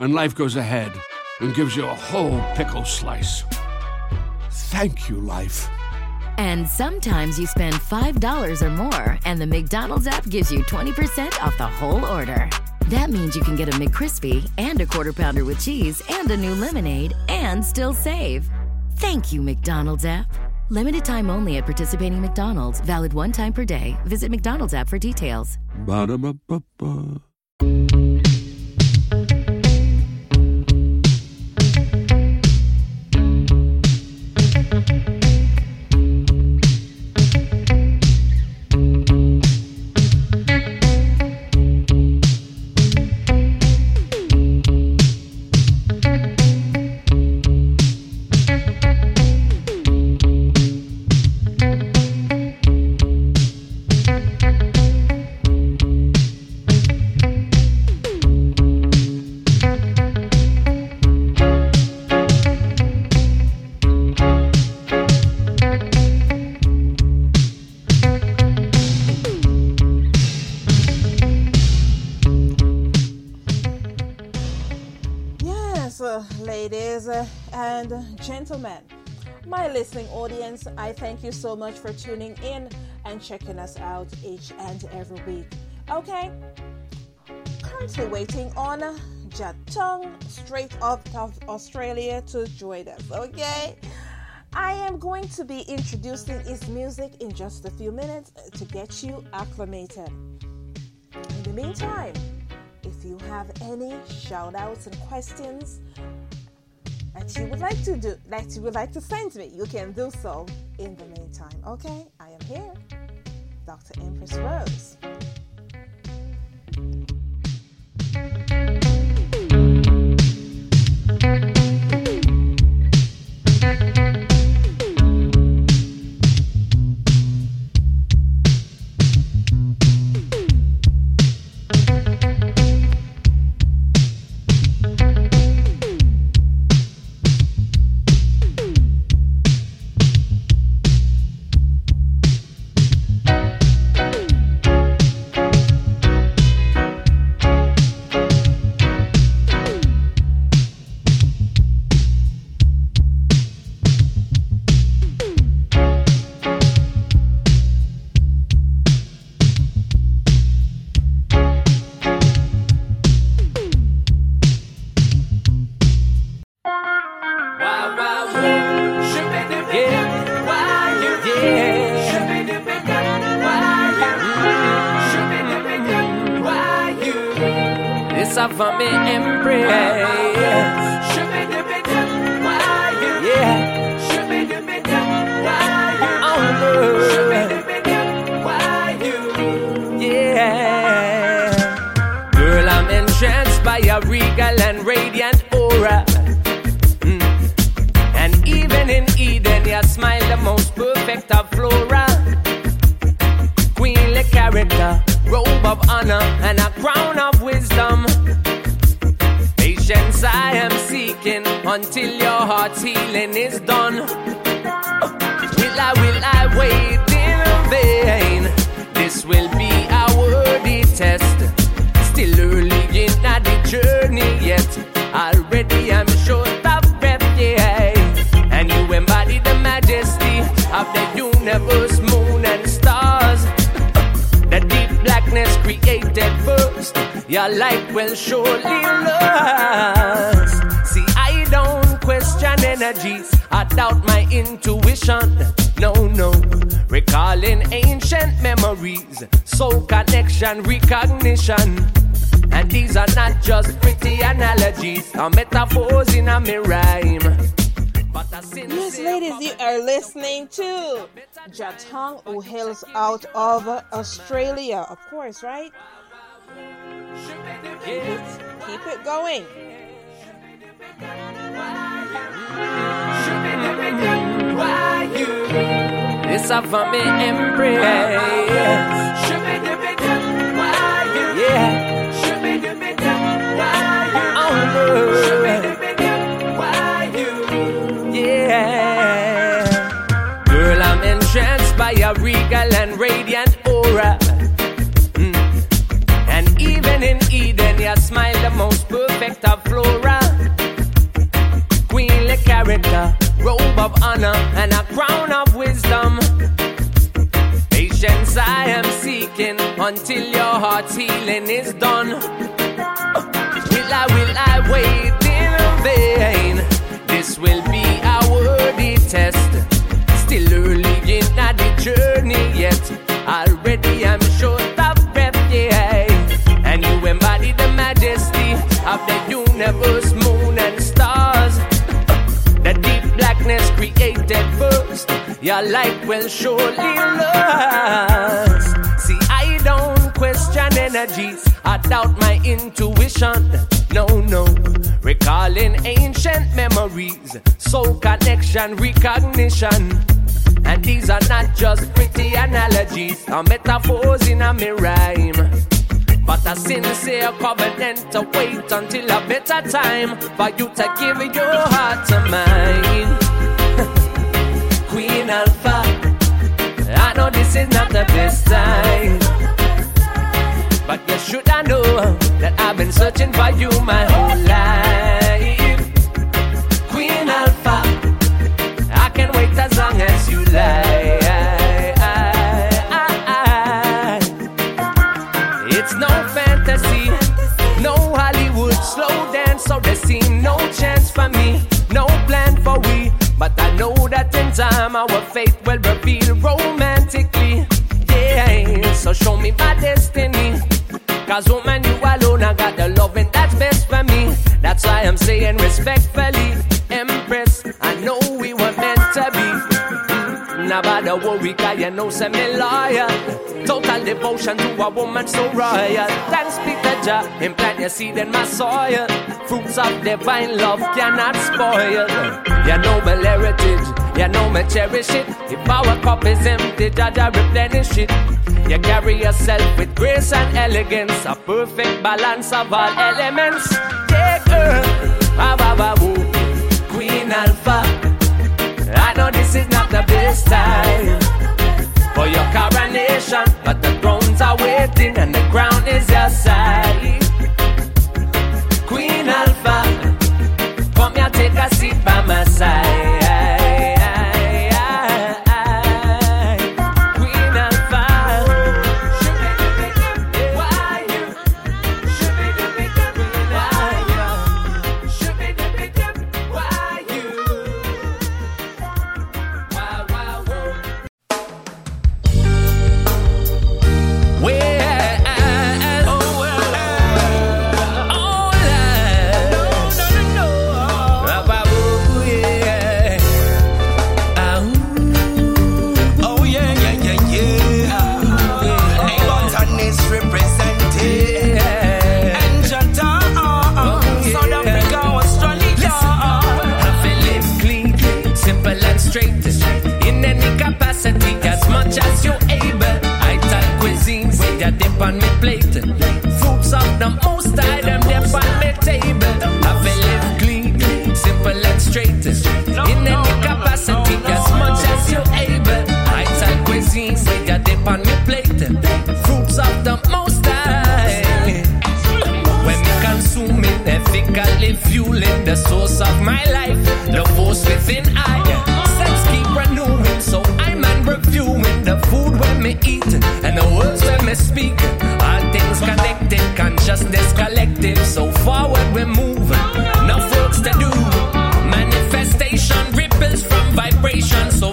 Speaker 11: and life goes ahead and gives you a whole pickle slice. Thank you, life.
Speaker 12: And sometimes you spend $5 or more, and the McDonald's app gives you 20% off the whole order. That means you can get a McCrispy and a quarter pounder with cheese and a new lemonade and still save. Thank you, McDonald's app. Limited time only at participating McDonald's. Valid one time per day. Visit McDonald's app for details.
Speaker 11: Ba-da-ba-ba-ba.
Speaker 1: Audience, I thank you so much for tuning in and checking us out each and every week. Okay, currently waiting on Jah Tung straight up of Australia to join us. Okay. I am going to be introducing his music in just a few minutes to get you acclimated. In the meantime, if you have any shout outs and questions that you would like to do that you would like to send me, you can do so in the meantime. Okay, I am here. Dr. Empress Rose. Out of Australia, of course, right? Keep it, keep it going.
Speaker 3: Why you? This a for me embrace. Yeah. Oh, no. Yeah. Your and radiant aura. Mm. And even in Eden, you smile the most perfect of flora. Queenly character, robe of honor, and a crown of wisdom. Patience I am seeking until your heart's healing is done. Will I, will I wait in vain? This will I'm short of breath, yeah. And you embody the majesty of the universe, moon and stars. The deep blackness created first. Your light will surely last. See, I don't question energies. I doubt my intuition. No, no. Recalling ancient memories. Soul connection, recognition. And these are not just pretty analogies or metaphors in a me rhyme. But a sincere covenant to wait until a better time for you to give your heart to mine. Queen Alpha, I know this is not the best time. But you should I know that I've been searching for you my whole life. Queen Alpha, I can wait as long as you like. It's no fantasy, no Hollywood slow dance, so there seem no chance for me, no plan for we. But I know that in time our fate will reveal romantically. Yeah, so show me my destiny. Cause woman, you alone, I got the loving that's best for me. That's why I'm saying respectfully, be. Now bother worry, cause you know, send me loyal. Total devotion to a woman so royal. Thanks be to Jah, implant your seed in my soil. Fruits of divine love cannot spoil. Your noble heritage, you know me cherish it. If our cup is empty, Jah Jah replenish it. You carry yourself with grace and elegance, a perfect balance of all elements. Take her. Queen Alpha. I know this is not the best time for your coronation, but the thrones are waiting and the crown is your side. Capacity, as much as you're able. I type cuisines, with a dip on me plate. Fruits of the most high, them dip on me table. I feel live clean, simple and straight. In any capacity, as much as you're able. I type cuisines, with a dip on me plate. Fruits of the most high. When me consuming, ethically fueling the source of my life, the force within I. consciousness collective. So forward we move, enough works to do. Manifestation ripples from vibration, so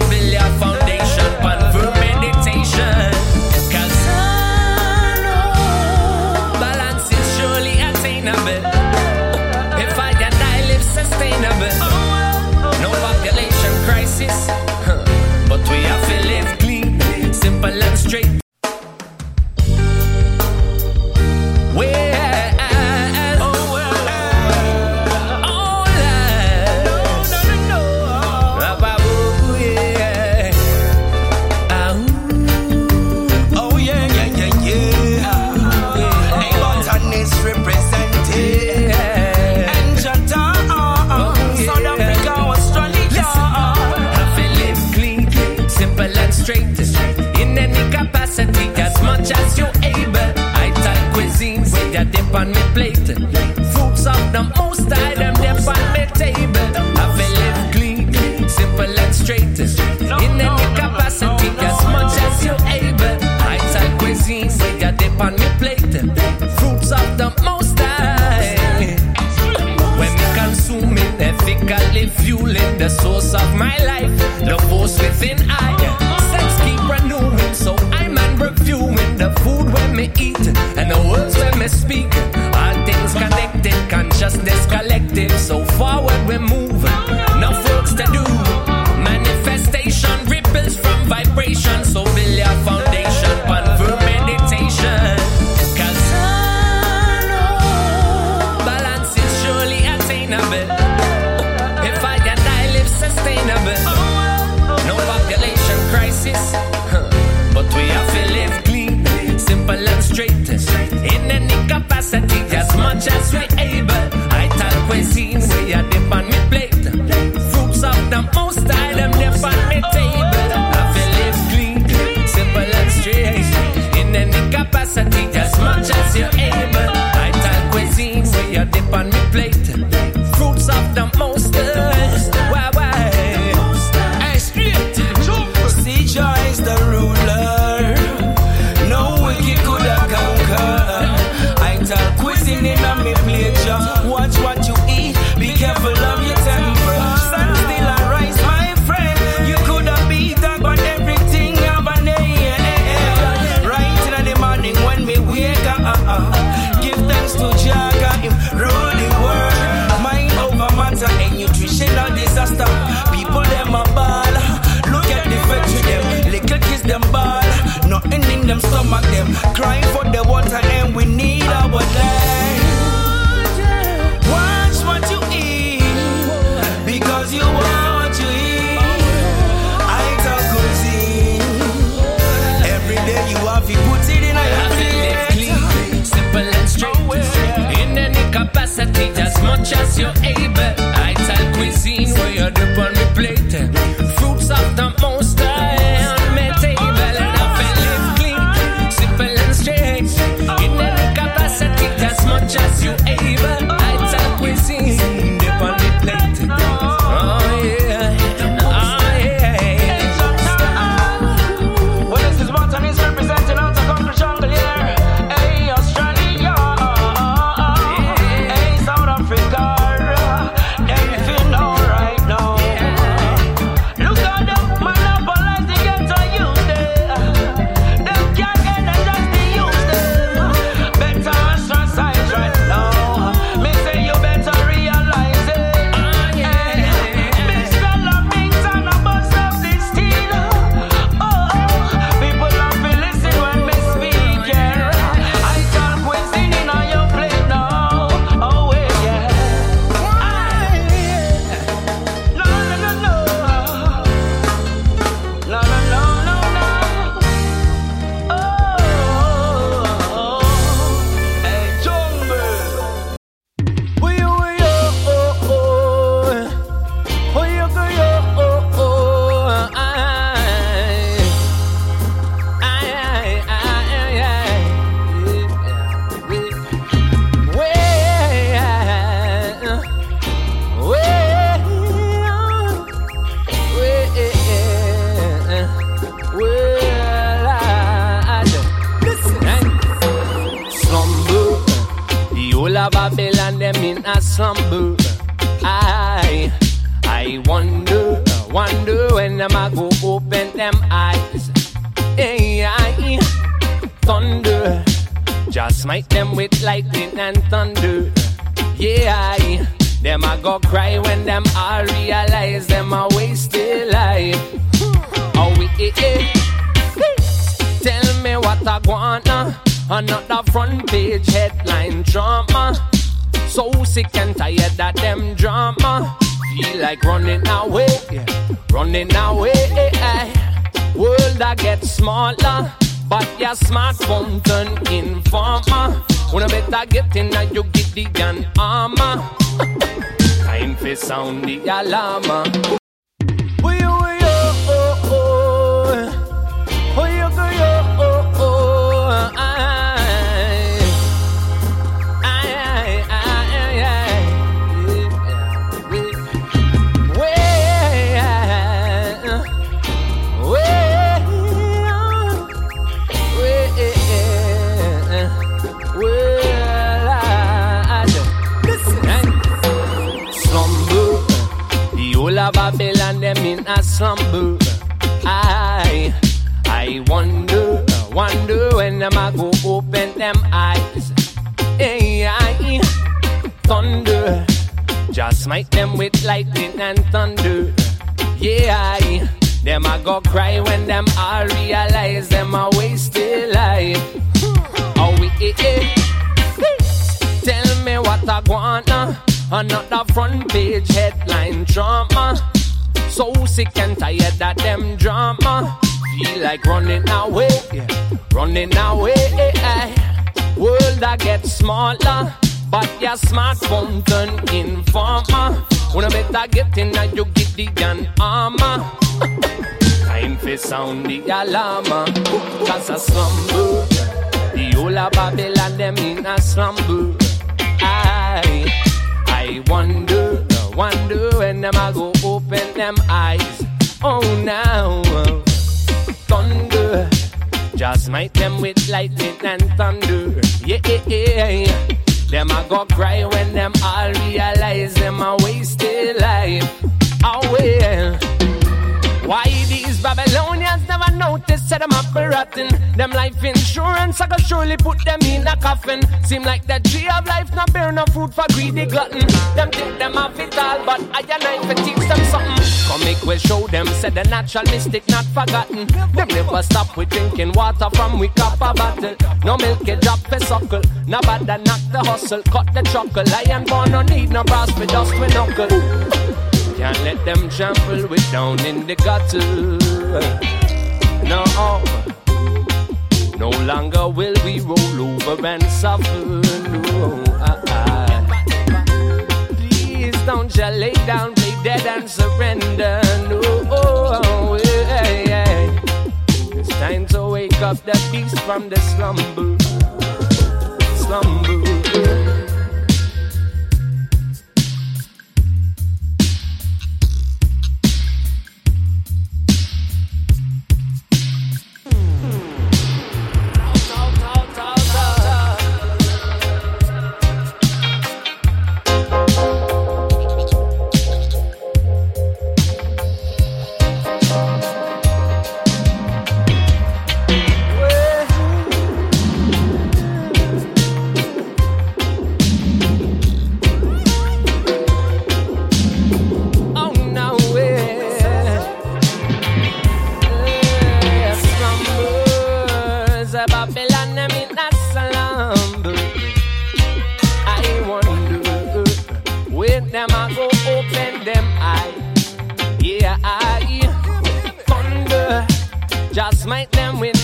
Speaker 3: the most high, them dip on me table. I feel live clean, simple and straight. your smartphone turn informer. Wanna better get in now you get the gun armor. Time for sound the alarm. Cause a slumber. The whole of Babylon them in a slumber. I, I wonder, wonder when them I go open them eyes. Oh now, thunder. Just smite them with lightning and thunder. Yeah, yeah, yeah. Them a go cry when them all realize them a wasted life. Oh well. Why these Babylonians never noticed that them up rotten? Them life insurance I could surely put them in a coffin. Seem like the tree of life not bear no fruit for greedy glutton. Them think them have it all, but I a knife a Make we show them, said the natural mystic not forgotten. Them never stop with drinking water from we copper bottle. No milk a drop for suckle. No bad knock the hustle, cut the chuckle. Lion born no need no brass we dust with knuckle. Can't let them trample we down in the gutter. No, no longer will we roll over and suffer. No, uh, uh. Please don't you lay down, dead and surrender. No, oh, yeah, yeah. It's time to wake up the beast from the slumber. Slumber.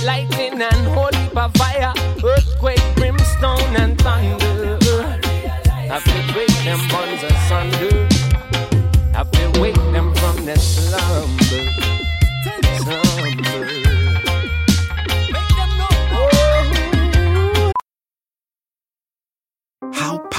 Speaker 3: Lightning and holy fire,